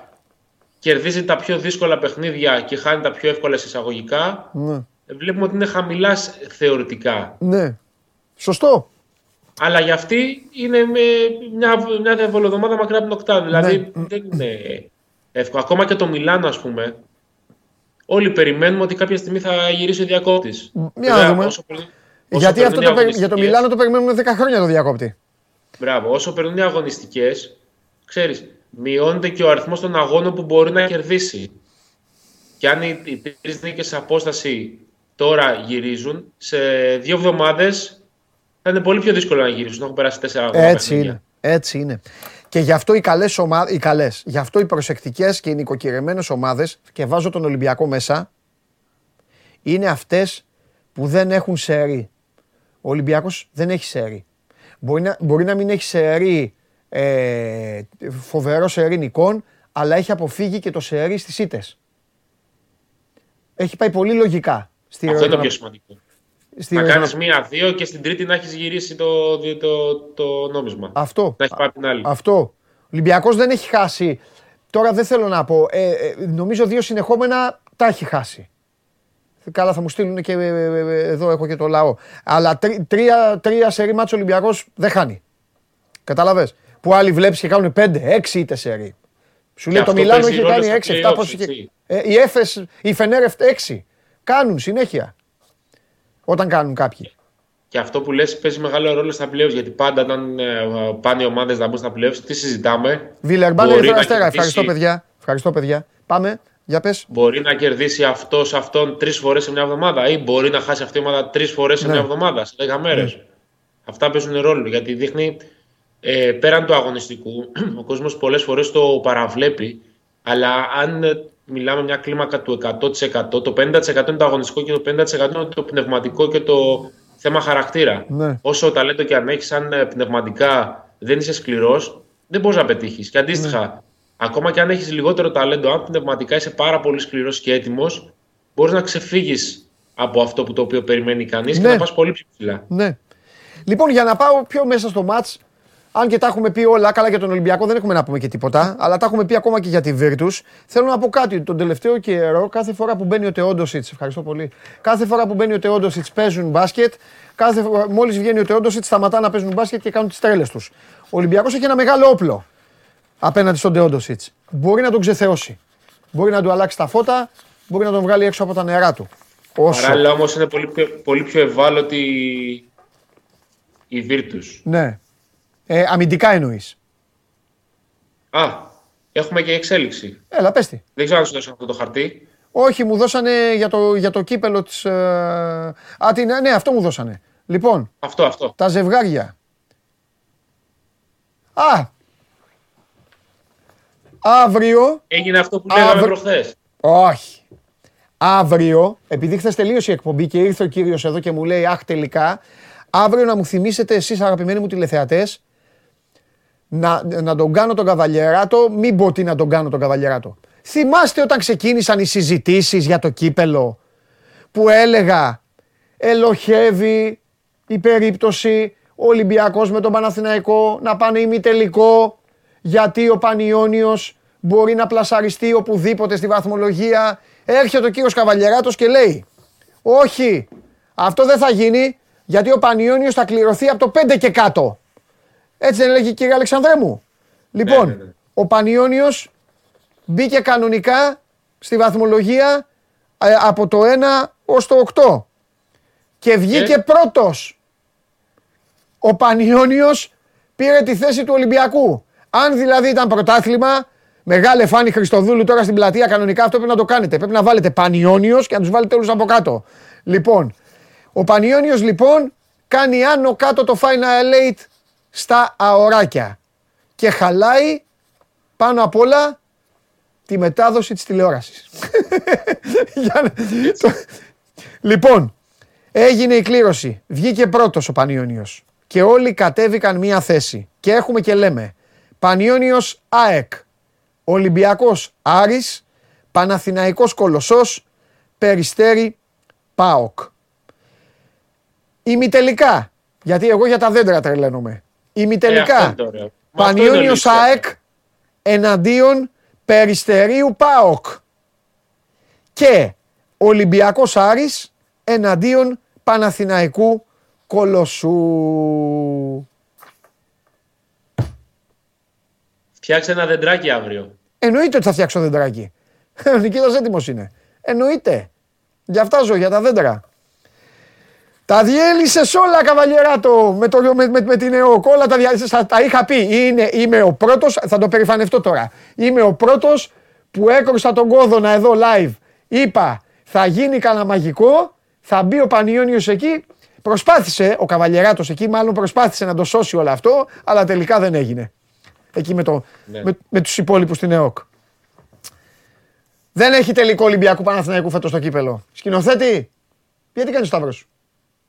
κερδίζει τα πιο δύσκολα παιχνίδια και χάνει τα πιο εύκολα εισαγωγικά. Ναι. Βλέπουμε ότι είναι χαμηλάς σ- θεωρητικά. ναι. Σωστό. Αλλά για αυτή είναι με μια, μια διαβολοδομάδα μακριά από την οκτάδα. Δηλαδή Ναι. δεν είναι εύκολο. Ακόμα και το Μιλάνο, ας πούμε. Όλοι περιμένουμε ότι κάποια στιγμή θα γυρίσει ο διακόπτης. Για να δούμε. Γιατί αυτό το, περι- για το Μιλάνο το περιμένουμε 10 χρόνια το διακόπτη. Μπράβο. Όσο περνούν οι αγωνιστικές, ξέρεις, μειώνεται και ο αριθμός των αγώνων που μπορεί να κερδίσει. Και αν οι, οι τρει νίκες σε απόσταση τώρα γυρίζουν, σε δύο εβδομάδες θα είναι πολύ πιο δύσκολο να γυρίσουν. Έχουν περάσει τέσσερα ακόμα Έτσι παιχνίδια. είναι. Έτσι είναι. Και γι' αυτό οι καλές ομάδε, οι καλές, γι' αυτό οι προσεκτικές και οι νοικοκυρεμένες ομάδες, και βάζω τον Ολυμπιακό μέσα, είναι αυτές που δεν έχουν σερί. Ο Ολυμπιακός δεν έχει σερί. Μπορεί να, μπορεί να μην έχει σερί, ε, φοβερό σερί νικών, αλλά έχει αποφύγει και το σερί στις ήττες. Έχει πάει πολύ λογικά. Στη Αυτό είναι το ροή πιο των- σημαντικό. Στη να ροή των- κάνεις μία-δύο και στην τρίτη να έχεις γυρίσει το, το, το, το νόμισμα. Αυτό. Να έχεις πάει την άλλη. Αυτό. Ο Ολυμπιακός δεν έχει χάσει. Τώρα δεν θέλω να πω. Ε, ε, νομίζω δύο συνεχόμενα τα έχει χάσει. Καλά, θα μου στείλουν και ε, ε, ε, εδώ έχω και το λαό. Αλλά τρι- τρία, τρία σερή μάτσο Ολυμπιακός δεν χάνει. Κατάλαβε. Που άλλοι βλέπεις και κάνουν πέντε, έξι είτε σερή. Σου λέει το αυτό Μιλάνο παίζει έχει ρόλο κάνει στα 6-7 playoffs, πώς είχε. έτσι. Ε, η Έφες, η Φενέρ 6. Κάνουν συνέχεια. Όταν κάνουν κάποιοι. Και αυτό που λες παίζει μεγάλο ρόλο στα playoffs γιατί πάντα όταν ε, πάνε οι ομάδες να μπουν στα playoffs, τι συζητάμε; Βιλερμπάν Μπορεί Ερυθρό να Αστέρα. κερδίσει- Ευχαριστώ παιδιά. Ευχαριστώ παιδιά. Πάμε. Για πες. Μπορεί να κερδίσει αυτός αυτόν τρεις φορές σε μια εβδομάδα ή μπορεί να χάσει αυτή η ομάδα τρεις φορές σε Ναι. μια εβδομάδα, σε 10 μέρες. Αυτά παίζουν ρόλο γιατί δείχνει ε, πέραν του αγωνιστικού, ο κόσμος πολλές φορές το παραβλέπει. Αλλά αν ε, μιλάμε μια κλίμακα του 100%, το 50% είναι το αγωνιστικό και το 50% είναι το πνευματικό και το θέμα χαρακτήρα. Ναι. Όσο ταλέντο και αν έχεις, αν ε, πνευματικά δεν είσαι σκληρός, δεν μπορείς να πετύχεις. Και αντίστοιχα, Ναι. ακόμα και αν έχεις λιγότερο ταλέντο, αν πνευματικά είσαι πάρα πολύ σκληρός και έτοιμος, μπορείς να ξεφύγεις από αυτό που το οποίο περιμένει κανείς Ναι. και να πας πολύ πιο ψηλά. Ναι. Λοιπόν, για να πάω πιο μέσα στο μάτς, αν και τα έχουμε πει όλα, καλά για τον Ολυμπιακό δεν έχουμε να πούμε και τίποτα, αλλά τα έχουμε πει ακόμα και για τη Virtus. Θέλω να πω κάτι, τον τελευταίο καιρό, κάθε φορά που μπαίνει ο Τεόντοσιτς, ευχαριστώ πολύ, κάθε φορά που μπαίνει ο Τεόντοσιτς παίζουν μπάσκετ, κάθε φορά, μόλις βγαίνει ο Τεόντοσιτς σταματά να παίζουν μπάσκετ και κάνουν τις τρέλες τους. Ο Ολυμπιακός έχει ένα μεγάλο όπλο απέναντι στον Τεόντοσιτς. Μπορεί να τον ξεθεώσει. Μπορεί να του αλλάξει τα φώτα, μπορεί να τον βγάλει έξω από τα νερά του. Όσο. Παράλληλα όμως είναι πολύ πιο, πολύ πιο ευάλωτη η Virtus. Ναι. Ε, αμυντικά εννοείς. Α, έχουμε και εξέλιξη. Έλα, πες τη. Δεν ξέρω αν σου δώσω αυτό το χαρτί. Όχι, μου δώσανε για το, για το κύπελο της... ε, Α, τι, ναι, ναι, αυτό μου δώσανε. Λοιπόν, Αυτό, αυτό. τα ζευγάρια. Α! Αύριο, Έγινε αυτό που λέγαμε Αύριο- προχθές. όχι. Αύριο, επειδή χθες τελείωσε η εκπομπή και ήρθε ο κύριος εδώ και μου λέει αχ τελικά, αύριο να μου θυμίσετε εσείς αγαπημένοι μου τηλεθεατές να, να τον κάνω τον καβαλιεράτο, μην πω τι να τον κάνω τον καβαλιεράτο. Θυμάστε όταν ξεκίνησαν οι συζητήσεις για το κύπελο που έλεγα ελοχεύει η περίπτωση ο Ολυμπιακός με τον Παναθηναϊκό να πάνε ημιτελικό γιατί ο Πανιόνιος μπορεί να πλασαριστεί οπουδήποτε στη βαθμολογία. Έρχεται ο κύριος Καβαλιεράτος και λέει όχι, αυτό δεν θα γίνει γιατί ο Πανιόνιος θα κληρωθεί από το 5 και κάτω. Έτσι δεν έλεγε η κυρία Αλεξανδρέμου. Λοιπόν, Ναι, ναι, ναι. ο Πανιόνιος μπήκε κανονικά στη βαθμολογία ε, από το 1 ως το 8 και βγήκε Και; πρώτος. Ο Πανιόνιος πήρε τη θέση του Ολυμπιακού. Αν δηλαδή ήταν πρωτάθλημα, μεγάλε φάνη Χριστοδούλου τώρα στην πλατεία κανονικά αυτό πρέπει να το κάνετε. Πρέπει να βάλετε Πανιόνιος και να τους βάλετε όλους από κάτω. Λοιπόν, ο Πανιόνιος λοιπόν κάνει άνω κάτω το Final Eight στα αωράκια και χαλάει πάνω απ' όλα τη μετάδοση της τηλεόρασης. Για να- το- Λοιπόν, έγινε η κλήρωση. Βγήκε πρώτος ο Πανιόνιος και όλοι κατέβηκαν μία θέση. Και έχουμε και λέμε Πανιόνιος ΑΕΚ, Ολυμπιακός Άρης, Παναθηναϊκός Κολοσσός, Περιστέρι ΠΑΟΚ. Ημιτελικά, γιατί εγώ για τα δέντρα τρελαίνομαι. Ε, αυτό Ημιτελικά, είναι το ωραίο. Μα αυτό είναι Πανιόνιος ολύσια. ΑΕΚ εναντίον Περιστερίου ΠΑΟΚ. Και Ολυμπιακός Άρης εναντίον Παναθηναϊκού Κολοσσού. Φτιάξε ένα δεντράκι αύριο. Εννοείται ότι θα φτιάξω δεντράκι. Ο Νικήτας έτοιμος είναι. Εννοείται. Γι' αυτά ζω, για τα δέντρα. Τα διέλυσες όλα, καβαλιεράτο, με, το, με, με, με την ΕΟΚ. Όλα τα, διέλυσες, τα, τα είχα πει. Είναι, είμαι ο πρώτος, θα το περηφανευτώ τώρα. Είμαι ο πρώτος που έκρουσα τον κόδωνα εδώ live. Είπα, θα γίνει κανένα μαγικό, θα μπει ο Πανιόνιος εκεί. Προσπάθησε, ο καβαλιεράτος εκεί μάλλον προσπάθησε να το σώσει όλο αυτό, αλλά τελικά δεν έγινε. Εκεί με, το, Ναι. με, με τους υπόλοιπους στην ΕΟΚ. Δεν έχει τελικό Ολυμπιακού Παναθηναϊκού φέτος στο κύπελο. Σκηνοθέτη, γιατί κάνεις το σταύρο σου.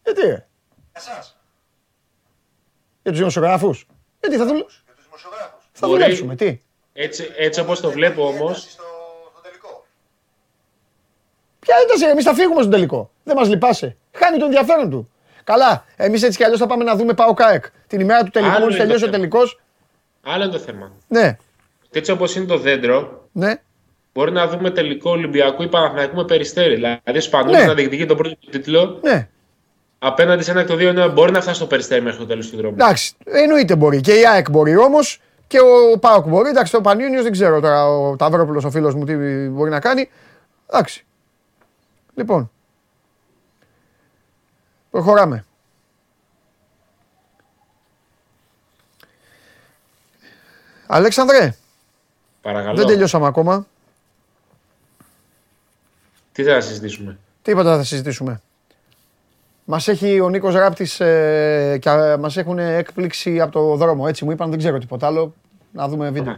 Γιατί; Ρε. Εσάς, Για τους δημοσιογράφους. Γιατί θα, δουλ... για τους δημοσιογράφους. θα Μπορεί. δουλέψουμε. Τι; Έτσι, έτσι όπως το βλέπω όμως, Στο, στο τελικό. Ποια ένταση, εμείς θα φύγουμε στον τελικό. Δεν μας λυπάσαι. Χάνει το ενδιαφέρον του. Καλά, εμείς έτσι κι αλλιώς θα πάμε να δούμε Πάο ΚΑΕΚ. Την ημέρα του τελικού, Άλλο μόλις είναι το τελειώσει ο θέμα. τελικός. άλλο είναι το θέμα. Ναι, Έτσι όπως είναι το δέντρο, ναι. μπορεί να δούμε τελικό Ολυμπιακού ή Παναθηναϊκού με περιστέρι. Δηλαδή, ο Σπανούλης Ναι. να διεκδικεί τον πρώτο του τίτλο Ναι, απέναντι σε ένα εκ των δύο είναι- μπορεί να φτάσει στο περιστέρι μέχρι το τέλος του δρόμου. εντάξει, εννοείται μπορεί. Και η ΑΕΚ μπορεί όμως και ο Πάοκ μπορεί. Εντάξει, το Πανιόνιος δεν ξέρω τώρα ο Ταυρόπουλος ο φίλος μου τι μπορεί να κάνει. Εντάξει. Λοιπόν. Προχωράμε. Αλέξανδρε, Παρακαλώ. δεν τελειώσαμε ακόμα. Τι θα συζητήσουμε; Τίποτα δεν θα συζητήσουμε. Μας έχει ο Νίκος Ράπτη ε, και ε, μας έχουν έκπληξη από το δρόμο. Έτσι μου είπαν, δεν ξέρω τίποτα άλλο. Να δούμε βίντεο.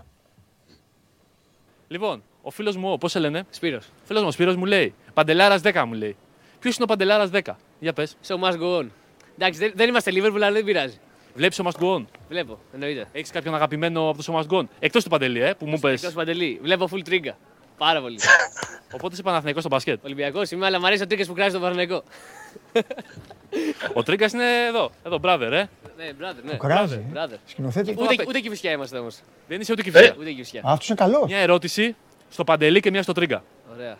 Λοιπόν, ο φίλος μου, πώς σε λένε, Σπύρος. φίλος μου, ο Σπύρος μου λέει, Παντελάρας 10 μου λέει. Ποιος είναι ο Παντελάρας 10, για πες. So must go on. Εντάξει, δεν, δεν είμαστε Liverpool, αλλά δεν πειράζει. Βλέπεις ο Must Go On; Βλέπω, εννοείται. Έχεις κάποιον αγαπημένο από το Must Go On; Εκτός του Παντελή, ε, που μου πες. Εκτός Παντελή. Βλέπω full τρίγκα. Πάρα πολύ. Οπότε είσαι Παναθηναϊκός στο μπασκετ. Ολυμπιακός είμαι, αλλά μου αρέσει ο τρίγκα που κράζει τον Παναγενικό. Ο Τρίγκας είναι εδώ, εδώ, brother, ε. Ναι, brother, ναι. Κράζει. Brother. Σκηνοθέτη. Ούτε, ούτε και φυσικά είμαστε όμως. Δεν είσαι ούτε Ε. κυφισιά. Ούτε και φυσικά. Αυτός είναι καλός. Μια ερώτηση στο Παντελή και μια στο Τρίγκα. Ωραία.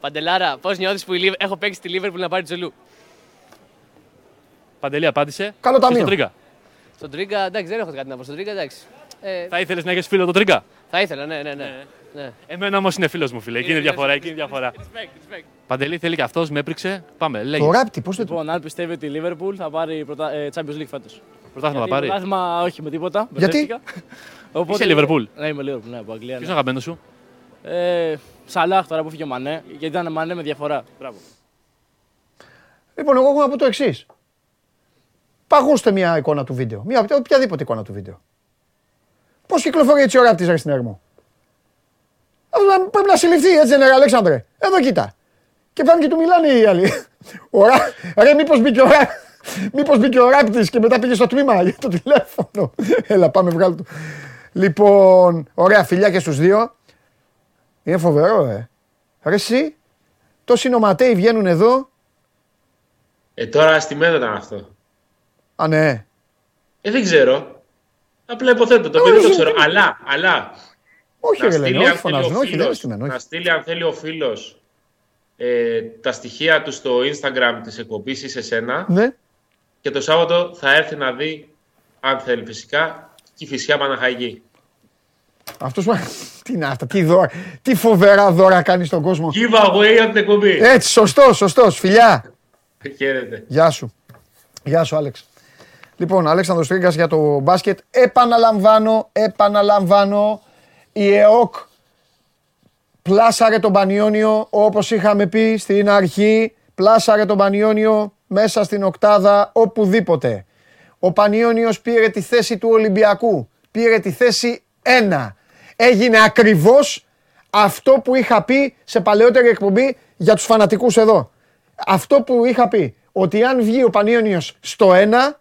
Παντελάρα, πώς νιώθεις που η Liv- έχω παίξει τη Liverpool να πάρει τζολού; Παντελή απάντησε. Καλό Και ταμείο. Στο Τρίγκα. Στον τρίγκα, εντάξει, δεν έχω κάτι να πω. Στον τρίγκα, εντάξει. Ε, Θα ήθελες να έχεις φίλο το Τρίγκα; Θα ήθελα, ναι, ναι, ναι. ναι. Εμένα όμως είναι φίλος μου, φίλε. Εκείνη η διαφορά. Εκείνη η διαφορά. Respect, respect. Παντελή θέλει και αυτός, με έπριξε. Πάμε, λέγε. Το ράπτη, πώς το. Λοιπόν, αν πιστεύει ότι η Liverpool θα πάρει πρωτα... ε, Champions League φέτος. Πρωτάθλημα θα πάρει. Πρωτάθλημα όχι με τίποτα. Γιατί; μπερδεύτηκα. Είσαι Liverpool. Ναι, είμαι Liverpool, ναι, από Αγγλία. Ποιος είναι Ναι. ο αγαπημένος σου; Ε, Σαλάχ τώρα που φύγε ο Μανέ, γιατί ήταν Μανέ με διαφορά. Μπράβο. Λοιπόν, εγώ έχω να πω το εξής. Παγώστε μια εικόνα του βίντεο. Μια, οποιαδήποτε εικόνα του βίντεο. Πώς κυκλοφορεί έτσι ο ράπτης ρε στην Ερμό. Αυτό να- πρέπει να συλληφθεί έτσι δεν είναι, Αλέξανδρε. Εδώ κοίτα. Και πάνε και του μιλάνε οι άλλοι. Ωρα, ρε, μήπως μπήκε ο, Ρά- μήπως μπήκε ο ράπτης και μετά πήγε στο τμήμα για το τηλέφωνο. Έλα, πάμε βγάλω του. Λοιπόν, ωραία, φιλιά και στους δύο. Είναι φοβερό, ε. Ρε εσύ, τόσοι νοματέοι βγαίνουν εδώ. Ε, τώρα στημένο ήταν αυτό. Α, ναι. Ε, δεν ξέρω. Απλά υποθέτω, το Ε, παιδί όχι, δεν το ξέρω. δεν- Αλλά, αλλά Όχι, να ρε, λένε, στείλει, όχι αν θέλει φωνάζουν, ο όχι, δεν είναι φίλος, στημένο, να όχι. στείλει αν θέλει ο φίλος ε, τα στοιχεία του στο Instagram της εκπομπής ή σε σένα Ναι. και το Σάββατο θα έρθει να δει, αν θέλει φυσικά, και η φυσικά Παναχαϊκή. Αυτός μα... Τι είναι αυτά, τι δώρα, τι φοβερά δώρα κάνει στον κόσμο. Giveaway από την εκπομπή. Έτσι, σωστός, σωστός, φιλιά. Χαίρετε. Γεια σου. Γεια σου, Άλεξ. Λοιπόν, Αλέξανδρος Τρίγκας για το μπάσκετ. Επαναλαμβάνω, επαναλαμβάνω, η ΕΟΚ πλάσαρε τον Πανιόνιο όπως είχαμε πει στην αρχή. Πλάσαρε τον Πανιόνιο μέσα στην οκτάδα οπουδήποτε. Ο Πανιόνιος πήρε τη θέση του Ολυμπιακού. Πήρε τη θέση 1. Έγινε ακριβώς αυτό που είχα πει σε παλαιότερη εκπομπή για τους φανατικούς εδώ. Αυτό που είχα πει, ότι αν βγει ο Πανιόνιος στο 1,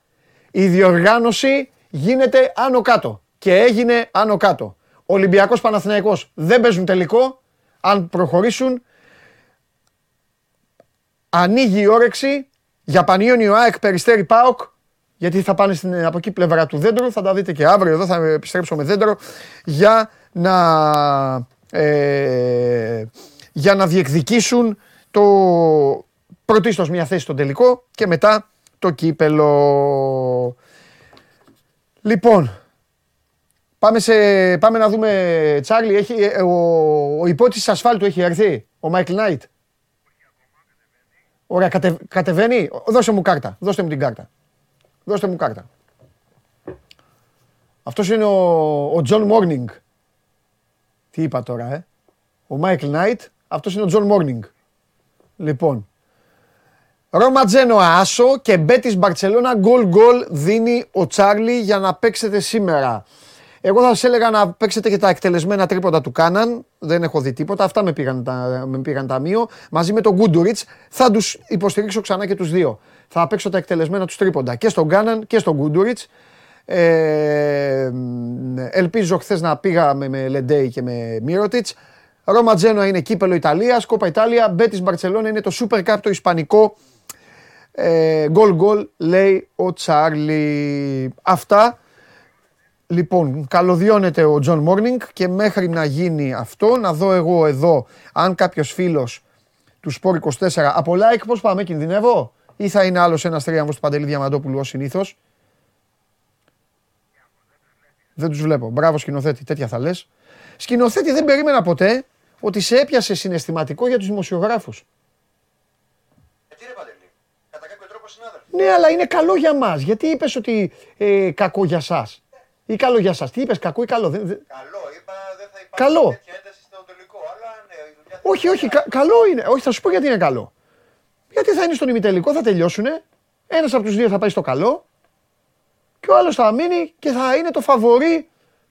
η διοργάνωση γίνεται άνω κάτω. Και έγινε άνω κάτω. Ολυμπιακός Παναθηναϊκός δεν παίζουν τελικό. Αν προχωρήσουν, ανοίγει η όρεξη για Πανιόνιο ΑΕΚ Περιστέρη ΠΑΟΚ γιατί θα πάνε στην, από εκεί πλευρά του δέντρου, θα τα δείτε και αύριο εδώ, θα επιστρέψω με δέντρο για να, ε, για να διεκδικήσουν το πρωτίστως μια θέση στο τελικό και μετά το κύπελο. Λοιπόν, πάμε, σε, πάμε να δούμε, Τσάρλι, έχει, ε, ο, ο υπότης ασφάλτου έχει έρθει, ο Μάικλ Νάιτ. Ωραία, κατε, κατεβαίνει. Δώσε μου κάρτα. Δώστε μου την κάρτα. Δώστε μου κάρτα. Αυτός είναι ο, ο John Morning. Τι είπα τώρα, ε; Ο Michael Knight. Αυτός είναι ο John Morning. Λοιπόν. Ρώμα Τζένοα Άσο και Μπέτης Μπαρτσελώνα γκολ γκολ δίνει ο Τσάρλι για να παίξετε σήμερα. Εγώ θα σας έλεγα να παίξετε και τα εκτελεσμένα τρίποντα του Κάναν. Δεν έχω δει τίποτα. Αυτά με πήγαν, τα, με πήγαν ταμείο. Μαζί με τον Γκούντουριτς θα τους υποστηρίξω ξανά και τους δύο. Θα παίξω τα εκτελεσμένα τους τρίποντα και στον Κάναν και στον Γκούντουριτς. Ε, ελπίζω χθες να πήγαμε με Λεντέι και με Μίροτιτς. Ρώμα Τζένοα είναι κύπελλο Ιταλίας, Κόπα Ιτάλια, Μπέτης Μπαρτσελώνα είναι το Super Cup το Ισπανικό. Ε, γκολ γκολ λέει ο Τσάρλι. Αυτά. Λοιπόν, καλωδιώνεται ο Τζον Μόρνινγκ και μέχρι να γίνει αυτό, να δω εγώ εδώ αν κάποιος φίλος του Σπόρ 24 από like πώς πάμε, κινδυνεύω; Ή θα είναι άλλος ένας τρίαμβος του Παντελή Διαμαντόπουλου ως συνήθως; Δεν τους βλέπω. Μπράβο σκηνοθέτη, τέτοια θα λες. Σκηνοθέτη δεν περίμενα ποτέ ότι σε έπιασε συναισθηματικό για τους δημοσιογράφους. Ε, τι ρε Παντελή, κατά κάποιο τρόπο συνάδελφοι. Ναι, αλλά είναι καλό για μας. Γιατί είπες ότι ε, κακό για σας. Ή καλό για σας. Τι είπες, κακό ή καλό. Δεν- δεν- Καλό, είπα δεν θα υπάρχει Καλό. τέτοια ένταση στο τελικό, αλλά ναι, η δουλειά θα Όχι, όχι, κα- καλό είναι. Όχι, θα σου πω γιατί είναι καλό. Γιατί θα είναι στον ημιτελικό, θα τελειώσουνε. Ένας από τους δύο θα πάει στο καλό και ο άλλος θα μείνει και θα είναι το φαβορή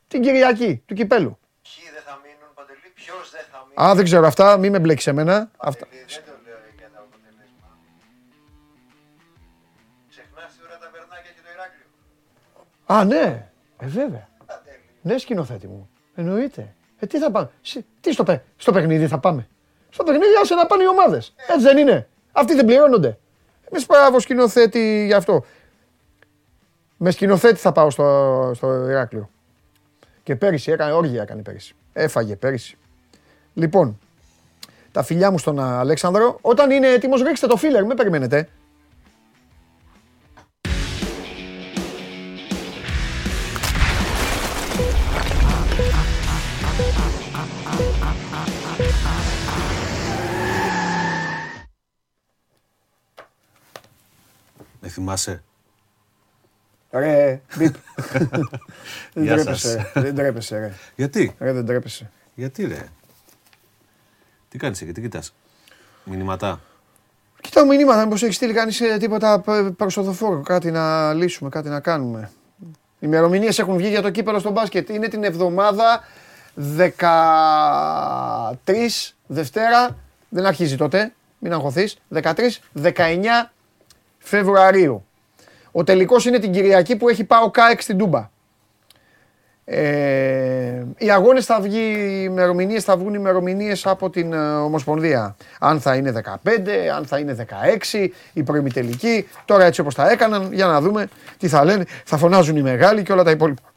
την Κυριακή του κυπέλου. Ποιοι δεν θα μείνουν, Παντελή, ποιος δεν θα μείνει; Α, δεν ξέρω αυτά, μην με μπλέξεις εμένα. Αυτά. Παντελή, Δεν το λέω για τα αποτελέσματα. Ξεχνάς τώρα τα βερνάκια και το Ηράκλειο. Α, ναι, ε, βέβαια. Ναι, σκηνοθέτη μου. Εννοείται. Ε, τι θα πάμε; Συ- Τι στο, παι- στο παιχνίδι θα πάμε; Στο παιχνίδι άσε να πάνε οι ομάδες. Έτσι δεν είναι; Αυτοί δεν πληρώνονται. Εμείς μπράβο σκηνοθέτη γι' αυτό. Με σκηνοθέτη θα πάω στο, στο Ηράκλειο. Και πέρυσι έκανε, όργια έκανε πέρυσι. Έφαγε πέρυσι. Λοιπόν, τα φιλιά μου στον Αλέξανδρο. Όταν είναι έτοιμος ρίξτε το φίλερ, με περιμένετε. Θυμάσαι; Ρε, μπιπ. Δεν Γεια τρέπεσαι, σας. ρε. δεν τρέπεσαι ρε. Γιατί, Ρε, δεν τρέπεσαι. γιατί ρε; Τι κάνεις εκεί, τι κοιτάς; Μηνυματά. Κοιτάω μηνύματα, μήπως έχεις στείλει κανείς ε, τίποτα π- προς το δοφόρο, κάτι να λύσουμε, κάτι να κάνουμε. Οι ημερομηνίες έχουν βγει για το κύπελο στο μπάσκετ. Είναι την εβδομάδα 13 Δευτέρα, δεν αρχίζει τότε, μην αγχωθείς, 13-19 Φεβρουαρίου. Ο τελικός είναι την Κυριακή που έχει πάω ΚΑΕΚ στην Τούμπα. Ε, οι αγώνες θα βγει, οι ημερομηνίες θα βγουν ημερομηνίες από την ε, Ομοσπονδία. Αν θα είναι 15, αν θα είναι 16, η προημιτελική. Τώρα έτσι όπως τα έκαναν, για να δούμε τι θα λένε. Θα φωνάζουν οι μεγάλοι και όλα τα υπόλοιπα.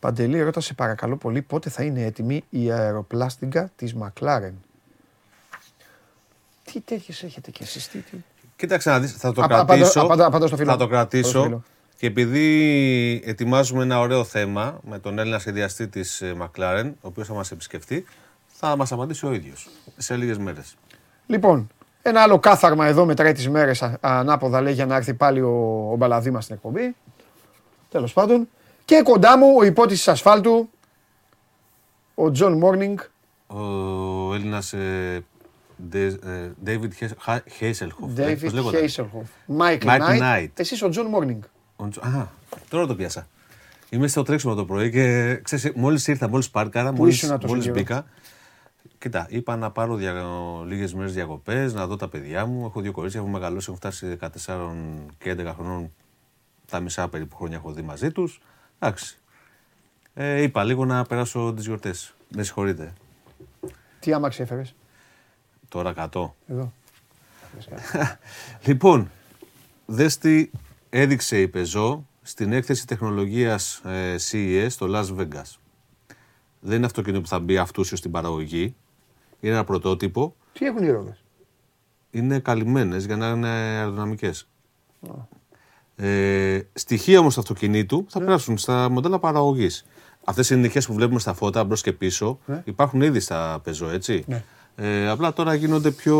Παντελή, ρώτα σε παρακαλώ πολύ πότε θα είναι έτοιμη η αεροπλάστιγκα της Μακλάρεν; Τι τέτοιες έχετε κι εσείς, τι, τι; Κοίταξε να δεις, θα το Απα- απαντώ- κρατήσω. απαντώ- απαντώ στο φίλο. Θα το Απαντώ στο κρατήσω. φίλο. Και επειδή ετοιμάζουμε ένα ωραίο θέμα με τον Έλληνα σχεδιαστή της ε, McLaren, ο οποίος θα μας επισκεφτεί, θα μας απαντήσει ο ίδιος σε λίγες μέρες. Λοιπόν, ένα άλλο κάθαρμα εδώ μετράει τις μέρες α- ανάποδα λέει για να έρθει πάλι ο, ο Μπαλαδί μας στην εκπομπή. Τέλος πάντων. Και κοντά μου ο ιππότης της ασφάλτου, ο Τζον Μόρνινγκ. Ο Έλληνας ε, Ντε- ε, David Χέισελχοφ. David Χέισελχοφ. Μάικλ Mike Νάιτ. Knight. Εσείς ο Τζον Μόρνινγκ. Α, τώρα το 'πιασα. Είμαι στο τρέξιμο το πρωί και ξέρεις, μόλις ήρθα, μόλις πάρκαρα, μόλις, ήσουν τόσο μόλις καιρό; μπήκα. Κοίτα, είπα να πάρω δια... λίγες μέρες διακοπές, να δω τα παιδιά μου. Έχω δύο κορίτσια, έχω μεγαλώσει, έχω φτάσει 14 και 11 χρονών. Τα μισά περίπου χρόνια έχω δει μαζί τους. Εντάξει. Ε, είπα λίγο να περάσω τις γιορτές. Με συγχωρείτε. Τι άμαξι έφερες; Τώρα 100. Εδώ. Λοιπόν, δες τι έδειξε η Peugeot στην έκθεση τεχνολογίας ε, CES στο Las Vegas. Δεν είναι αυτοκίνητο που θα μπει αυτούσιος στην παραγωγή. Είναι ένα πρωτότυπο. Τι έχουν οι ρόδες; Είναι καλυμμένες για να είναι αεροδυναμικές. Ε, στοιχεία όμως του αυτοκινήτου θα περάσουν στα μοντέλα παραγωγής. Αυτές οι ενδειχές που βλέπουμε στα φώτα μπρος και πίσω Ναι. υπάρχουν ήδη στα Peugeot, έτσι; Ναι. Ε, απλά τώρα γίνονται πιο.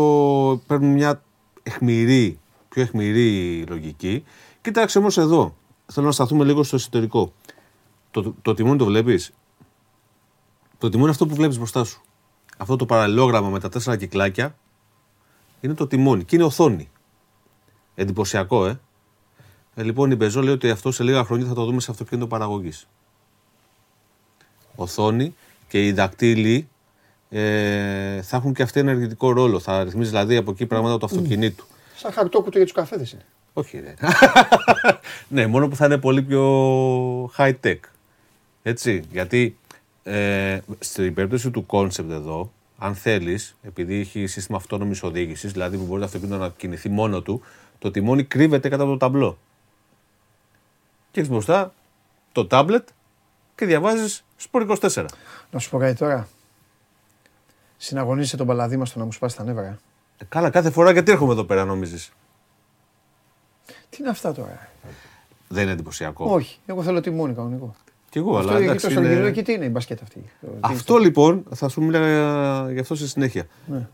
παίρνουν μια εχμηρή, πιο εχμηρή λογική. Κοίταξε όμως εδώ. Θέλω να σταθούμε λίγο στο εσωτερικό. Το, το, το τιμόνι το βλέπεις; Το τιμόνι αυτό που βλέπεις μπροστά σου. Αυτό το παραλληλόγραμμα με τα τέσσερα κυκλάκια είναι το τιμόνι και είναι οθόνη. Εντυπωσιακό, ε. ε λοιπόν, η Peugeot λέει ότι αυτό σε λίγα χρόνια θα το δούμε σε αυτοκίνητο παραγωγής. Οθόνη και οι δακτύλοι ε, θα έχουν και αυτοί ενεργητικό ρόλο. Θα ρυθμίζει δηλαδή από εκεί πράγματα του αυτοκινήτου. Σαν χαρτόκουτο για τους καφέδες είναι. Όχι, ρε. ναι, μόνο που θα είναι πολύ πιο high tech. Έτσι, γιατί ε, στην περίπτωση του concept εδώ, αν θέλεις, επειδή έχει σύστημα αυτόνομης οδήγησης, δηλαδή που μπορεί το αυτοκίνητο να κινηθεί μόνο του, το τιμόνι κρύβεται κάτω από το ταμπλό. Και έχεις μπροστά το tablet και διαβάζεις Sport 24. Να σου πω κάτι τώρα. Συναγωνίζεσαι τον παλαδί μας στο να μου σπάσει τα νεύρα. ε. Ε, καλά, κάθε φορά γιατί έρχομαι εδώ πέρα, νομίζει. Τι είναι αυτά τώρα; Δεν είναι εντυπωσιακό. Όχι, εγώ θέλω τιμόνι κανονικό. Κι εγώ, Αυτό αλλά εκεί εντάξει. τόσο είναι- γυρνό και τι είναι η μπασκέτα αυτή. Τι είναι Αυτό λοιπόν, θα σου μίλαγα γι' αυτό στη συνέχεια. Ναι.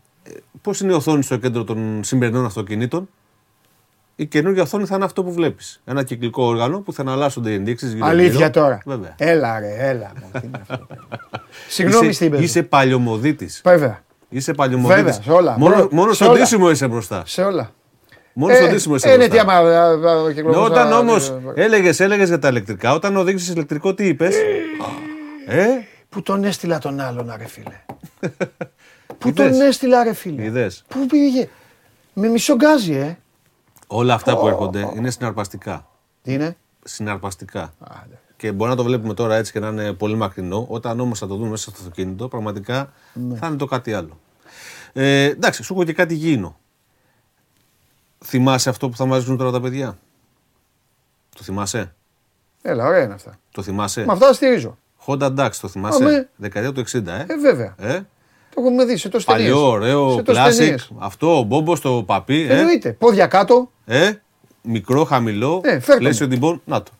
Πώς είναι η οθόνη στο κέντρο των σημερινών αυτοκινήτων, η καινούργια οθόνη θα είναι αυτό που βλέπεις. Ένα κυκλικό όργανο που θα αναλάσσονται οι ενδείξεις. Αλήθεια τώρα. Βέβαια. Έλα ρε, έλα. μου, τι είναι αυτό. Συγγνώμη είσαι, στην παίζω. είσαι παλιωμοδίτης. Βέβαια. Είσαι παλιωμοδίτης. Βέβαια, σε όλα. Μόνο, Μόνο- μόνο σε στο όλα. ντύσιμο είσαι μπροστά. Σε όλα. Μόνο στο ντύσιμο είσαι ε, ναι, τι μπροστά. άμα ε, ε, Ναι, κυκλοφορούσα- όταν όμως ε, έλεγε έλεγες για τα ηλεκτρικά, όταν οδήγησες ηλεκτρικό, τι είπες; ε, Πού τον έστειλα τον άλλον, ρε φίλε. Πού Είδες. τον έστειλα, ρε φίλε. είδες. Πού πήγε; Με μισογκάζει, ε. Όλα αυτά που έρχονται είναι συναρπαστικά. Τι είναι; συναρπαστικά. Και μπορεί να το βλέπουμε τώρα έτσι και να είναι πολύ μακρινό. Όταν όμως θα το δούμε μέσα στο αυτοκίνητο, πραγματικά Ναι. θα είναι το κάτι άλλο. Ε, εντάξει, σου έχω και κάτι γήινο. Θυμάσαι αυτό που θα μας δείξουν τώρα τα παιδιά; Το θυμάσαι; Έλα, ωραία είναι αυτά. Το θυμάσαι; Με αυτά στηρίζω. Honda Dax, το θυμάσαι; Αμέ. Δεκαετία του 60, ε. Ε, βέβαια. ε; Το έχουμε δεις σε τόσες ταινίες. Παλιό, ωραίο, classic. Αυτό, ο Μπόμπος στο παπί. Ε. Εννοείται. Πόδια κάτω. ε. Μικρό, χαμηλό. Ε, φέρ' το πλαίσιο μου. τυμπών. Να το.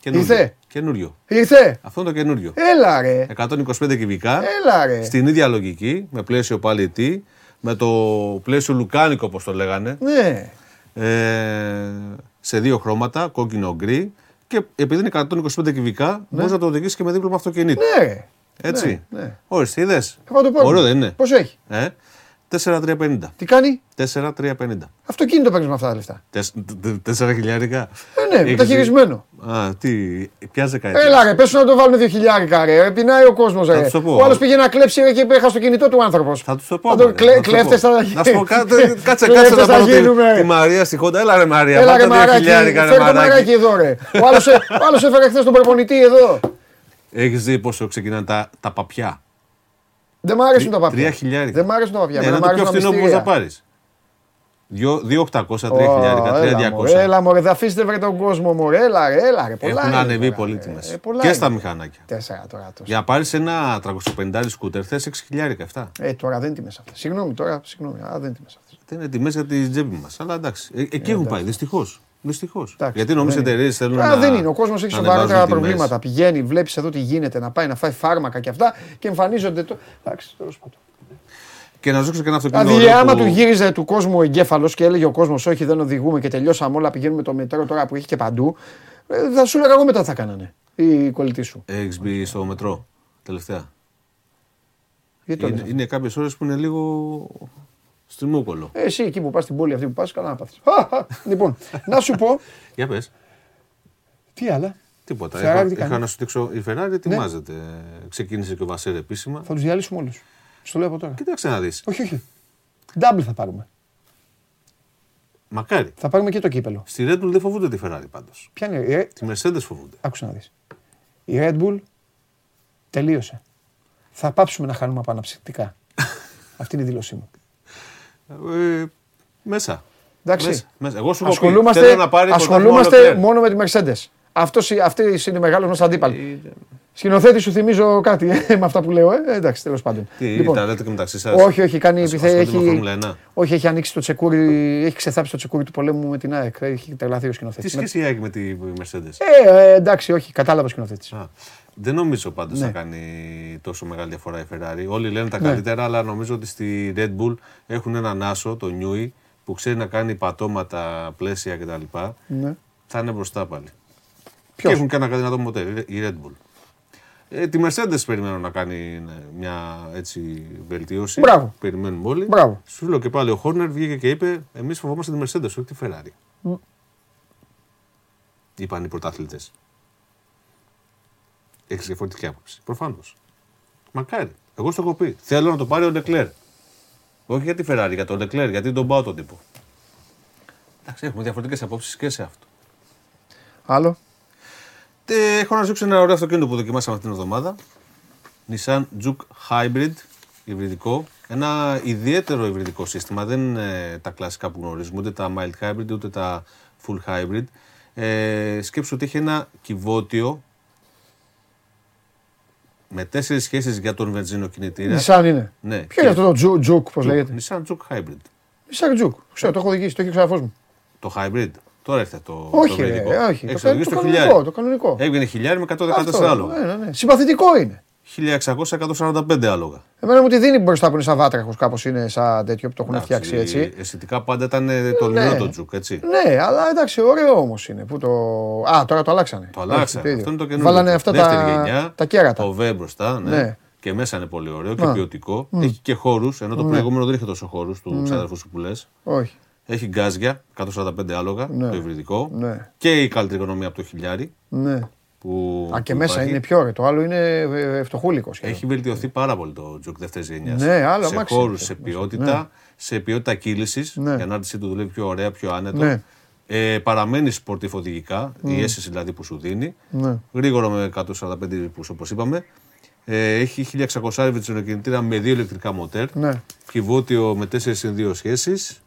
Καινούριο. Ήρθε. Καινούριο. Ήρθε. Αυτό είναι το καινούριο. Έλα, ρε. 125 κυβικά. Έλα, ρε. Στην ίδια λογική, με πλαίσιο πάλι τι, με το πλαίσιο λουκάνικο όπως το λέγανε. Ναι. Ε, σε δύο χρώματα, κόκκινο γκρι. Και επειδή είναι 125 κυβικά, μπορείς να το οδηγήσεις και με δίπλωμα αυτοκινήτου. Ναι. Έτσι. ναι, ναι. Ορίστε, είδες; Θα το πάρουμε. Ωραίο δεν είναι. Πόσο έχει; Ε, 4,350. Τι κάνει; 4,350. Αυτοκίνητο παίρνεις με αυτά τα λεφτά. 4 χιλιάρικα. Ε, ναι, μεταχειρισμένο. Α, τι, ποια δεκαετία. Έλα ρε, πες του να το βάλουν δύο χιλιάρικα ρε. Ε, Πεινάει ο κόσμος Θα ρε. τους το πω. Ο άλλος πήγε να κλέψει ρε, και έχασε το κινητό του άνθρωπος. Θα τους το πω. Θα το μωρέ, κλε- θα τους το κλέφτες πω. θα Να σου πω κάτι, κάτσε, Κλέφτες κάτσε να θα πάρω τη, γίνουμε. τη Μαρία στη Χόντα. Έλα ρε Μαρία, Έλα ρε πάτα δύο μαράκι, χιλιάρικα ρε φέρ το μαράκι μαράκι. εδώ ρε. Ο άλλος, ε- ο άλλος έφερε χθες τον προπονητή εδώ. Έχεις δει πόσο ξεκινάνε τα, τα παπιά; Δεν μ' αρέσουν τα Τρία παπιά. χιλιάρικα. Δεν μ' αρέσουν τα παπιά. Ναι, Εμένα είναι μ' το πιο αρέσουν τα φθηνό που μπορείς να μυστήρια. πάρεις. 2.800, 3 χιλιάρικα, Ω, έλα, 3.200. μωρέ, Έλα μωρέ, θα αφήσετε βρε τον κόσμο μωρέ. Έλα ρε, έλα ρε. Πολλά Έχουν είναι ανεβεί τώρα, πολύ ρε. τιμές. Ε, πολλά Και είναι. στα μηχανάκια. Τέσσερα τώρα τόσο. Για να πάρεις ένα 350 σκούτερ θες 6 χιλιάρικα, 7. Ε, τώρα δεν είναι τιμές αυτές. Συγγνώμη τώρα, συγγνώμη. Α, δεν είναι τιμές αυτές. Δεν είναι τιμές για τη τσέπη μας. Αλλά εντάξει, Ε, εκεί έχουν πάει, δυστυχώς. Δυστυχώς. Εντάξει, Γιατί νομίζω οι δεν είναι. εταιρείε θέλουν Τώρα να. δεν είναι. Ο κόσμος έχει να σοβαρότερα ανεβάζουν τιμές. προβλήματα. Πηγαίνει, βλέπεις εδώ τι γίνεται, να πάει να φάει φάρμακα και αυτά και εμφανίζονται. Το... Εντάξει, τέλος πάντων. Και να σου δείξω και ένα αυτοκίνητο. Δηλαδή, ωραίο άμα που- του γύριζε του κόσμου ο εγκέφαλος και έλεγε ο κόσμος, Όχι, δεν οδηγούμε και τελειώσαμε όλα, πηγαίνουμε το μετρό τώρα που έχει και παντού, ε, θα σου έλεγα εγώ μετά τι θα κάνανε οι κολλητοί σου. Έχεις μπει στο μετρό τελευταία; Γιατί το Είναι, λες; είναι κάποιες ώρες που είναι λίγο στριμούκολο. Ε, εσύ εκεί που πας στην πόλη αυτή που πας, καλά να πάθεις. λοιπόν, να σου πω. Για πες. Τι άλλα; Τίποτα. Ferrari Είχα, τι είχα κάνει; Ναι. να σου δείξω. Η Ferrari ετοιμάζεται. Ξεκίνησε και ο Βασέρ επίσημα. Θα τους διαλύσουμε όλους. Στο λέω από τώρα. Κοίταξε να δεις. Όχι, όχι. Double θα πάρουμε. Μακάρι. Θα πάρουμε και το κύπελο. Στη Red Bull δεν φοβούνται τη Ferrari πάντως. Ποια είναι. Ε, Τη Mercedes φοβούνται. άκουσα να δεις. Η Red Bull τελείωσε. Θα πάψουμε να χάνουμε από αναψυκτικά. Αυτή είναι η δήλωσή μου. Ε, μέσα. Εντάξει. Μέσα, μέσα. Εγώ σου έχω πει, ασχολούμαστε θέλω να πάρει ασχολούμαστε πρωτάθλημα ο μόνο με τη Mercedes. Αυτός, αυτής είναι μεγάλος μας αντίπαλοι. Σκηνοθέτη σου θυμίζω κάτι ε, με αυτά που λέω. Ε. Εντάξει, τέλος πάντων. Τι, τα λέτε και μεταξύ σας. όχι, όχι, κάνει Ασ- επιθέ, ασχολείται με έχει, Φόρμουλα 1. όχι, έχει ανοίξει το τσεκούρι, έχει ξεθάψει το τσεκούρι του πολέμου με την ΑΕΚ. Έχει τρελαθεί ο Τι σκηνοθέτη. σχέση έχει με τη Mercedes; Ε, ε, εντάξει, όχι, κατάλαβα ο σκηνοθέτης. Α, δεν νομίζω πάντως Ναι. να κάνει τόσο μεγάλη διαφορά η Ferrari. Όλοι λένε τα Ναι. καλύτερα, αλλά νομίζω ότι στη Red Bull έχουν έναν άσο, το Newey, που ξέρει να κάνει πατώματα, πλαίσια κτλ. Ναι. Θα είναι μπροστά πάλι. Ποιος; Και έχουν και ένα δυνατό μοτέρ, η Red Bull. Ε, τη Mercedes περιμένω να κάνει ναι, μια έτσι, βελτίωση. Μπράβο. Περιμένουμε όλοι. Μπράβο. Σου λέω και πάλι ο Χόρνερ βγήκε και είπε: Εμείς φοβόμαστε τη Mercedes, όχι τη Ferrari. Μ. Είπαν οι πρωταθλητές. Έχεις διαφορετική άποψη. Προφανώς. Μακάρι. Εγώ στο έχω πει. Θέλω να το πάρει ο Λεκλέρ. Όχι για τη Ferrari, για τον Λεκλέρ, γιατί τον πάω τον τύπο. Εντάξει, έχουμε διαφορετικές απόψεις και σε αυτό. Άλλο. Ε, έχω να σου δείξω ένα ωραίο αυτοκίνητο που δοκιμάσαμε αυτήν την εβδομάδα. Nissan Juke Hybrid, υβριδικό. Ένα ιδιαίτερο υβριδικό σύστημα. Δεν είναι τα κλασικά που γνωρίζουμε, ούτε τα mild hybrid, ούτε τα full hybrid. Ε, σκέψου ότι έχει ένα κυβότιο με τέσσερις σχέσεις για τον βενζίνο κινητήρα. Νισάν είναι. Ναι. Ποιο είναι αυτό το τζου- τζουκ, πώς Juke, λέγεται; Nissan Juke Hybrid. Νισάν τζουκ. Ξέρω, το έχω οδηγήσει, το έχει ο ξαδερφός μου. Το hybrid. Τώρα έρθε το, Όχι, το ρε, υβριδικό. όχι. Έχεις Το, κα- οδηγήσει το το κανονικό. χιλιάρι. Το κανονικό. Έβγαινε χιλιάρι με 114 Αυτό, άλογα. ναι, ναι, ναι. Συμπαθητικό είναι. 1600-145 άλογα. Εμένα μου τη δίνει μπροστά που είναι σαν βάτραχο, κάπως είναι σαν τέτοιο που το έχουν Εντάξει, φτιάξει έτσι. Αισθητικά πάντα ήταν ε, τολμηρό Ναι. το τζουκ, έτσι. Ναι, αλλά εντάξει, ωραίο όμως είναι. Που το... Α, τώρα το αλλάξανε. Το αλλάξανε. Όχι, Αυτό είναι το καινούργιο. Βάλανε αυτά Δεύτερη τα, γενιά, τα κέρατα. Το V μπροστά, ναι. Ναι. Και μέσα είναι πολύ ωραίο και Να. ποιοτικό. Μμ. Έχει και χώρους, ενώ το Ναι. προηγούμενο δεν είχε τόσο χώρους του Ναι. ξάδερφου σου που λες. Όχι. Έχει γκάζια, 145 άλογα, Ναι. το υβριδικό. Ναι. Και η καλύτερη οικονομία από το χιλιάρι. Ναι. Που, Α, και που μέσα υπάρχει. είναι πιο ωραίο. Το άλλο είναι ε, φτωχούλικος. Έχει βελτιωθεί πάρα πολύ το τζουκ δεύτερης γενιάς. Ναι, άλλο σε αμάξι χώρους, είναι. σε ποιότητα, Ναι. σε ποιότητα κύλησης. Ναι. Η ανάρτησή του δουλεύει πιο ωραία, πιο άνετο. Ναι. Ε, παραμένει σπορτίφ οδηγικά, Μμ. η αίσθηση δηλαδή που σου δίνει. Ναι. Γρήγορο με 145 ρυθμούς όπως είπαμε. Ε, έχει 1600 βενζινοκινητήρα με δύο ηλεκτρικά μοτέρ. Ναι. Κιβώτιο με 4 συν 2 σχέσεις.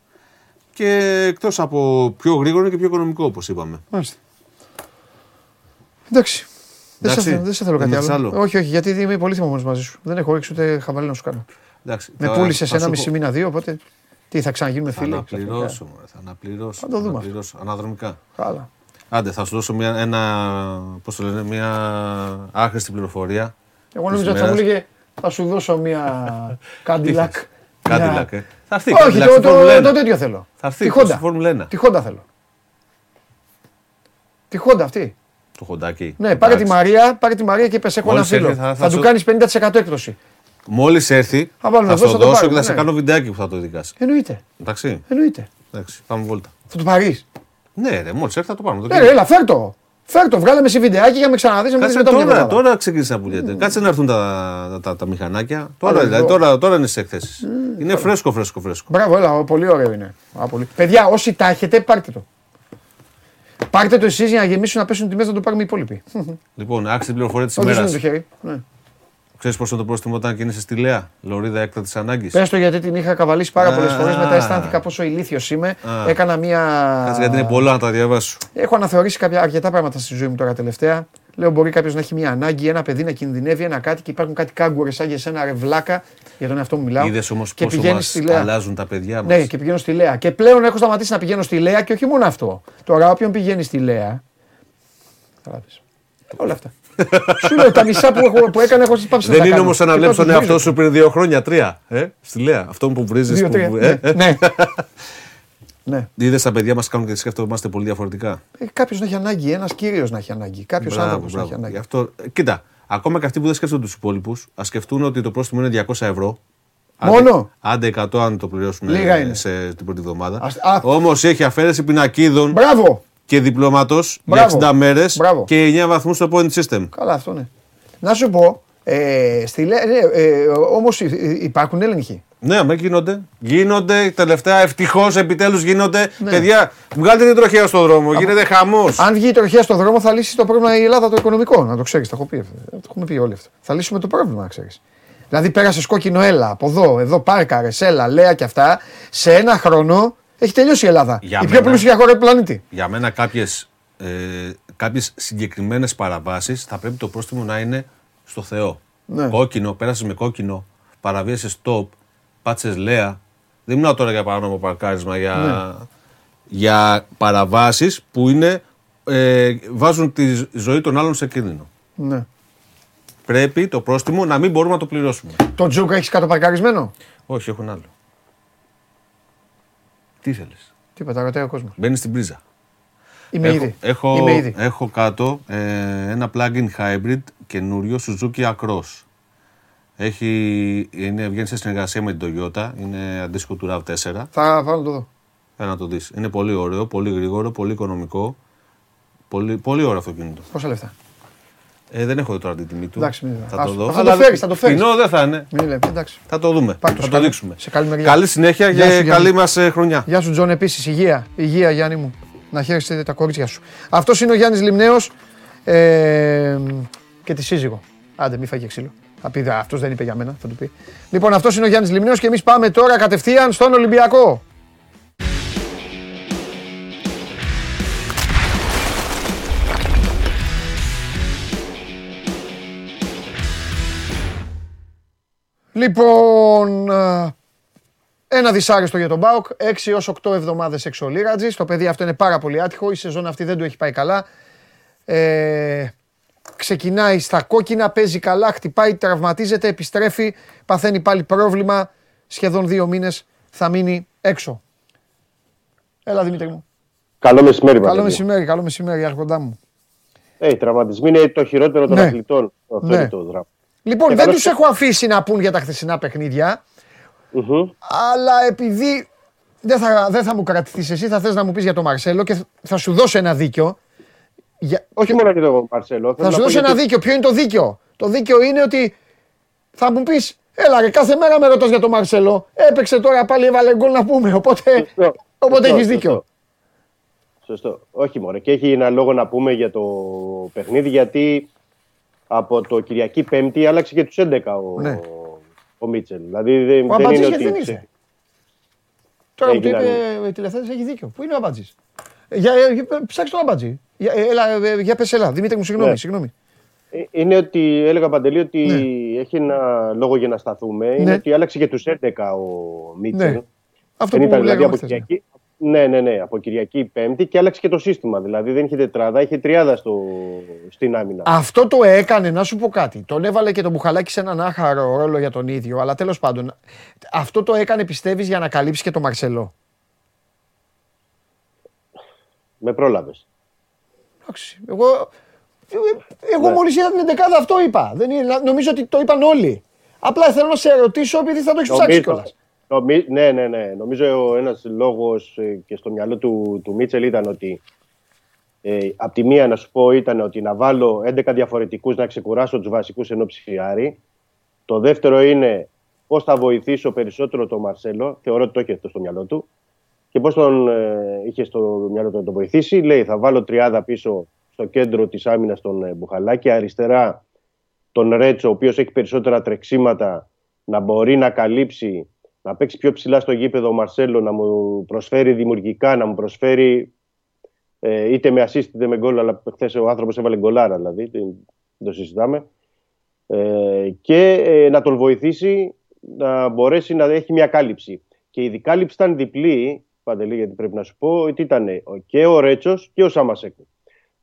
Και εκτός από πιο γρήγορο και πιο οικονομικό όπως είπαμε. Μάλιστα. Εντάξει. Δεν σε, Εντάξει. θέλω- δεν σε θέλω Δεν κάτι έχεις άλλο. άλλο; Όχι, όχι, γιατί είμαι πολύ θυμωμένος μαζί σου. Δεν έχω ρίξει ούτε χαβαλέ να σου κάνω. Εντάξει, Με θα- πούλησες θα ένα σου μισή πω- μήνα, δύο, οπότε τι θα ξαναγίνουμε Θα φίλοι; αναπληρώσω, ξαφνικά. μωρέ, θα αναπληρώσω. Θα το δούμε αυτό. αναπληρώσω, Αναδρομικά. Καλά. Άντε, θα σου δώσω μια, ένα, πώς το λένε, μια άχρηστη πληροφορία. Εγώ της νόμιζα ότι θα μου ημέρας. έλεγε θα σου δώσω μια Cadillac Κάντιλακ. ε; Θα έρθει. Όχι, Cadillac το, στη το, Φόρμουλα το, 1. τέτοιο θέλω. Θα έρθει Τη στη Honda. Φόρμουλα 1. Τη Honda θέλω. Τη Honda αυτή. Το χοντάκι. Ναι, πάρε τη Εντάξει. Μαρία, πάρε τη Μαρία και πες έχω ένα Μόλις φίλο. έρθει θα- Θα, θα του σου- κάνεις 50% έκπτωση. Μόλις έρθει, Θα βάλουμε θα εδώ, στο θα το δώσω και πάρουμε, θα σε ναι. κάνω βιντεάκι που θα το δικάσει. Εννοείται. Εντάξει. Εννοείται. Εντάξει, πάμε βόλτα. Θα το πάρεις. Ναι, ρε, μόλις έρθει θα το πάρουμε. το Ναι, ρε, έλα, φέρ το. Φέρ το, βγάλε με σε βιντεάκι για να με ξαναδείς να με δεις Κάτσε μετά μια τώρα, εβδομάδα. τώρα ξεκίνησε να πουλιέται. Κάτσε να έρθουν τα, τα, τα, τα μηχανάκια. Τώρα, Άρα, δηλαδή, εδώ. τώρα, τώρα είναι στις εκθέσεις. είναι φρέσκο, φρέσκο, φρέσκο. Μπράβο, έλα, ο, πολύ ωραίο είναι. Α, πολύ. Παιδιά, όσοι τα έχετε, πάρτε το. Πάρτε το εσείς για να γεμίσουν να πέσουν τιμές να το πάρουμε οι υπόλοιποι. Λοιπόν, άξιζε την πληροφορία της Όχι, ημέρας. δεν το χέρι. Ναι. Ξέρεις πόσο το πρόστιμο όταν κινείσαι στη Λέα, Λωρίδα έκτατη ανάγκης; Πες το γιατί την είχα καβαλήσει πάρα πολλές Α. φορές. Μετά αισθάνθηκα πόσο ηλίθιος είμαι. Α. Έκανα μία. Κάτσε γιατί είναι πολλά να τα διαβάσω. Έχω αναθεωρήσει κάποια, αρκετά πράγματα στη ζωή μου τώρα τελευταία. Λέω: Μπορεί κάποιος να έχει μία ανάγκη, ένα παιδί να κινδυνεύει, ένα κάτι και υπάρχουν κάτι κάγκουρες σαν για σένα ρε βλάκα. Για τον εαυτό μου μιλάω. Είδες όμως και πόσο πηγαίνεις μας στη Λέα. αλλάζουν τα παιδιά μας. Ναι, και πηγαίνω στη Λέα. Και πλέον έχω σταματήσει να πηγαίνω στη Λέα και όχι μόνο αυτό. Τώρα, όποιον πηγαίνει στη Λέα. Καταλάβεις. Όλα αυτά. Σου λέω τα μισά που, έχω, που έκανα έχω πάψει να Δεν τα είναι κάνω. όμως να Και βλέπει πάω τον στο εαυτό σου πριν δύο χρόνια, τρία. Ε, στη Λέα. Αυτό που βρίζεις. Δύο, Που... τρία. Ε, Ναι, ναι. Ναι. Είδες τα παιδιά μας κάνουν και σκέφτομαστε πολύ διαφορετικά. Ε, Κάποιος να έχει ανάγκη, ένας κύριος να έχει ανάγκη. Κάποιος Μπράβο, άνθρωπος να μπράβο. έχει ανάγκη. Γι' αυτό, ε, κοίτα, ακόμα και αυτοί που δεν σκέφτονται τους υπόλοιπους, ας σκεφτούν ότι το πρόστιμο είναι 200 ευρώ. Μόνο; Άντε, άντε 100 αν το πληρώσουν Λίγα ε, είναι. σε την πρώτη εβδομάδα. Ας- α. Όμως έχει αφαίρεση πινακίδων Μπράβο! Και διπλώματο για Μπράβο. 60 μέρες Μπράβο. και 9 βαθμούς στο point system. Καλά, αυτό ναι. Να σου πω, ε, στη, Λέ- ναι, ε, όμως υπάρχουν έλεγχοι. Ναι, με γίνονται. Γίνονται τελευταία, ευτυχώς επιτέλους γίνονται. Ναι. Παιδιά, βγάλτε την τροχέα στον δρόμο. Γίνεται χαμός. Αν βγει η τροχιά στον δρόμο, θα λύσει το πρόβλημα η Ελλάδα το οικονομικό. Να το ξέρεις, τα έχω πει. αυτό. Το έχουμε πει όλοι αυτό. Θα λύσουμε το πρόβλημα, να ξέρεις. Δηλαδή, πέρασες κόκκινο, έλα από εδώ, εδώ πάρκαρε, έλα, λέα και αυτά. Σε ένα χρόνο έχει τελειώσει η Ελλάδα. Για η πιο μένα. πλούσια χώρα του πλανήτη. Για μένα κάποιες ε, κάποιες συγκεκριμένες παραβάσεις θα πρέπει το πρόστιμο να είναι στο Θεό. Ναι. Κόκκινο, πέρασες με κόκκινο, παραβίασε stop, πάτσε λέα. Δεν μιλάω τώρα για παράνομο παρκάρισμα, για, Ναι. για παραβάσεις που είναι, ε, βάζουν τη ζωή των άλλων σε κίνδυνο. Ναι. Πρέπει το πρόστιμο να μην μπορούμε να το πληρώσουμε. Το τζούκα έχεις κατοπαρκαρισμένο. Όχι, έχω ένα άλλο. Τι θέλεις; Τι είπα, τα ρωτάει ο κόσμος. Μπαίνει στην πρίζα. Είμαι έχω, ήδη. Έχω, Είμαι ήδη. έχω κάτω ε, ένα plug-in hybrid καινούριο Suzuki Across. Έχει, είναι, βγαίνει σε συνεργασία με την Toyota, είναι αντίστοιχο του RAV4. Θα βάλω να το δω. Έλα να το δεις. Είναι πολύ ωραίο, πολύ γρήγορο, πολύ οικονομικό. Πολύ, πολύ ωραίο αυτοκίνητο. Πόσα λεφτά; Ε, δεν έχω τώρα την τιμή του. Εντάξει, μην- θα ας- το δω. θα το φέρεις, θα το φέρεις. Φθηνό δεν θα είναι. Μην λέμε, εντάξει. Θα το δούμε. Πάρ' το θα το σκάλι. δείξουμε. Σε καλή μεριά. Καλή συνέχεια Γεια σου, και Γιάννη. καλή μας ε, χρονιά. Γεια σου, Τζον, επίσης. Υγεία. Υγεία, Γιάννη μου. Να χαίρεσαι τα κορίτσια σου. Αυτός είναι ο Γιάννης Λιμνέος ε, και τη σύζυγο. Άντε, μη φάγε ξύλο. Θα πει, αυτός δεν είπε για μένα, θα του πει. Λοιπόν, αυτός είναι ο Γιάννης Λιμνέος και εμείς πάμε τώρα κατευθείαν στον Ολυμπιακό. Λοιπόν, ε, ένα δυσάρεστο για τον Μπάουκ. 6 έως 8 εβδομάδες εξολίρατζη. Το παιδί αυτό είναι πάρα πολύ άτυχο. Η σεζόν αυτή δεν του έχει πάει καλά. Ε, ξεκινάει στα κόκκινα, παίζει καλά, χτυπάει, τραυματίζεται, επιστρέφει, παθαίνει πάλι πρόβλημα. Σχεδόν δύο μήνες θα μείνει έξω. Έλα Δημήτρη μου. Καλό μεσημέρι, Καλό Παντελή. μεσημέρι, καλό μεσημέρι, αρχοντά μου. Ε, οι τραυματισμοί είναι το χειρότερο των Ναι. αθλητών. Αυτό Ναι. είναι το δράμα. Λοιπόν, Και δεν καλώς- τους έχω αφήσει να πούν για τα χθεσινά παιχνίδια. Μμμ. Αλλά επειδή δεν θα, δεν θα μου κρατηθείς εσύ, θα θες να μου πεις για τον Μαρσέλο και θα σου δώσω ένα δίκιο. Για... Όχι μόνο για τον Μαρσέλο. θέλω Θα να σου πω δώσω ένα γιατί- δίκιο. Ποιο είναι το δίκιο; Το δίκιο είναι ότι θα μου πεις, έλα ρε, κάθε μέρα με ρωτάς για τον Μαρσέλο. Έπαιξε τώρα πάλι, έβαλε γκολ να πούμε. Οπότε, Σωστό. οπότε Σωστό, έχεις δίκιο. σωστό. Σωστό. Όχι μόνο. Και έχει ένα λόγο να πούμε για το παιχνίδι γιατί από το Κυριακή Πέμπτη άλλαξε και τους 11 ο, Ναι. ο Μίτσελ. Δηλαδή δεν, Ο δεν Αμπατζής είναι γιατί ότι. δεν ήρθε. Τώρα που το Έγιναν- είπε η τηλεθέαση έχει δίκιο. Πού είναι ο Αμπατζής; Για, για, ψάξτε τον Αμπατζή. Για, ε, έλα, ε, για πες, έλα. Δημήτρη μου, συγγνώμη. Ναι. συγγνώμη. Ε, Είναι ότι έλεγα Παντελή ότι έχει ένα λόγο για να σταθούμε. Είναι Ναι. ότι άλλαξε και τους 11 ο Μίτσελ. Ναι. Αυτό δεν που ήταν δηλαδή λέγαμε από χθες, ναι. Κυριακή. Ναι, ναι, ναι. Από Κυριακή Πέμπτη και άλλαξε και το σύστημα. Δηλαδή δεν είχε τετράδα, είχε τριάδα στο, στην άμυνα. Αυτό το έκανε, να σου πω κάτι. Τον έβαλε και τον Μπουχαλάκη σε έναν άχαρο ρόλο για τον ίδιο. Αλλά τέλος πάντων, αυτό το έκανε, πιστεύεις, για να καλύψει και τον Μαρσελό; Με πρόλαβες. Εντάξει. Εγώ, εγώ Ναι. μόλις είδα την 11 αυτό είπα. Δεν είναι, νομίζω ότι το είπαν όλοι. Απλά θέλω να σε ρωτήσω επειδή θα το έχεις ψάξει κιόλας. Νομι- ναι, ναι, ναι. Νομίζω ένας λόγος και στο μυαλό του, του Μίτσελ ήταν ότι ε, απ' τη μία να σου πω ήταν ότι να βάλω 11 διαφορετικούς να ξεκουράσω τους βασικούς ενώ ψηφιάρει. Το δεύτερο είναι πώς θα βοηθήσω περισσότερο τον Μαρσέλο. Θεωρώ ότι το έχει αυτό στο μυαλό του. Και πώς τον ε, είχε στο μυαλό του να τον βοηθήσει. Λέει θα βάλω τριάδα πίσω στο κέντρο της άμυνας τον ε, Μπουχαλάκη. Αριστερά τον Ρέτσο, ο οποίος έχει περισσότερα τρεξίματα να μπορεί να καλύψει, να παίξει πιο ψηλά στο γήπεδο ο Μαρσέλο, να μου προσφέρει δημιουργικά, να μου προσφέρει ε, είτε με assist είτε με γκολ, αλλά χθες ο άνθρωπος έβαλε γκολάρα δηλαδή, δεν δεν το συζητάμε. Ε, και ε, να τον βοηθήσει να μπορέσει να έχει μια κάλυψη. Και η δικάλυψη ήταν διπλή, Παντελή, γιατί πρέπει να σου πω, ότι ήταν ο- και ο Ρέτσος και ο Σαμασέκου.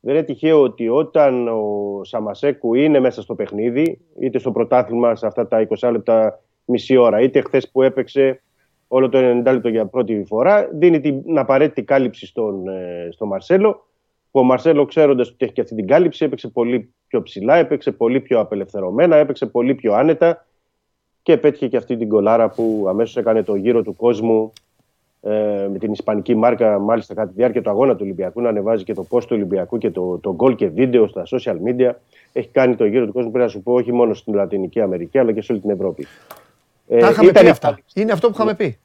Δεν είναι τυχαίο ότι όταν ο Σαμασέκου είναι μέσα στο παιχνίδι, είτε στο πρωτάθλημα σε αυτά τα 20 λεπτά, μισή ώρα, είτε χθες που έπαιξε όλο το 90 λεπτό για πρώτη φορά, δίνει την απαραίτητη κάλυψη στον, ε, στον Μαρσέλο. Που ο Μαρσέλο, ξέροντας ότι έχει και αυτή την κάλυψη, έπαιξε πολύ πιο ψηλά, έπαιξε πολύ πιο απελευθερωμένα, έπαιξε πολύ πιο άνετα και πέτυχε και αυτή την κολάρα που αμέσως έκανε το γύρο του κόσμου ε, με την ισπανική μάρκα, μάλιστα κατά τη διάρκεια του αγώνα του Ολυμπιακού, να ανεβάζει και το post του Ολυμπιακού και το, το goal και βίντεο στα social media. Έχει κάνει το γύρο του κόσμου, πρέπει να σου πω, όχι μόνο στην Λατινική Αμερική, αλλά και σε όλη την Ευρώπη. Ε, Τα είχαμε ήταν πει η αυτά. Είναι αυτό που είχαμε πει.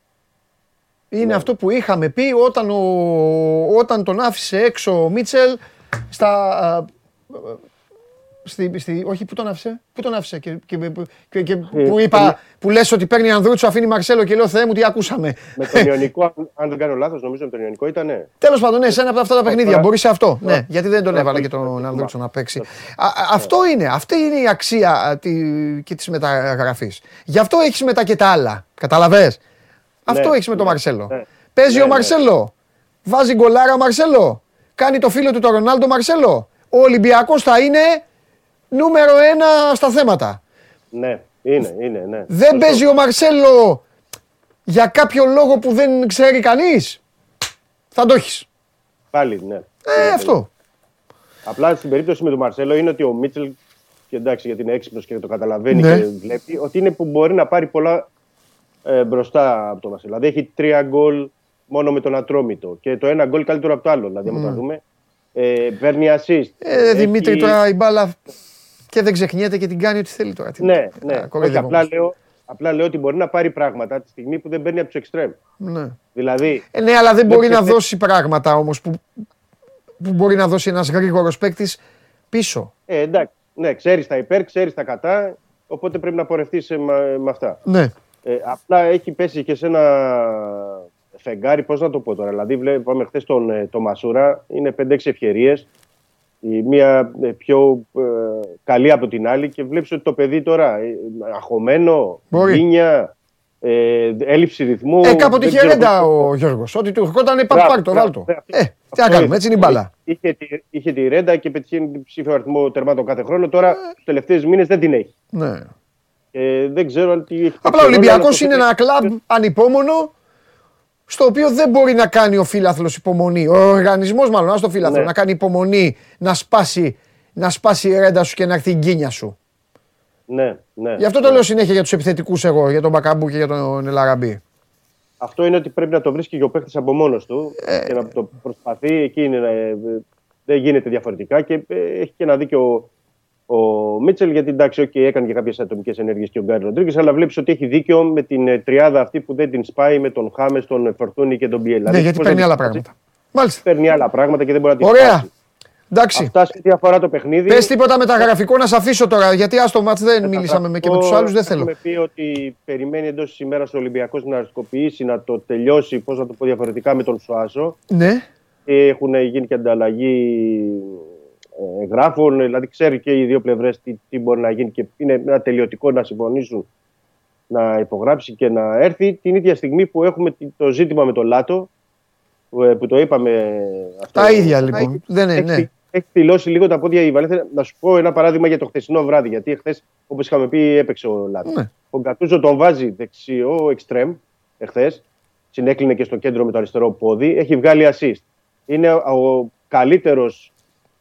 Είναι αυτό που είχαμε πει όταν, ο, όταν τον άφησε έξω ο Μίτσελ στα. Α, Στη, στη, όχι, πού τον άφησε, πού τον άφησε και, και, και, και που είπα, που λες ότι παίρνει Ανδρούτσο, αφήνει Μαρσέλο και λέω Θεέ μου τι ακούσαμε. Με τον Ιωνικό, αν- αν δεν κάνω λάθος, νομίζω με τον Ιωνικό ήταν. Ναι. Τέλος πάντων, ναι, σε ένα από αυτά τα παιχνίδια. Τώρα- Μπορείς σε αυτό. Τώρα- Ναι, γιατί δεν τον τώρα έβαλε που και έχει- τον Ανδρούτσο να παίξει. Α, α, Αυτό είναι. Αυτή είναι η αξία α, τη- και της μεταγραφής. Γι' αυτό έχεις μετά και τα άλλα. Καταλαβέ. Αυτό έχεις με τον Μαρσέλο. ναι. Παίζει Ναι, ο ναι. Μαρσέλο. Βάζει γκολάρα ο Μαρσέλο. Κάνει το φίλο του το Ρονάλντο Μαρσέλο. Ο Ολυμπιακός θα είναι νούμερο ένα στα θέματα. Ναι, είναι, είναι, ναι. Δεν Σωστό. παίζει ο Μαρσέλο για κάποιο λόγο που δεν ξέρει κανείς. Θα το έχεις. Πάλι, ναι. Ε, αυτό. Απλά στην περίπτωση με τον Μαρσέλο είναι ότι ο Μίτσελ, και εντάξει γιατί είναι έξυπνος και το καταλαβαίνει Ναι. και βλέπει, ότι είναι που μπορεί να πάρει πολλά ε, μπροστά από τον Μαρσέλο. Δηλαδή έχει τρία γκολ μόνο με τον Ατρόμητο και το ένα γκολ καλύτερο από το άλλο. Δηλαδή, άμα Ναι. το δούμε. Ε, παίρνει assist. Ε, Έχει- Δημήτρη, τώρα η μπάλα και δεν ξεχνιέται και την κάνει ό,τι θέλει τώρα. Τι- Ναι, Α, ναι. Όχι, κοροϊδεύω απλά, όμως. λέω, απλά λέω ότι μπορεί να πάρει πράγματα τη στιγμή που δεν παίρνει από τους εξτρέμ. Ναι. Δηλαδή. Ε, ναι, αλλά δεν μπορεί να ξέρει- δώσει πράγματα όμως που, που μπορεί να δώσει ένας γρήγορος παίκτης πίσω. Ε, εντάξει. Ναι, ξέρεις τα υπέρ, ξέρεις τα κατά. Οπότε πρέπει να πορευτείς με, με αυτά. Ναι. Ε, απλά έχει πέσει και σε ένα φεγγάρι, πώς να το πω τώρα. Δηλαδή, βλέπαμε χθες τον ε, το Μασούρα, είναι 5-6 ευκαιρίες. Η μία ε, πιο ε, καλή από την άλλη και βλέπεις ότι το παιδί τώρα ε, αχωμένο, Μπορεί. γκίνια, ε, έλλειψη ρυθμού. Ε, κάποτε δεν είχε ξέρω ρέντα πώς- ο Γιώργος. Ό,τι του ερχόταν, πάρ' Μπράβο, πάρ' το, μπράβο, βάλ το. μπράβο. Ε, τι να Αυτό κάνουμε, έτσι είναι η μπάλα. Είχε, τη, είχε τη ρέντα και πετυχαίνει την ψήφιο αριθμό τερμάτων κάθε χρόνο. Τώρα, τους τελευταίους μήνες δεν την έχει. Ναι. Ε, δεν ξέρω αν τι έχει Απλά ο παίξει ρόλο, Ολυμπιακός αλλά είναι το- ένα κλαμπ ανυπόμονο στο οποίο δεν μπορεί να κάνει ο φίλαθλο υπομονή. Ο οργανισμός, μάλλον, ας το φίλαθλο, Ναι. να κάνει υπομονή, να σπάσει, να σπάσει η ρέντα σου και να έρθει η γκίνια σου. Ναι, ναι. Γι' αυτό το λέω συνέχεια για τους επιθετικούς εγώ, για τον Μπακαμπού και για τον Ελαραμπή. Αυτό είναι ότι πρέπει να το βρίσκει και ο παίχτη από μόνος του Ε. και να το προσπαθεί. Εκεί είναι, ε, δεν γίνεται διαφορετικά και ε, έχει και ένα δίκιο ο Μίτσελ γιατί εντάξει, okay, έκανε και κάποιες ατομικές ενέργειες και ο Γκάρι Ροντρίγκες, αλλά βλέπεις ότι έχει δίκιο με την ε, τριάδα αυτή που δεν την σπάει με τον Χάμες, τον Φορτούνη και τον Μπιέλ. Ναι, γιατί παίρνει άλλα πράγματα. Μάλιστα. Παίρνει άλλα πράγματα και δεν μπορεί να την Ωραία. σπάσει. Εντάξει. Αυτά σε ό,τι αφορά το παιχνίδι. Πες τίποτα μεταγραφικό να σε αφήσω τώρα, γιατί άστο μάτς δεν μίλησαμε με, και με τους άλλους, δεν θέλω. Έχουμε πει ότι περιμένει εντός της ημέρας ο Ολυμπιακός να αριστικοποιήσει, να το τελειώσει, πώς να το πω διαφορετικά, με τον Σουάσο. Ναι. Έχουν γίνει και ανταλλαγή ε, γράφων, δηλαδή ξέρει και οι δύο πλευρές τι, τι μπορεί να γίνει και είναι ένα τελειωτικό να συμφωνήσουν να υπογράψει και να έρθει την ίδια στιγμή που έχουμε το ζήτημα με τον Λάτο που, ε, που το είπαμε. Αυτό, Τα ίδια λοιπόν. Δεν είναι, έχει, ναι. έχει δηλώσει λίγο τα πόδια η Βαλένθια. Να σου πω ένα παράδειγμα για το χθεσινό βράδυ. Γιατί χθες, όπως είχαμε πει, έπαιξε ο Λάτο. Ναι. Ο Γκατούζο τον βάζει δεξιό εξτρέμ εχθές. Συνέκλεινε και στο κέντρο με το αριστερό πόδι. Έχει βγάλει assist. Είναι ο καλύτερος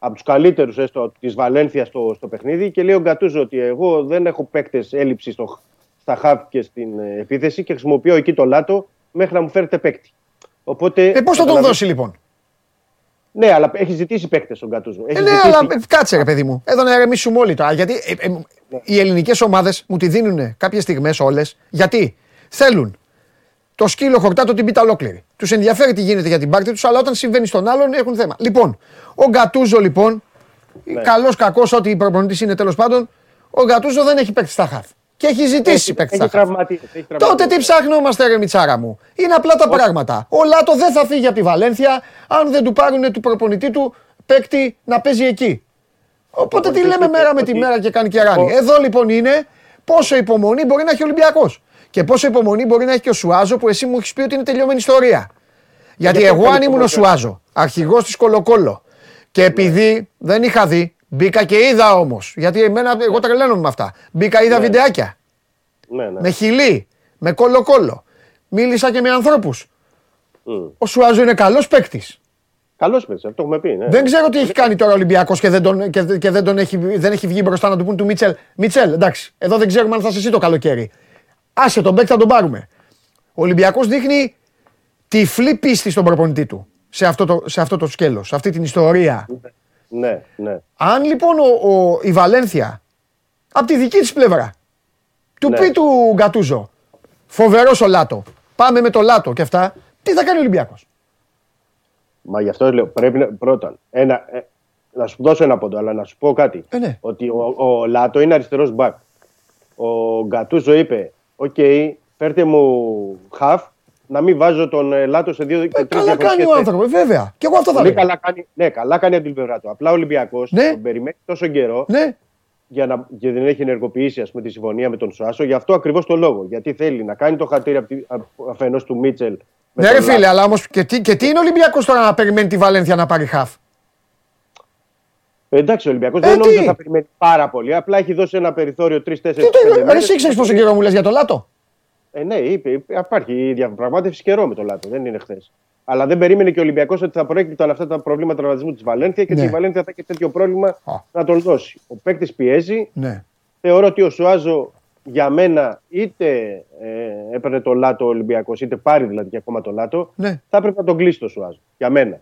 από τους καλύτερους έστω της Βαλένθιας στο, στο παιχνίδι και λέει ο Γκατούζο ότι εγώ δεν έχω παίκτες έλλειψη στο, στα χαφ και στην ε, επίθεση και χρησιμοποιώ εκεί το λάτο μέχρι να μου φέρετε παίκτη. Οπότε, Ε, πώς θα τον καταλαβαίνεις- δώσει λοιπόν; Ναι, αλλά έχει ζητήσει παίκτες ο Γκατούζο. Έχει Ε, ναι, ζητήσει... αλλά ε, κάτσε ρε παιδί μου. Εδώ να ηρεμήσουμε όλοι τώρα. Γιατί ε, ε, οι ελληνικές ομάδες μου τη δίνουν κάποιες στιγμές όλες. Γιατί; Θέλουν το σκύλο χορτάτο την πίτα ολόκληρη. Τους ενδιαφέρει τι γίνεται για την πάρτη τους, αλλά όταν συμβαίνει στον άλλον έχουν θέμα. Λοιπόν, ο Γκατούζο λοιπόν, Ναι. καλός κακός, ό,τι προπονητής είναι τέλος πάντων, ο Γκατούζο δεν έχει παίκτη στα χαφ. Και έχει ζητήσει Έχει, παίκτη έχει στα χαφ. τραυματίες, έχει Τότε τραυματίες. τι ψάχνομαστε, ρε Μιτσάρα μου. Είναι απλά τα πράγματα. Ο Λάτο δεν θα φύγει από τη Βαλένθια αν δεν του πάρουν του προπονητή του παίκτη να παίζει εκεί. Οπότε τι λέμε μέρα με τη μέρα και κάνει και ράνι. Εδώ λοιπόν είναι πόσο υπομονή μπορεί να έχει ο Ολυμπιακός. Και πόσο υπομονή μπορεί να έχει και ο Σουάζο που εσύ μου έχεις πει ότι είναι τελειωμένη ιστορία. Γιατί Γιατί εγώ αυτό αν ήμουν ο είναι Σουάζο, αρχηγός της Κολοκόλο, και επειδή δεν είχα δει, μπήκα και είδα όμως. Γιατί εμένα, εγώ τρελαίνομαι με αυτά. Μπήκα, είδα βιντεάκια. Ναι, ναι. Με χιλί, με κολοκόλο. Μίλησα και με ανθρώπους. Mm. Ο Σουάζο είναι καλός παίκτης. Καλός παίκτης, αυτό έχουμε πει. Ναι. Δεν ξέρω τι έχει κάνει τώρα ο Ολυμπιακός και, δεν, τον, και, και δεν, τον έχει, δεν έχει βγει μπροστά να του πούν του Μίτσελ. Μίτσελ, εντάξει, εδώ δεν ξέρουμε αν θα είσαι εσύ το καλοκαίρι. Άσε τον παίκτη, θα τον πάρουμε. Ο Ολυμπιακός δείχνει τυφλή πίστη στον προπονητή του σε αυτό το, σε αυτό το σκέλος, σε αυτή την ιστορία. Ναι, ναι. Αν λοιπόν ο, ο- η Βαλένθια από τη δική της πλευρά του Ναι. πει του Γκατούζο φοβερός ο Λάτο, πάμε με το Λάτο και αυτά, τι θα κάνει ο Ολυμπιακός; Μα γι' αυτό λέω, πρέπει να, πρώτον, ένα, ε, να σου δώσω ένα πόντο, αλλά να σου πω κάτι. Ε, ναι. Ότι ο, ο Λάτο είναι αριστερός μπακ. Ο Γκατούζο είπε, οκ, φέρτε μου χαφ, να μην βάζω τον ε, Λάτο σε δύο και τρεις Καλά κάνει διαφορετικές ο θέσεις. άνθρωπος, βέβαια. Και εγώ αυτό θα Πολύ λέω. καλά κάνει, ναι, καλά κάνει από την πλευρά του. Απλά ο Ολυμπιακός Ναι. τον περιμένει τόσο καιρό Ναι. για να, και δεν έχει ενεργοποιήσει ας πούμε, τη συμφωνία με τον Σουάσο. Γι' αυτό ακριβώς το λόγο. Γιατί θέλει να κάνει το χατήρι αφενός του Μίτσελ. με Ναι, τον ρε φίλε, Λάτο. αλλά όμως και, τι- και τι είναι ο Ολυμπιακός τώρα να περιμένει τη Βαλένθια να πάρει χαφ; Ε, Εντάξει, ο Ολυμπιακός Ε, δεν νομίζω τι; θα περιμένει πάρα πολύ. Απλά έχει δώσει ένα περιθώριο 3-4 Τι το ρε, εσύ ξέρεις πόσο καιρό μου λες για το Λάτο; Ε, ναι, είπε, είπε, υπάρχει διαπραγμάτευση καιρό με το Λάτο. Δεν είναι χθες. Αλλά δεν περίμενε και ο Ολυμπιακός ότι θα προέκυπταν αυτά τα προβλήματα τραυματισμού της Βαλένθια και Ναι. ότι η Βαλένθια θα έχει τέτοιο πρόβλημα να τον δώσει. Ο παίκτης πιέζει. Ναι. Θεωρώ ότι ο Σουάζο για μένα είτε ε, έπαιρνε το Λάτο Ολυμπιακός, είτε πάρει δηλαδή και ακόμα το Λάτο, Ναι. θα έπρεπε να τον κλείσει το Σουάζο. Για μένα.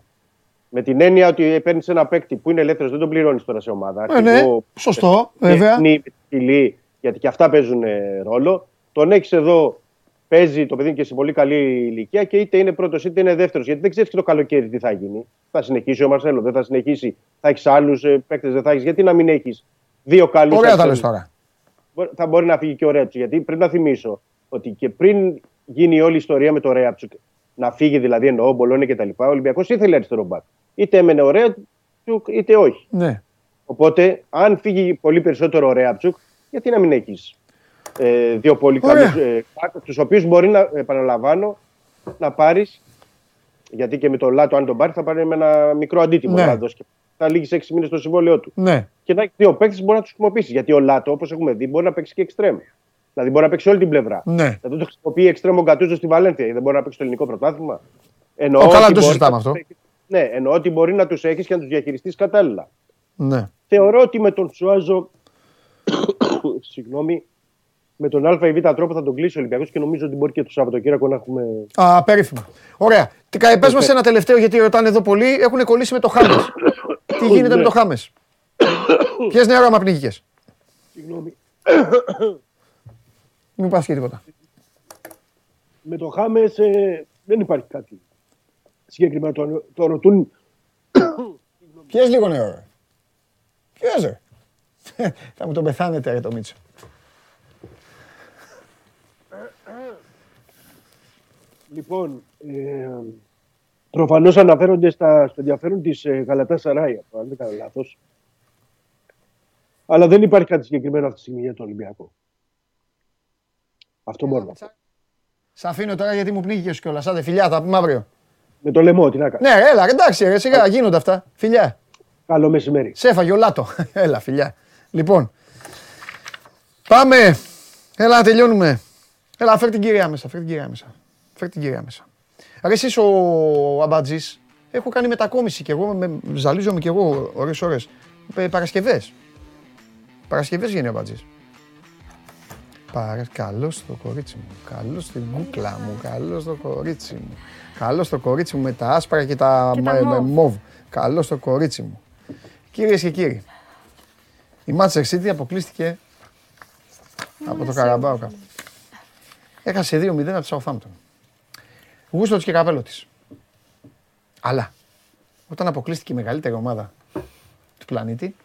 Με την έννοια ότι παίρνεις ένα παίκτη που είναι ελεύθερος, δεν τον πληρώνεις τώρα σε ομάδα. Ε, ναι, Αρχηγό, σωστό, ε, βέβαια. τέχνη, σκυλή, γιατί και αυτά παίζουν ε, ρόλο. Τον έχεις εδώ, παίζει το παιδί είναι και σε πολύ καλή ηλικία και είτε είναι πρώτος είτε είναι δεύτερος. Γιατί δεν ξέρεις και το καλοκαίρι τι θα γίνει. Θα συνεχίσει ο Μαρσέλο, δεν θα συνεχίσει. Θα έχεις άλλους παίκτες, δεν θα έχεις. Γιατί να μην έχεις δύο καλούς Ωραία τα λες τώρα. θα μπορεί να φύγει και ο Ρέτσου. Γιατί πρέπει να θυμίσω ότι και πριν γίνει όλη η ιστορία με το Ρέατσουκ, να φύγει δηλαδή εννοώ, Μπολόνια κτλ. Ο Ολυμπιακός ήθελε αριστερό μπακ. Είτε έμενε ο Ρέατσουκ, είτε όχι. Ναι. Οπότε, αν φύγει πολύ περισσότερο ο Ρέατσουκ, γιατί να μην έχεις ε, δύο πολύ Ωραία. καλούς, ε, τους οποίους μπορεί να, επαναλαμβάνω, να πάρεις. Γιατί και με το Λάτο, αν τον πάρεις, θα πάρει με ένα μικρό αντίτιμο. Ναι. να δώσει και θα λύγεις σε 6 μήνες το συμβόλαιό του Ναι. και να έχεις δύο παίκτες που μπορείς να τους χρησιμοποιήσεις. Γιατί ο Λάτο, όπως έχουμε δει, μπορεί να παίξει και εξτρέμ. Δηλαδή μπορεί να παίξει όλη την πλευρά. Ναι. Δηλαδή το χρησιμοποιεί εξτρέμ ο Γκατούζο στη Βαλένθια. Δεν μπορεί να παίξει το ελληνικό πρωτάθλημα. Εννοώ Ω, καλά, ότι το μπορεί συζητάμε να αυτό. τους έχεις- Ναι, εννοώ ότι μπορεί να τους έχεις και να τους διαχειριστείς κατάλληλα. Ναι. Θεωρώ ότι με τον Σουάζο. συγγνώμη. Με τον Α ή Β τρόπο θα τον κλείσει ο Ολυμπιακός και νομίζω ότι μπορεί και το Σαββατοκύριακο να έχουμε. Α, περίφημα. Ωραία. Τι κα- πες μας ένα τελευταίο γιατί ρωτάνε εδώ πολλοί. Έχουν κολλήσει με το Χάμες. Τι γίνεται με το Χάμες; Ποιες νερό πνίγηκες; Συγγνώμη. Μην πας και τίποτα. Με το Χάμες δεν υπάρχει κάτι συγκεκριμένο. Το, το ρωτούν Πιες λίγο νερό. ρε. Πιες ρε. Θα μου τον πεθάνετε ρε το Μίτσο. Λοιπόν, ε, προφανώς αναφέρονται στα, στο ενδιαφέρον της ε, Γαλατά Σαράια, αν δεν κάνω λάθος. Αλλά δεν υπάρχει κάτι συγκεκριμένο αυτή τη στιγμή για τον Ολυμπιακό. Αυτό μπορώ να πω. Σ' αφήνω τώρα γιατί μου πνίγηκες κιόλας. Άντε φιλιά, θα πούμε αύριο. Με το λαιμό, τι να κάνω. Ναι, έλα, εντάξει, ρε, σιγά, γίνονται αυτά. Φιλιά. Καλό μεσημέρι. Σε έφαγε ο Λάτο. Έλα, φιλιά. Λοιπόν, πάμε. Έλα, να τελειώνουμε. Έλα, φέρ την κυρία μέσα, φέρ την κυρία μέσα. Φέρ την κυρία μέσα. Ρε, εσείς ο Αμπατζής, έχω κάνει μετακόμιση και εγώ, με, ζαλίζομαι και εγώ ώρες ώρες. Ε, Παρασκευές. Παρασκευές γίνει ο Αμπατζής. Παρα... Καλό στο κορίτσι μου, καλό στην κούκλα μου, καλό στο κορίτσι μου. Καλό στο κορίτσι μου με τα άσπρα και τα, Και τα με- με μοβ. μοβ. Καλό στο κορίτσι μου. Κυρίες και κύριοι, η Manchester City αποκλείστηκε από το Καραμπάο Cup. Έχασε 2-0 από τη Southampton. Γούστο της και καπέλο της. Αλλά όταν αποκλείστηκε η μεγαλύτερη ομάδα του πλανήτη,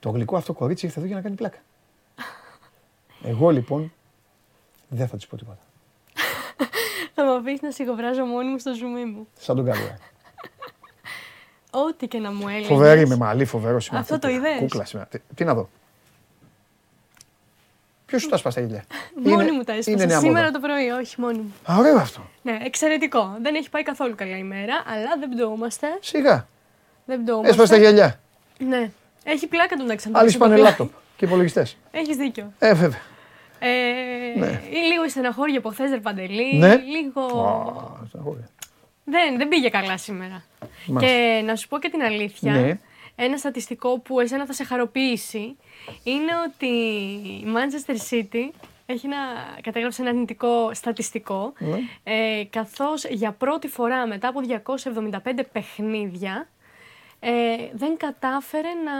το γλυκό αυτό κορίτσι ήρθε εδώ για να κάνει πλάκα. Εγώ λοιπόν δεν θα της πω τίποτα. Θα με αφήσεις να σιγοβράζω μόνη μου στο ζουμί μου. Σαν τον καλό. ε. Ό,τι και να μου έλεγες. Φοβερή με μαλλί, φοβερός σήμερα. Αυτό το Κούκλα, είδες; Κούκλα σήμερα. Τι, τι να δω; Ποιος σου τα σπάσει τα γυαλιά. Μόνη Είναι- μου τα Είναι έσπασα. νέα Σήμερα μόδα. το πρωί, όχι μόνη μου. Α, ωραίο αυτό. Ναι, εξαιρετικό. Δεν έχει πάει καθόλου καλά ημέρα, αλλά δεν πτωούμαστε. Σιγά. Δεν πτωούμαστε. Έσπασε τα γυαλιά. Ναι. Έχει πλάκα τον εντάξει. Άλλοι σπάνε λάπτοπ και υπολογιστές. Έχεις δίκιο. Ε, βέβαια. Ε, Ναι. ή Λίγο η στεναχώρια από χθε, Παντελή. Ναι. Λίγο. Α, στεναχώρια. Δεν, δεν πήγε καλά σήμερα. Μάλιστα. Και να σου πω και την αλήθεια. Ναι. Ένα στατιστικό που εσένα θα σε χαροποιήσει είναι ότι η Manchester City έχει ένα, κατέγραψε ένα αρνητικό στατιστικό Ναι. ε, καθώς για πρώτη φορά μετά από 275 παιχνίδια ε, δεν κατάφερε να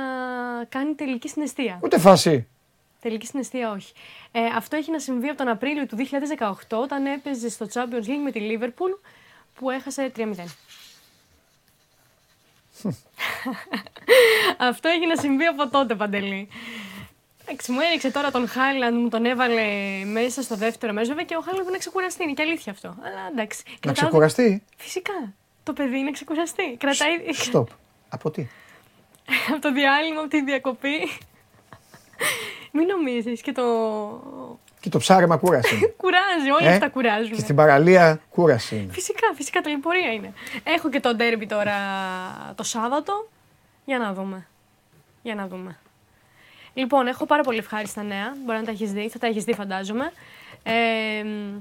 κάνει τελική συναισθία. Ούτε φάση. Τελική συναισθία όχι. Ε, αυτό έχει να συμβεί από τον Απρίλιο του 2018 όταν έπαιζε στο Champions League με τη Liverpool που έχασε 3-0. Αυτό έχει να συμβεί από τότε, Παντελή. Εντάξει, μου έριξε τώρα τον Χάιλαντ, μου τον έβαλε μέσα στο δεύτερο μέρος. Βέβαια και ο Χάιλαντ να ξεκουραστεί, είναι και αλήθεια αυτό. Αλλά εντάξει. Να Κρατάω- ξεκουραστεί; Φυσικά. Το παιδί είναι ξεκουραστεί. Κρατάει Στοπ. Από τι; από το διάλειμμα, από τη διακοπή. Μην νομίζεις και το Και το ψάρεμα κούραση. είναι. κουράζει, όλα Ε, αυτά κουράζουν. Και στην παραλία κούραση είναι. Φυσικά, φυσικά ταλαιπωρία είναι. Έχω και το ντέρμπι τώρα το Σάββατο. Για να δούμε. Για να δούμε. Λοιπόν, έχω πάρα πολύ ευχάριστα νέα. Μπορεί να τα έχεις δει, θα τα έχεις δει, φαντάζομαι. Ε, μ,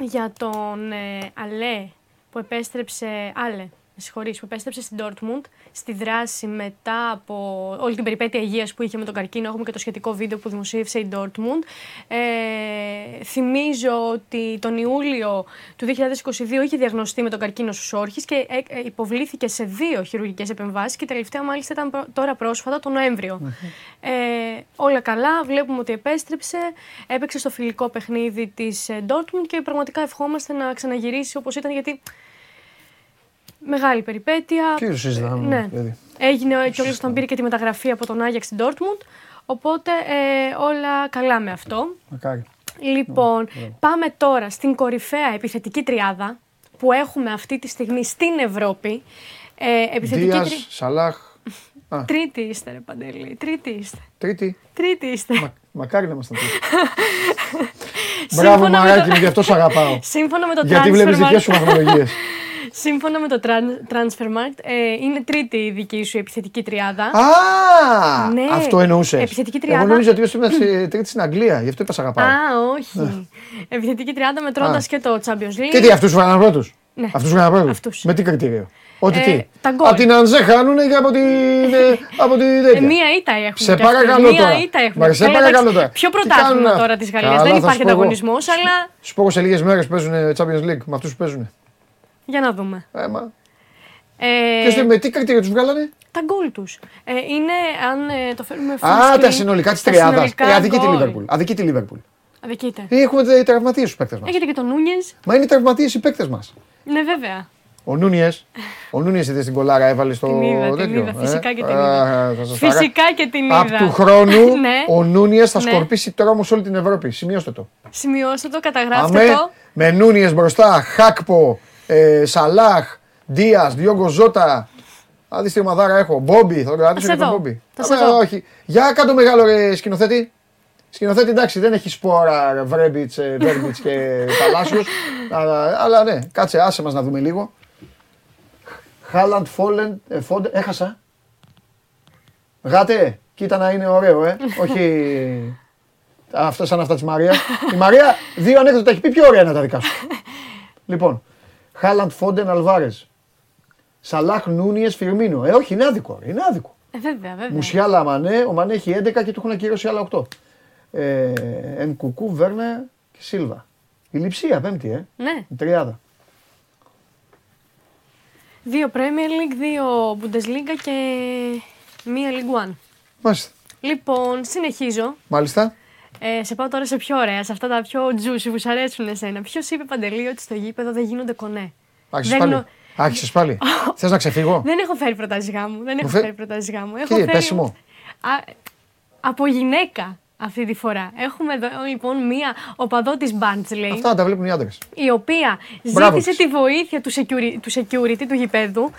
για τον ε, Αλέ που επέστρεψε. Άλε, με συγχωρείς, που επέστρεψε στην Dortmund στη δράση μετά από όλη την περιπέτεια υγείας που είχε με τον καρκίνο. Έχουμε και το σχετικό βίντεο που δημοσίευσε η Dortmund. Ε, θυμίζω ότι τον Ιούλιο του 2022 είχε διαγνωστεί με τον καρκίνο στους όρχες και ε, ε, υποβλήθηκε σε δύο χειρουργικές επεμβάσεις και η τελευταία μάλιστα ήταν προ- τώρα πρόσφατα τον Νοέμβριο. Ε, όλα καλά, βλέπουμε ότι επέστρεψε, έπαιξε στο φιλικό παιχνίδι της ε, Dortmund και πραγματικά ευχόμαστε να ξαναγυρίσει όπως ήταν γιατί μεγάλη περιπέτεια. Τι το συζητάμε, Ναι. δηλαδή. Έγινε κιόλας όταν πήρε και τη μεταγραφή από τον Άγιαξ στην Dortmund. Οπότε ε, όλα καλά με αυτό. Μακάρι. Λοιπόν, πάμε τώρα στην κορυφαία επιθετική τριάδα που έχουμε αυτή τη στιγμή στην Ευρώπη. Ε, επιθετική τρι... Δίας, Σαλάχ. Α, Τρίτη είστε, ρε Παντελή. Τρίτη είστε. τρίτη. Τρίτη είστε. Μακάρι να ήμασταν τρίτη. Μπράβο, Σύμφωνα με μαράκι το- μου, γι' αυτό σ' αγαπάω. Σύμφωνα με το Γιατί βλέπεις Transfermarkt- δικές σου βαθμολογίες. Σύμφωνα με το Tran- Transfermarkt, ε, είναι τρίτη η δική σου επιθετική τριάδα. Α, Ναι. αυτό εννοούσες. Επιθετική τριάδα. Εγώ νόμιζα ότι ήμουν σε τρίτη στην Αγγλία, γι' αυτό είπα σ' αγαπάω. Α, όχι. Επιθετική τριάδα μετρώντα Α. και το Champions League. Και τι, αυτούς τους βγάλανε πρώτους; Ναι. Αυτούς τους βγάλανε πρώτους; Αυτούς. Με τι κριτήριο; Ότι Ε, τι; τα γκολ. Από την Ανζέ χάνουνε και από την. ε, από την Ε, τέτοια. μία ήττα έχουμε. Σε κι αυτοί. παρακαλώ Μία τώρα. ήττα έχουμε. Μα, σε Καλά, παρακαλώ εντάξει, τώρα. Ποιο Τι πρωτάθλημα κάνουν, τώρα της Γαλλίας. Καλά, Δεν θα υπάρχει σου πω εγώ. ανταγωνισμός, αλλά Σου πω εγώ σε λίγες μέρες παίζουν Champions League με αυτούς που παίζουν. Για να δούμε. Ε, μα. Ε, Και με τι κριτήριο τους βγάλανε; τα γκολ τους. Ε, είναι, αν ε, το φέρουμε full Α, screen, τα συνολικά της τα τριάδας. συνολικά Ε, αδική τη γκολ. Λίβερπουλ. Αδική τη Λίβερπουλ. Αδικείτε. Ε, Έχουμε τραυματίες του παίκτες μας. Έχετε και τον Νούνιες. Μα είναι τραυματίες οι παίκτες μας. Ναι, βέβαια. Ο Νούνιες. Ο Νούνιες είδες στην κολάρα, έβαλε στο Την είδα, την τέτοιο. είδα. Φυσικά και την Α, είδα. θα σας τα Φυσικά και την είδα. Απ' του χρόνου Ναι. ο Νούνιες θα Ναι. σκορπίσει τρόμο σε όλη την Ευρώπη. Σημειώστε το. Σημειώστε το, καταγράφτε Αμέ, το. με Νούνιες μπροστά, Χάκπο, ε, Σαλάχ, Δίας, Διόγκο Ζώτα. Α, δεις τι ομαδάρα έχω. Μπόμπι, θα τον κρατήσω Θα και σε τον δω. Μπόμπι. Θα σε Αμέ, δω. όχι. Για κάτω μεγάλο ρε σκηνοθέτη. Σκηνοθέτη εντάξει, δεν έχεις σπόρα, ρε, Βρέμπιτς, ε, Βέρμπιτς και Παλάσιος. αλλά, αλλά ναι, κάτσε, άσε μας να δούμε λίγο. Χάλαντ, Φόλεν, ε, Φόντε, έχασα. Γάτε, κοίτα να είναι ωραίο, ε. Όχι αυτό σαν αυτά της Μαρίας. Η Μαρία δύο ανέκδοτα έχει πει πιο ωραία είναι τα δικά σου. λοιπόν, Χάλαντ, Φόντεν, Αλβάρες. Σαλάχ, Νούνιες, Φιρμίνο. Ε, όχι, είναι άδικο. ρε, Είναι άδικο. Ε, βέβαια, βέβαια. Μουσιάλα, Μανέ, ο Μανέ έχει 11 και του έχουν ακυρώσει άλλα 8. Ε, εν Κουκού, Βέρνε και Σίλβα. Η λειψία, πέμπτη, ε. Ναι. Η τριάδα. Δύο Premier League, δύο Bundesliga και μία League One. Μάλιστα. Λοιπόν, συνεχίζω. Μάλιστα. Ε, σε πάω τώρα σε πιο ωραία, σε αυτά τα πιο juicy που σου αρέσουν εσένα. Ποιος είπε παντελή ότι στο γήπεδο δεν γίνονται κονέ; Άρχισες Δεν πάλι. νο- Άρχισες πάλι. Θες να ξεφύγω; Δεν έχω φέρει προτάσεις γάμου. Δεν έχω φέ- φέρει προτάσεις γάμου. Έχω Κύριε, φέρει... πέσιμο. Α, από γυναίκα αυτή τη φορά. Έχουμε εδώ λοιπόν μία οπαδό της Μπάντζλεϊ. Αυτά τα βλέπουν οι άντρες. η οποία Μπράβο ζήτησε της. τη βοήθεια του security, του, security, του γηπέδου.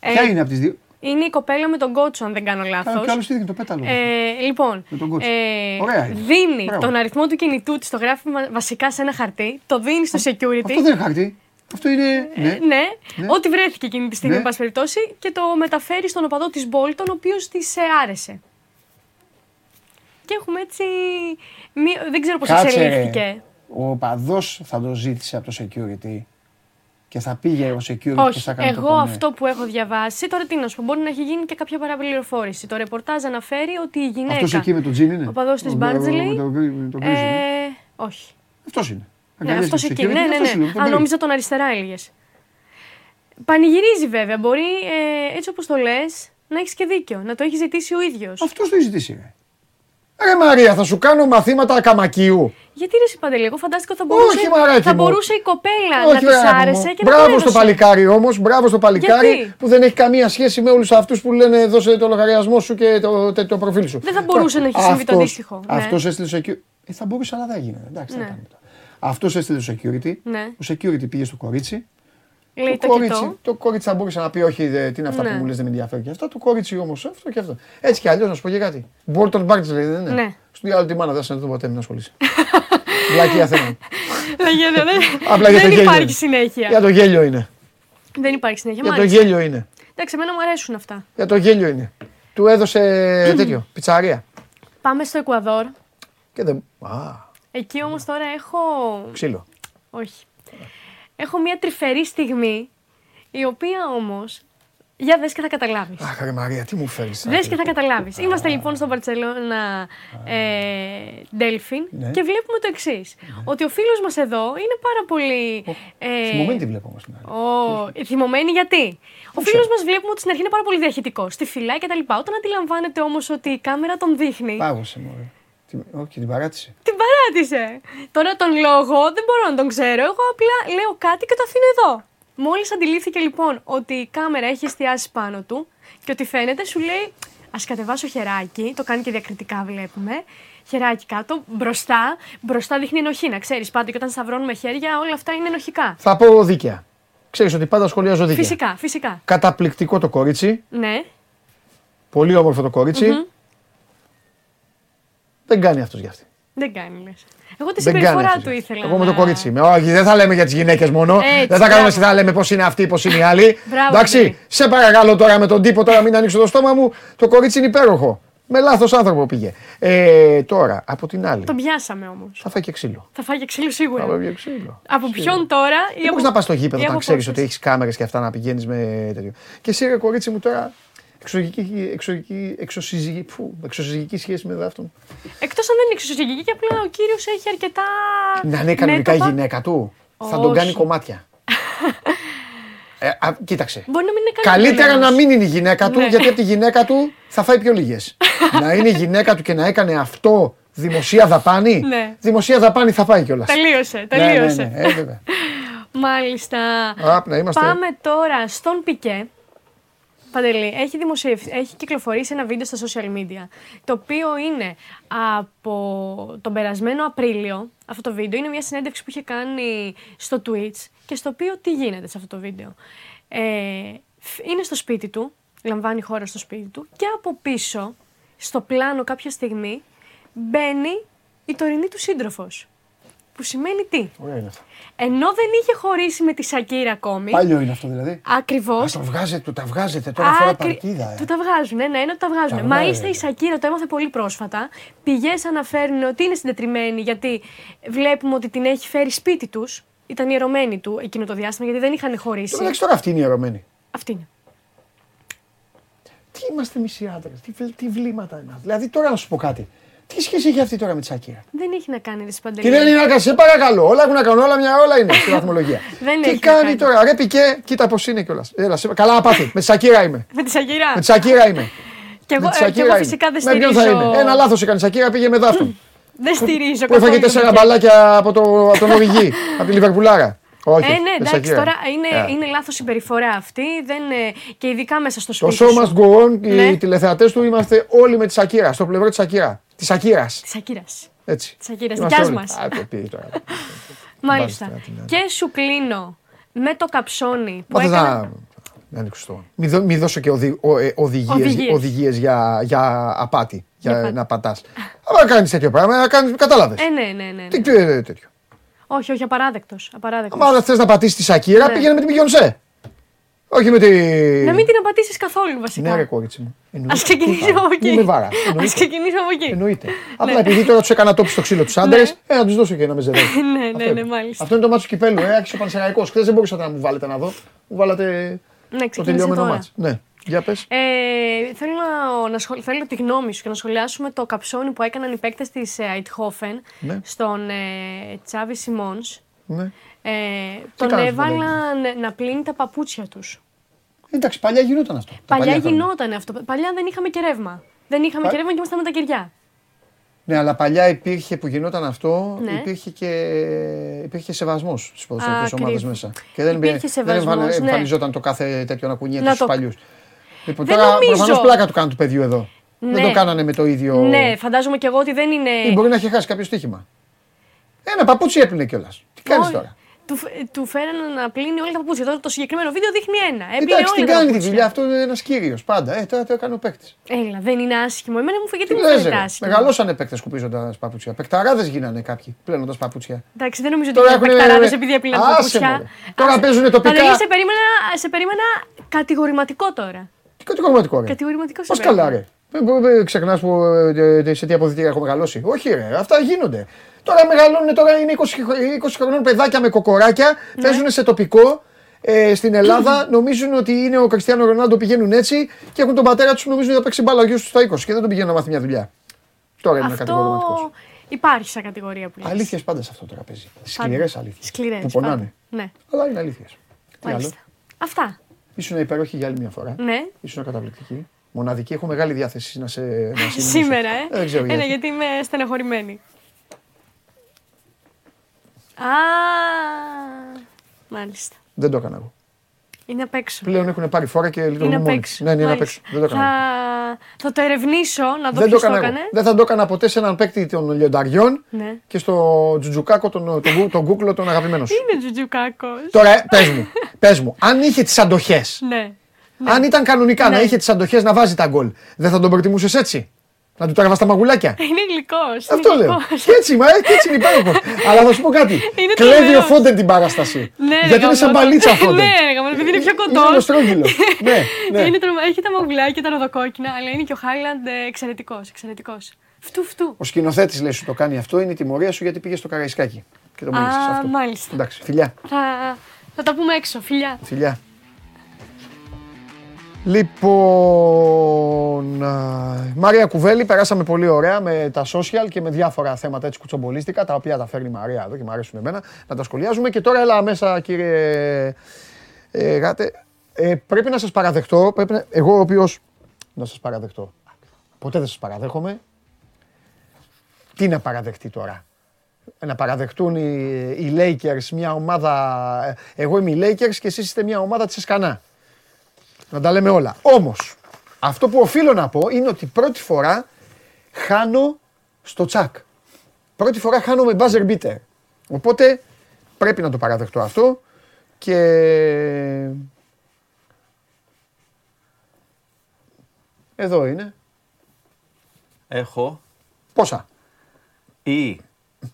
Ε, Ποια είναι από τις δύο. Είναι η κοπέλα με τον κότσο, αν δεν κάνω λάθος. Κι άλλος τι το πέταλο. Ε, λοιπόν, Με τον κότσο. ε, Ωραία είναι. δίνει Μπράβο. τον αριθμό του κινητού της, το γράφει μα- βασικά σε ένα χαρτί, το δίνει στο security. Αυτό δεν είναι χαρτί. Αυτό είναι. Ε, Ναι. ναι, Ναι. ό,τι βρέθηκε εκείνη τη στιγμή, Ναι. εν πάση περιπτώσει, και το μεταφέρει στον οπαδό της Μπόλτον, ο οποίος της άρεσε. Και έχουμε έτσι. Μία, δεν ξέρω πώς Κάτσε, εξελίχθηκε. ρε. Ο παδό θα το ζήτησε από το security και θα πήγε ο security και Όχι, θα κάνει το εγώ κονέ. αυτό που έχω διαβάσει, τώρα τι να σου πω, μπορεί να έχει γίνει και κάποια παραπληροφόρηση. Το ρεπορτάζ αναφέρει ότι η γυναίκα. Αυτός εκεί με τον τζιν είναι; Οπαδός της Ο- Μπάρτζελη. με τον γκρι- με τον γκρίζο, ναι. Ε, όχι. Αυτός είναι. Ναι, Αγκαλιάζει αυτός το εκεί. security, Ναι, ναι, αυτός είναι, ναι. τον Αν γκρι. νόμιζα τον αριστερά έλεγες. Πανηγυρίζει βέβαια. Μπορεί ε, έτσι όπως το λες να έχεις και δίκιο. Να το έχεις ζητήσει ο ίδιος. Αυτός το έχει ζητήσει. Ρε. Ρε Μαρία, θα σου κάνω μαθήματα καμακίου. Γιατί ρε εσύ, Παντελή, εγώ φαντάστηκα ότι θα μπορούσε, Όχι, μαράκι θα μου. μπορούσε η κοπέλα Όχι, να της αγάπη μου. άρεσε και να Μπράβο τον στο έδωσε. παλικάρι όμως, μπράβο στο παλικάρι Γιατί; που δεν έχει καμία σχέση με όλους αυτούς που λένε δώσε το λογαριασμό σου και το, το, το προφίλ σου. Δεν θα μπορούσε να έχει συμβεί το αντίστοιχο, ναι. Αυτός έστειλε το security. Ε, θα μπορούσε, αλλά δεν έγινε. Εντάξει, τι να Ναι. κάνουμε τώρα. Αυτός έστειλε το security. Ναι. Ο security πήγε στο κορίτσι. Λέει το κορίτσι, κοιτώ. το κορίτσι θα μπορούσε να πει: Όχι, δε, τι είναι αυτά Ναι. που μου λες, δεν με ενδιαφέρει και αυτό. Το κορίτσι όμως αυτό και αυτό. Έτσι κι αλλιώς να σου πω και κάτι. Μπόλτον Μπάρτζ λέει, δεν είναι. Ναι. Στον διάλογο τη μάνα δεν θα το ποτέ, μην ασχολείσαι. Βλακία θέλω. Δεν γίνεται, δεν- Απλά για το Δεν γέλιο υπάρχει είναι. συνέχεια. Για το γέλιο είναι. Δεν υπάρχει συνέχεια. Για το μάλιστα. γέλιο είναι. Εντάξει, εμένα μου αρέσουν αυτά. Για το γέλιο είναι. Του έδωσε τέτοιο, πιτσαρία. Πάμε στο Εκουαδόρ. Και δεν. Α, Εκεί όμως τώρα έχω. ξύλο. Όχι. Έχω μια τρυφερή στιγμή, η οποία όμως. Για δες και θα καταλάβεις. Αχ, ρε Μαρία, τι μου φέρνει. Δες και θα καταλάβεις. Είμαστε λοιπόν στο Μπαρτσελώνα ε, Delphin Ναι. και βλέπουμε το εξής. Ότι ο φίλος μας εδώ είναι πάρα πολύ. Ε, Θυμωμένη τη βλέπω όμως. ο, θυμωμένη γιατί; Ο φίλος μας βλέπουμε ότι στην αρχή είναι πάρα πολύ διαχειτικός. Στη φυλάει κτλ. Όταν αντιλαμβάνεται όμως ότι η κάμερα τον δείχνει. Πάγωσε μου. Τι- Όχι, την παράτησε. Την παράτησε. Τώρα τον λόγο δεν μπορώ να τον ξέρω. Εγώ απλά λέω κάτι και το αφήνω εδώ. Μόλις αντιλήφθηκε λοιπόν ότι η κάμερα έχει εστιάσει πάνω του και ότι φαίνεται, σου λέει Α κατεβάσω χεράκι. Το κάνει και διακριτικά, βλέπουμε. Χεράκι κάτω, μπροστά. Μπροστά δείχνει ενοχή. Να ξέρεις πάντα και όταν σταυρώνουμε χέρια, όλα αυτά είναι ενοχικά. Θα πω δίκαια. Ξέρεις ότι πάντα σχολιάζω δίκαια. Φυσικά, φυσικά. Καταπληκτικό το κορίτσι. Ναι. Πολύ όμορφο το κοριτσι Μμμ. Δεν κάνει αυτός για αυτή. Δεν κάνει, λες. Εγώ τη Δεν κάνει συμπεριφορά αυτός του για αυτή. ήθελα. Εγώ με το να- κορίτσι είμαι. Όχι, δεν θα λέμε για τις γυναίκες μόνο. Έτσι, δεν θα μπράβο. κάνουμε θα λέμε πώς είναι αυτή, πώς είναι η άλλη. Μπράβο, Εντάξει, Αντρей. σε παρακαλώ τώρα με τον τύπο, τώρα μην ανοίξω το στόμα μου. Το κορίτσι είναι υπέροχο. Με λάθος άνθρωπο πήγε. Ε, τώρα, από την άλλη. Τον πιάσαμε όμως. Θα φάει και ξύλο. Θα φάει και ξύλο σίγουρα. Θα φάει και ξύλο. Από ποιον τώρα ή Δεν από. μπορεί να πας στο γήπεδο ή όταν από ξέρεις πόσες. ότι έχεις κάμερες και αυτά να πηγαίνεις με τέτοιο. Και εσύ, ρε κορίτσι μου, τώρα εξωγική, εξωγική, εξωσυζυγική, φου, εξωσυζυγική σχέση με δάφτον. Εκτός αν δεν είναι εξωσυγική και απλά ο κύριος έχει αρκετά. Να είναι κανονικά η μέτωπα. γυναίκα του. Θα τον κάνει Όχι. κομμάτια. Ε, α, κοίταξε. Μπορεί να μην είναι κανένα. Καλύτερα να μην είναι η γυναίκα του, Ναι. γιατί από τη γυναίκα του θα φάει πιο λίγες. να είναι η γυναίκα του και να έκανε αυτό δημοσία δαπάνη. Ναι. Δημοσία δαπάνη θα πάει κιόλας. Τελείωσε, τελείωσε. Ναι, ναι, ναι, ε, βέβαια. Μάλιστα. Απ, να είμαστε- Πάμε τώρα στον Πικέ. Παντελή, έχει, δημοσιευ- έχει κυκλοφορήσει ένα βίντεο στα social media, το οποίο είναι από τον περασμένο Απρίλιο. Αυτό το βίντεο είναι μια συνέντευξη που είχε κάνει στο Twitch και στο οποίο τι γίνεται σε αυτό το βίντεο. Ε, φ- είναι στο σπίτι του, λαμβάνει χώρα στο σπίτι του και από πίσω, στο πλάνο κάποια στιγμή, μπαίνει η τωρινή του σύντροφος. Που σημαίνει τι. Ωραία είναι αυτό. Ενώ δεν είχε χωρίσει με τη Σακύρα ακόμη. Παλιό είναι αυτό δηλαδή. Ακριβώς. Α το βγάζετε, του τα βγάζετε τώρα φορά παρτίδα. ε. Του τα βγάζουν, ναι, ναι, είναι ότι τα βγάζουν. Τα Μάλιστα βγάζουν. η Σακύρα το έμαθε πολύ πρόσφατα. Πηγές αναφέρουν ότι είναι συντετριμένη γιατί βλέπουμε ότι την έχει φέρει σπίτι τους. Ήταν ιερωμένη του εκείνο το διάστημα γιατί δεν είχαν χωρίσει. Στο μεταξύ τώρα αυτή είναι η ιερωμένη. Αυτή είναι. Τι είμαστε εμείς οι άντρες, τι, βλ- τι βλήματα είμαστε. Δηλαδή τώρα να σου πω κάτι. Τι σχέση έχει αυτή τώρα με τη Σακύρα; Δεν έχει να κάνει ρε Παντελή. Κυρία Νινάκα, σε παρακαλώ. Όλα έχουν να κάνουν, όλα μια όλα είναι στη βαθμολογία. Δεν Τι έχει κάνει να κάνει. τώρα, ρε πικέ, κοίτα πώς είναι κιόλας. Έλα, σε- καλά απάθη. Με τη Σακύρα είμαι. Με τη Σακύρα; Με τη Σακύρα είμαι. Και εγώ, Με τη ε, και εγώ Σακύρα φυσικά είμαι. δεν Με ποιον θα στηρίζω. είμαι; Ένα λάθος έκανε η Σακύρα, πήγε με δάφτον. Δεν στηρίζω Που έφαγε καθόλου. τέσσερα το μπαλάκια από, το, από τον Οριγή, από τη Λιβερπουλάρα. Όχι. Ε, ναι, με τη εντάξει, Σακύρα. τώρα είναι, Ε. είναι λάθος συμπεριφορά αυτή. Δεν, ε, και ειδικά μέσα στο Το σπίτι. show σου. must go on, οι Ναι. τηλεθεατές του είμαστε όλοι με τη Σακύρα, στο πλευρό της Σακύρα. Της Σακύρα. Της Σακύρα. Έτσι. Της Σακύρα. Είμαστε Δικιάς όλοι. μας. Α, το πήγε τώρα. Μάλιστα. Βάζεις τώρα την Και σου κλείνω με το καψόνι που Μα θες έκανα. να... Να ανοίξω το. Μην, δω- μην δώσω και οδη, ο, ε, οδηγίες, Οδηγίες. οδηγίες για, για απάτη, για, Για απάτη. να πατάς. Αλλά κάνεις τέτοιο πράγμα, να κάνεις, κατάλαβες. Ε, ναι, ναι, ναι. Τι ναι. τι- τέτοιο. Όχι, όχι, απαράδεκτος. απαράδεκτος. Άμα θες να πατήσεις τη Σακύρα, Ναι. πήγαινε με την Πιγιονσέ. Όχι με τη... Να μην την απατήσει καθόλου βασικά. Ναι ρε κόριτσι μου. Εννοείται. Α ξεκινήσουμε Τι από θα- εκεί. Μην με βάρα. Α Εννοείται. ξεκινήσουμε από εκεί. Εννοείται. Απλά επειδή τώρα τους έκανα τόπι στο ξύλο τους άντρες, ε, να τους δώσω και ένα μεζεδάκι. Ναι, Αυτό ναι, είναι. ναι, μάλιστα. Αυτό είναι το μάτσο κυπέλου, ε, άρχισε ο Πανσεραϊκός. Χθες δεν μπορούσατε να μου βάλετε να δω. Μου βάλατε Ναι, το ξεκίνησε τελειώμενο τώρα. μάτσο. Ναι, για πες. Ε, θέλω, να, να σχολ- θέλω τη γνώμη σου και να σχολιάσουμε το καψόνι που έκαναν οι παίκτες της Αιτχόφεν Ναι. στον ε, Τσάβη Σιμών. Ναι. Ε, τον κάνανε, έβαλαν να πλύνει τα παπούτσια τους. Εντάξει, παλιά γινόταν αυτό. Τα Παλιά χρόνια. γινόταν αυτό. Παλιά δεν είχαμε και ρεύμα. Δεν είχαμε Πα- και ρεύμα και ήμασταν με τα κεριά. Ναι, αλλά παλιά υπήρχε που γινόταν αυτό, Ναι. υπήρχε και υπήρχε σεβασμός στις Α, ποδοσφαιρικέ ομάδες ακριβώς. μέσα. Και δεν, Υπήρχε δεν σεβασμός, εμφανε- ναι. εμφανιζόταν το κάθε τέτοιο να κουνιέται Να στου το- παλιούς. Λοιπόν, Δεν τώρα νομίζω. προφανώς πλάκα του κάνουν του παιδιού εδώ. Δεν Ναι. το κάνανε με το ίδιο. Ναι, φαντάζομαι και εγώ ότι δεν είναι. Ή μπορεί να έχει χάσει κάποιο στοίχημα. Ένα παπούτσι έπλυνε κιόλας. Τι κάνεις Όχι. τώρα; Του, φ- του φέρανε να πλύνει όλα τα παπούτσια. Τώρα το συγκεκριμένο βίντεο δείχνει ένα. Έπλυνε Εντάξει, όλα την τα κάνει τη παπούτσια. δουλειά. Αυτό είναι ένας κύριος πάντα. Ε, τώρα το έκανε ο παίκτης. Έλα, δεν είναι άσχημο. Εμένα μου φαίνεται Τι γιατί μου λες, φαίνεται ρε; άσχημο. Μεγαλώσανε παίκτες σκουπίζοντας παπούτσια. Παικταράδε γίνανε κάποιοι πλένοντας παπούτσια. Εντάξει, δεν νομίζω ότι Τώρα είναι έχουνε- παικταράδες επειδή έπλυναν Άσε, παπούτσια. μωρέ. Τώρα παίζουνε τοπικά. Παντελή, σε περίμενα, σε περίμενα κατηγορηματικό τώρα. Τι κατηγορηματικό ρε; Κατηγορηματικό σε Πώ καλά ρε. Δεν ξεχνάς που ε, ε, σε τι αποδητήρια έχω μεγαλώσει. Όχι ρε, αυτά γίνονται. Τώρα μεγαλώνουν, τώρα είναι 20, χρο- 20 χρονών παιδάκια με κοκοράκια, Ναι. παίζουν σε τοπικό. Ε, στην Ελλάδα νομίζουν ότι είναι ο Κριστιανό Ρονάλντο, πηγαίνουν έτσι και έχουν τον πατέρα τους που νομίζουν ότι θα παίξει μπάλα ο γιος τους στα 20 και δεν τον πηγαίνουν να μάθει μια δουλειά. Τώρα είναι κατηγορηματικός. Αυτό υπάρχει σαν κατηγορία που λες. Αλήθειες πάντα σε αυτό το τραπέζι. Σκληρές αλήθειες. Σκληρές, Που πονάνε. πάντα. Ναι, Αλλά είναι αλήθειες. Τι άλλο; μάλιστα. Αυτά. Ήσουν υπέροχη για άλλη μια φορά. Ναι. Ήσουν καταπληκτική. Μοναδική. Έχω μεγάλη διάθεση να σε. Να συνεννοήσω. Σήμερα, ε; Δεν ξέρω Ε, ναι, γιατί. γιατί είμαι στεναχωρημένη. Α, μάλιστα. Δεν το έκανα εγώ. Είναι απ' έξω. Πλέον έχουν πάρει φόρα και Είναι λειτουργούν απ' μόνοι έξω. τους. Ναι, ναι, είναι απ' Μάλιστα. έξω. Δεν το έκανα. Θα... θα το ερευνήσω, να δω Δεν το ποιος το έκανα εγώ. έκανε. Δεν θα το έκανα ποτέ σε έναν παίκτη των λιονταριών Ναι. και στο τζουτζουκάκο τον, τον, τον, τον κούκλο τον αγαπημένος σου. Είναι τζουτζουκάκος. Τώρα, ε, πες μου, πες μου, αν είχε τις αντοχές, Ναι. Αν ήταν κανονικά να Ναι. είχε τις αντοχές να βάζει τα γκολ, δεν θα τον προτιμούσες έτσι; Να του τραβάς τα μαγουλάκια; Είναι γλυκός. Αυτό είναι λέω. γλυκός. Και έτσι, μα, ε, και έτσι είναι υπέροχος. Αλλά θα σου πω κάτι. Είναι Κλέβει ο τρομερός. Φόντεν την παράσταση. Ναι, ρε, Γιατί είναι σαν γαμώτο. μπαλίτσα ο Φόντεν. Ναι, ρε, γαμώτο, επειδή είναι πιο Είναι κοντός. ολοστρόγγυλο. ναι, ναι. Είναι τρομα... Έχει τα μαγουλάκια, τα ροδοκόκκινα, αλλά είναι και ο Χάιλαντ ε, εξαιρετικός, εξαιρετικός. Φτού, φτού. Ο σκηνοθέτης λέει σου το κάνει αυτό, είναι η τιμωρία σου γιατί πήγες στο Καραϊσκάκι. Και το μίλησες Α, αυτό. μάλιστα. Εντάξει, φιλιά. Θα, θα τα πούμε έξω, φιλιά. Φιλιά. Λοιπόν, α, Μαρία Κουβέλη, περάσαμε πολύ ωραία με τα social και με διάφορα θέματα έτσι κουτσομπολίστικα, τα οποία τα φέρνει η Μαρία εδώ και μου αρέσουν εμένα να τα σχολιάζουμε. Και τώρα έλα μέσα κύριε ε, Γάτε. Ε, πρέπει να σας παραδεχτώ, πρέπει να, εγώ ο οποίος, να σας παραδεχτώ. Ποτέ δεν σας παραδέχομαι. Τι να παραδεχτεί τώρα; Να παραδεχτούν οι, οι Lakers μια ομάδα. ε, Εγώ είμαι οι Lakers και εσείς είστε μια ομάδα της Εσκανά. Να τα λέμε όλα. Όμως, αυτό που οφείλω να πω είναι ότι πρώτη φορά χάνω στο τσακ. Πρώτη φορά χάνω με buzzer beater. Οπότε πρέπει να το παραδεχτώ αυτό και εδώ είναι. Έχω Πόσα; ή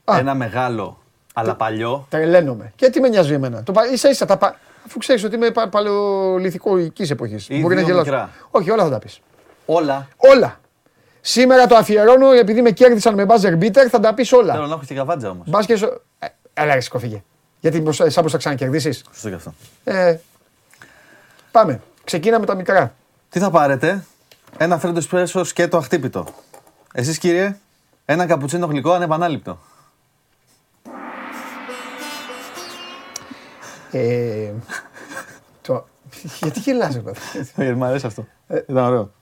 Α. ένα μεγάλο Αλλά παλιό. Τρελαίνομαι. Και τι με νοιάζει εμένα; Το, πα- ίσα ίσα τα πα... Αφού ξέρεις ότι είμαι πα, παλαιολιθικό εποχής. Ή Μπορεί να δύο γελάσω. μικρά. Όχι, όλα θα τα πεις. Όλα. Όλα. Σήμερα το αφιερώνω επειδή με κέρδισαν με buzzer beater, θα τα πεις όλα. Θέλω να έχω και καβάτζα όμως. Μπας και. σο- Ε, Έλα, ρε, σηκώ, φύγε. Γιατί μπρος- σαν πως θα ξανακερδίσεις. Σωστό και αυτό. Ε, πάμε. Ξεκίναμε τα μικρά. Τι θα πάρετε, ένα φρέντο εσπρέσο σκέτο αχτύπητο. Εσείς κύριε, ένα καπουτσίνο γλυκό ανεπανάληπτο. Ε, το... Γιατί γελάς, ρε παιδί. Γιατί μου αρέσει αυτό. Ήταν ωραίο.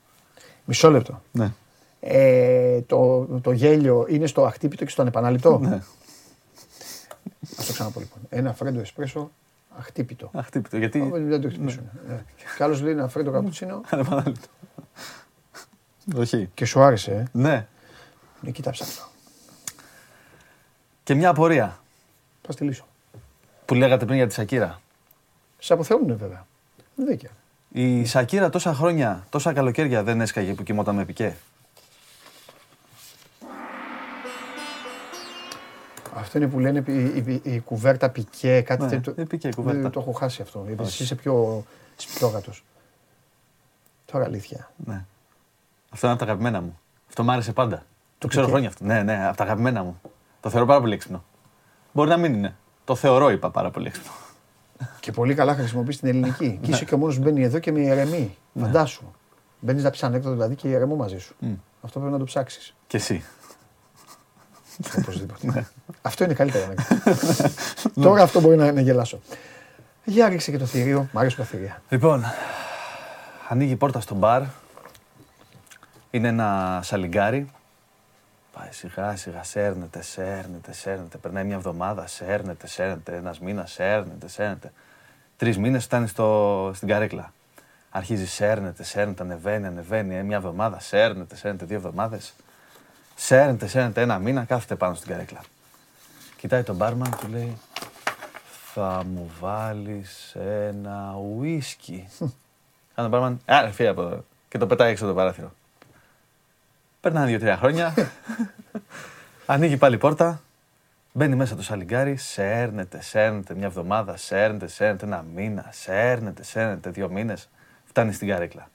Μισό λεπτό. Ναι. Ε, το, το γέλιο είναι στο αχτύπητο και στο ανεπανάληπτο. Ναι. Ας το ξαναπώ λοιπόν. Ένα φρέντο εσπρέσο αχτύπητο. Αχτύπητο. Γιατί. Ω, Δεν το χτυπήσουν. Ναι. Κι άλλος λέει ένα φρέντο καπουτσίνο Ανεπανάληπτο. Όχι. και σου άρεσε, ε; Ναι. Ναι, κοίταψα αυτό. Και μια απορία Θα στη λύσω. Που λέγατε πριν για τη Σακύρα. Σε αποθεώνουνε βέβαια. Δίκαια. Η Σακύρα τόσα χρόνια, τόσα καλοκαίρια δεν έσκαγε που κοιμόταν με πικέ; Αυτό είναι που λένε η, η, η κουβέρτα πικέ, κάτι Ναι, τέτοιο. ε, πικέ, κουβέρτα. Δεν το έχω χάσει αυτό. Επειδή Όχι. εσύ είσαι πιο, είσαι πιο γάτος. Τώρα αλήθεια. Ναι. Αυτό είναι από τα αγαπημένα μου. Αυτό μου άρεσε πάντα. Το ξέρω πικέ. χρόνια αυτό. Ναι, ναι, από τα αγαπημένα μου. Το θεωρώ πάρα πολύ έξυπνο. Μπορεί να μην είναι. Το θεωρώ, είπα πάρα πολύ έξυπνο. Και πολύ καλά χρησιμοποιείς την ελληνική. Ναι. και είσαι και ο μόνος που μπαίνει εδώ και με ηρεμεί. Φαντάσου. Μπαίνεις να πει ανέκδοτο δηλαδή και ηρεμώ μαζί σου. Αυτό πρέπει να το ψάξεις. Και εσύ. Οπωσδήποτε. αυτό είναι καλύτερο ανέκδοτο. Τώρα αυτό μπορεί να, να γελάσω. Για ρίξε και το θηρίο. Μ' αρέσουν τα θηρία. Λοιπόν, ανοίγει η πόρτα στο μπαρ. Είναι ένα σαλιγκάρι. Πάει σιγά σιγά, σέρνεται, σέρνεται, σέρνεται. Περνάει μια εβδομάδα, σέρνεται, σέρνεται. Ένας μήνας, σέρνεται, σέρνεται. Τρεις μήνες φτάνει στο, στην καρέκλα. Αρχίζει, σέρνεται, σέρνεται, ανεβαίνει, ανεβαίνει. Ε, Μια εβδομάδα, σέρνεται, σέρνεται, δύο εβδομάδες. Σέρνεται, σέρνεται, ένα μήνα, κάθεται πάνω στην καρέκλα. Κοιτάει τον μπάρμαν, του λέει, θα μου βάλεις ένα ουίσκι. Κάνει τον μπάρμαν, άρε φύγε από εδώ. Και το πετάει έξω από το παράθυρο. Περνάνε δύο-τρία χρόνια. Ανοίγει πάλι η πόρτα. Μπαίνει μέσα το σαλιγκάρι, σέρνεται, σέρνεται μια εβδομάδα, σέρνεται, σέρνεται ένα μήνα, σέρνεται, σέρνεται δύο μήνες. Φτάνει στην καρέκλα.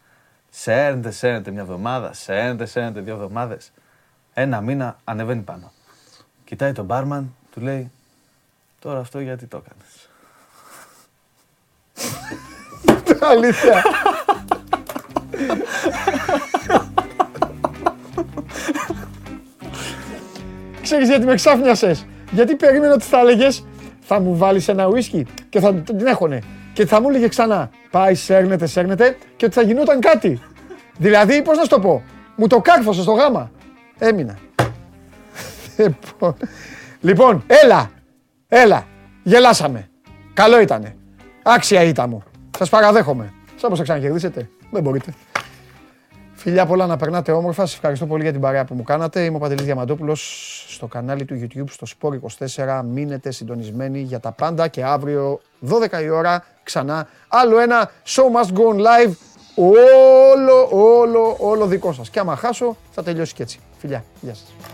Σέρνεται, σέρνεται μια εβδομάδα, σέρνεται, σέρνεται δύο εβδομάδες. Ένα μήνα ανεβαίνει πάνω. Κοιτάει τον μπάρμαν, του λέει: Τώρα αυτό γιατί το έκανες; Αλήθεια. Ξέρεις γιατί με ξάφνιασες; Γιατί περίμενα ότι θα έλεγες θα μου βάλεις ένα ουίσκι και θα την έχωνε. Και θα μου έλεγε ξανά πάει, σέρνεται, σέρνεται και ότι θα γινόταν κάτι. Δηλαδή, πώς να σου το πω, μου το κάρφωσε στο γάμα. Έμεινα. Λοιπόν, Λοιπόν, έλα, έλα, γελάσαμε. Καλό ήτανε. Άξια ήταν μου. Σας παραδέχομαι. Σαν πως θα ξανακερδίσετε. Δεν μπορείτε. Φιλιά πολλά να περνάτε όμορφα. Σας ευχαριστώ πολύ για την παρέα που μου κάνατε. Είμαι ο Παντελής Διαμαντόπουλος στο κανάλι του YouTube στο Sport24. Μείνετε συντονισμένοι για τα πάντα και αύριο 12 η ώρα ξανά άλλο ένα Show Must Go On Live. Όλο, όλο, όλο δικό σας. Και άμα χάσω θα τελειώσει και έτσι. Φιλιά, γεια σας.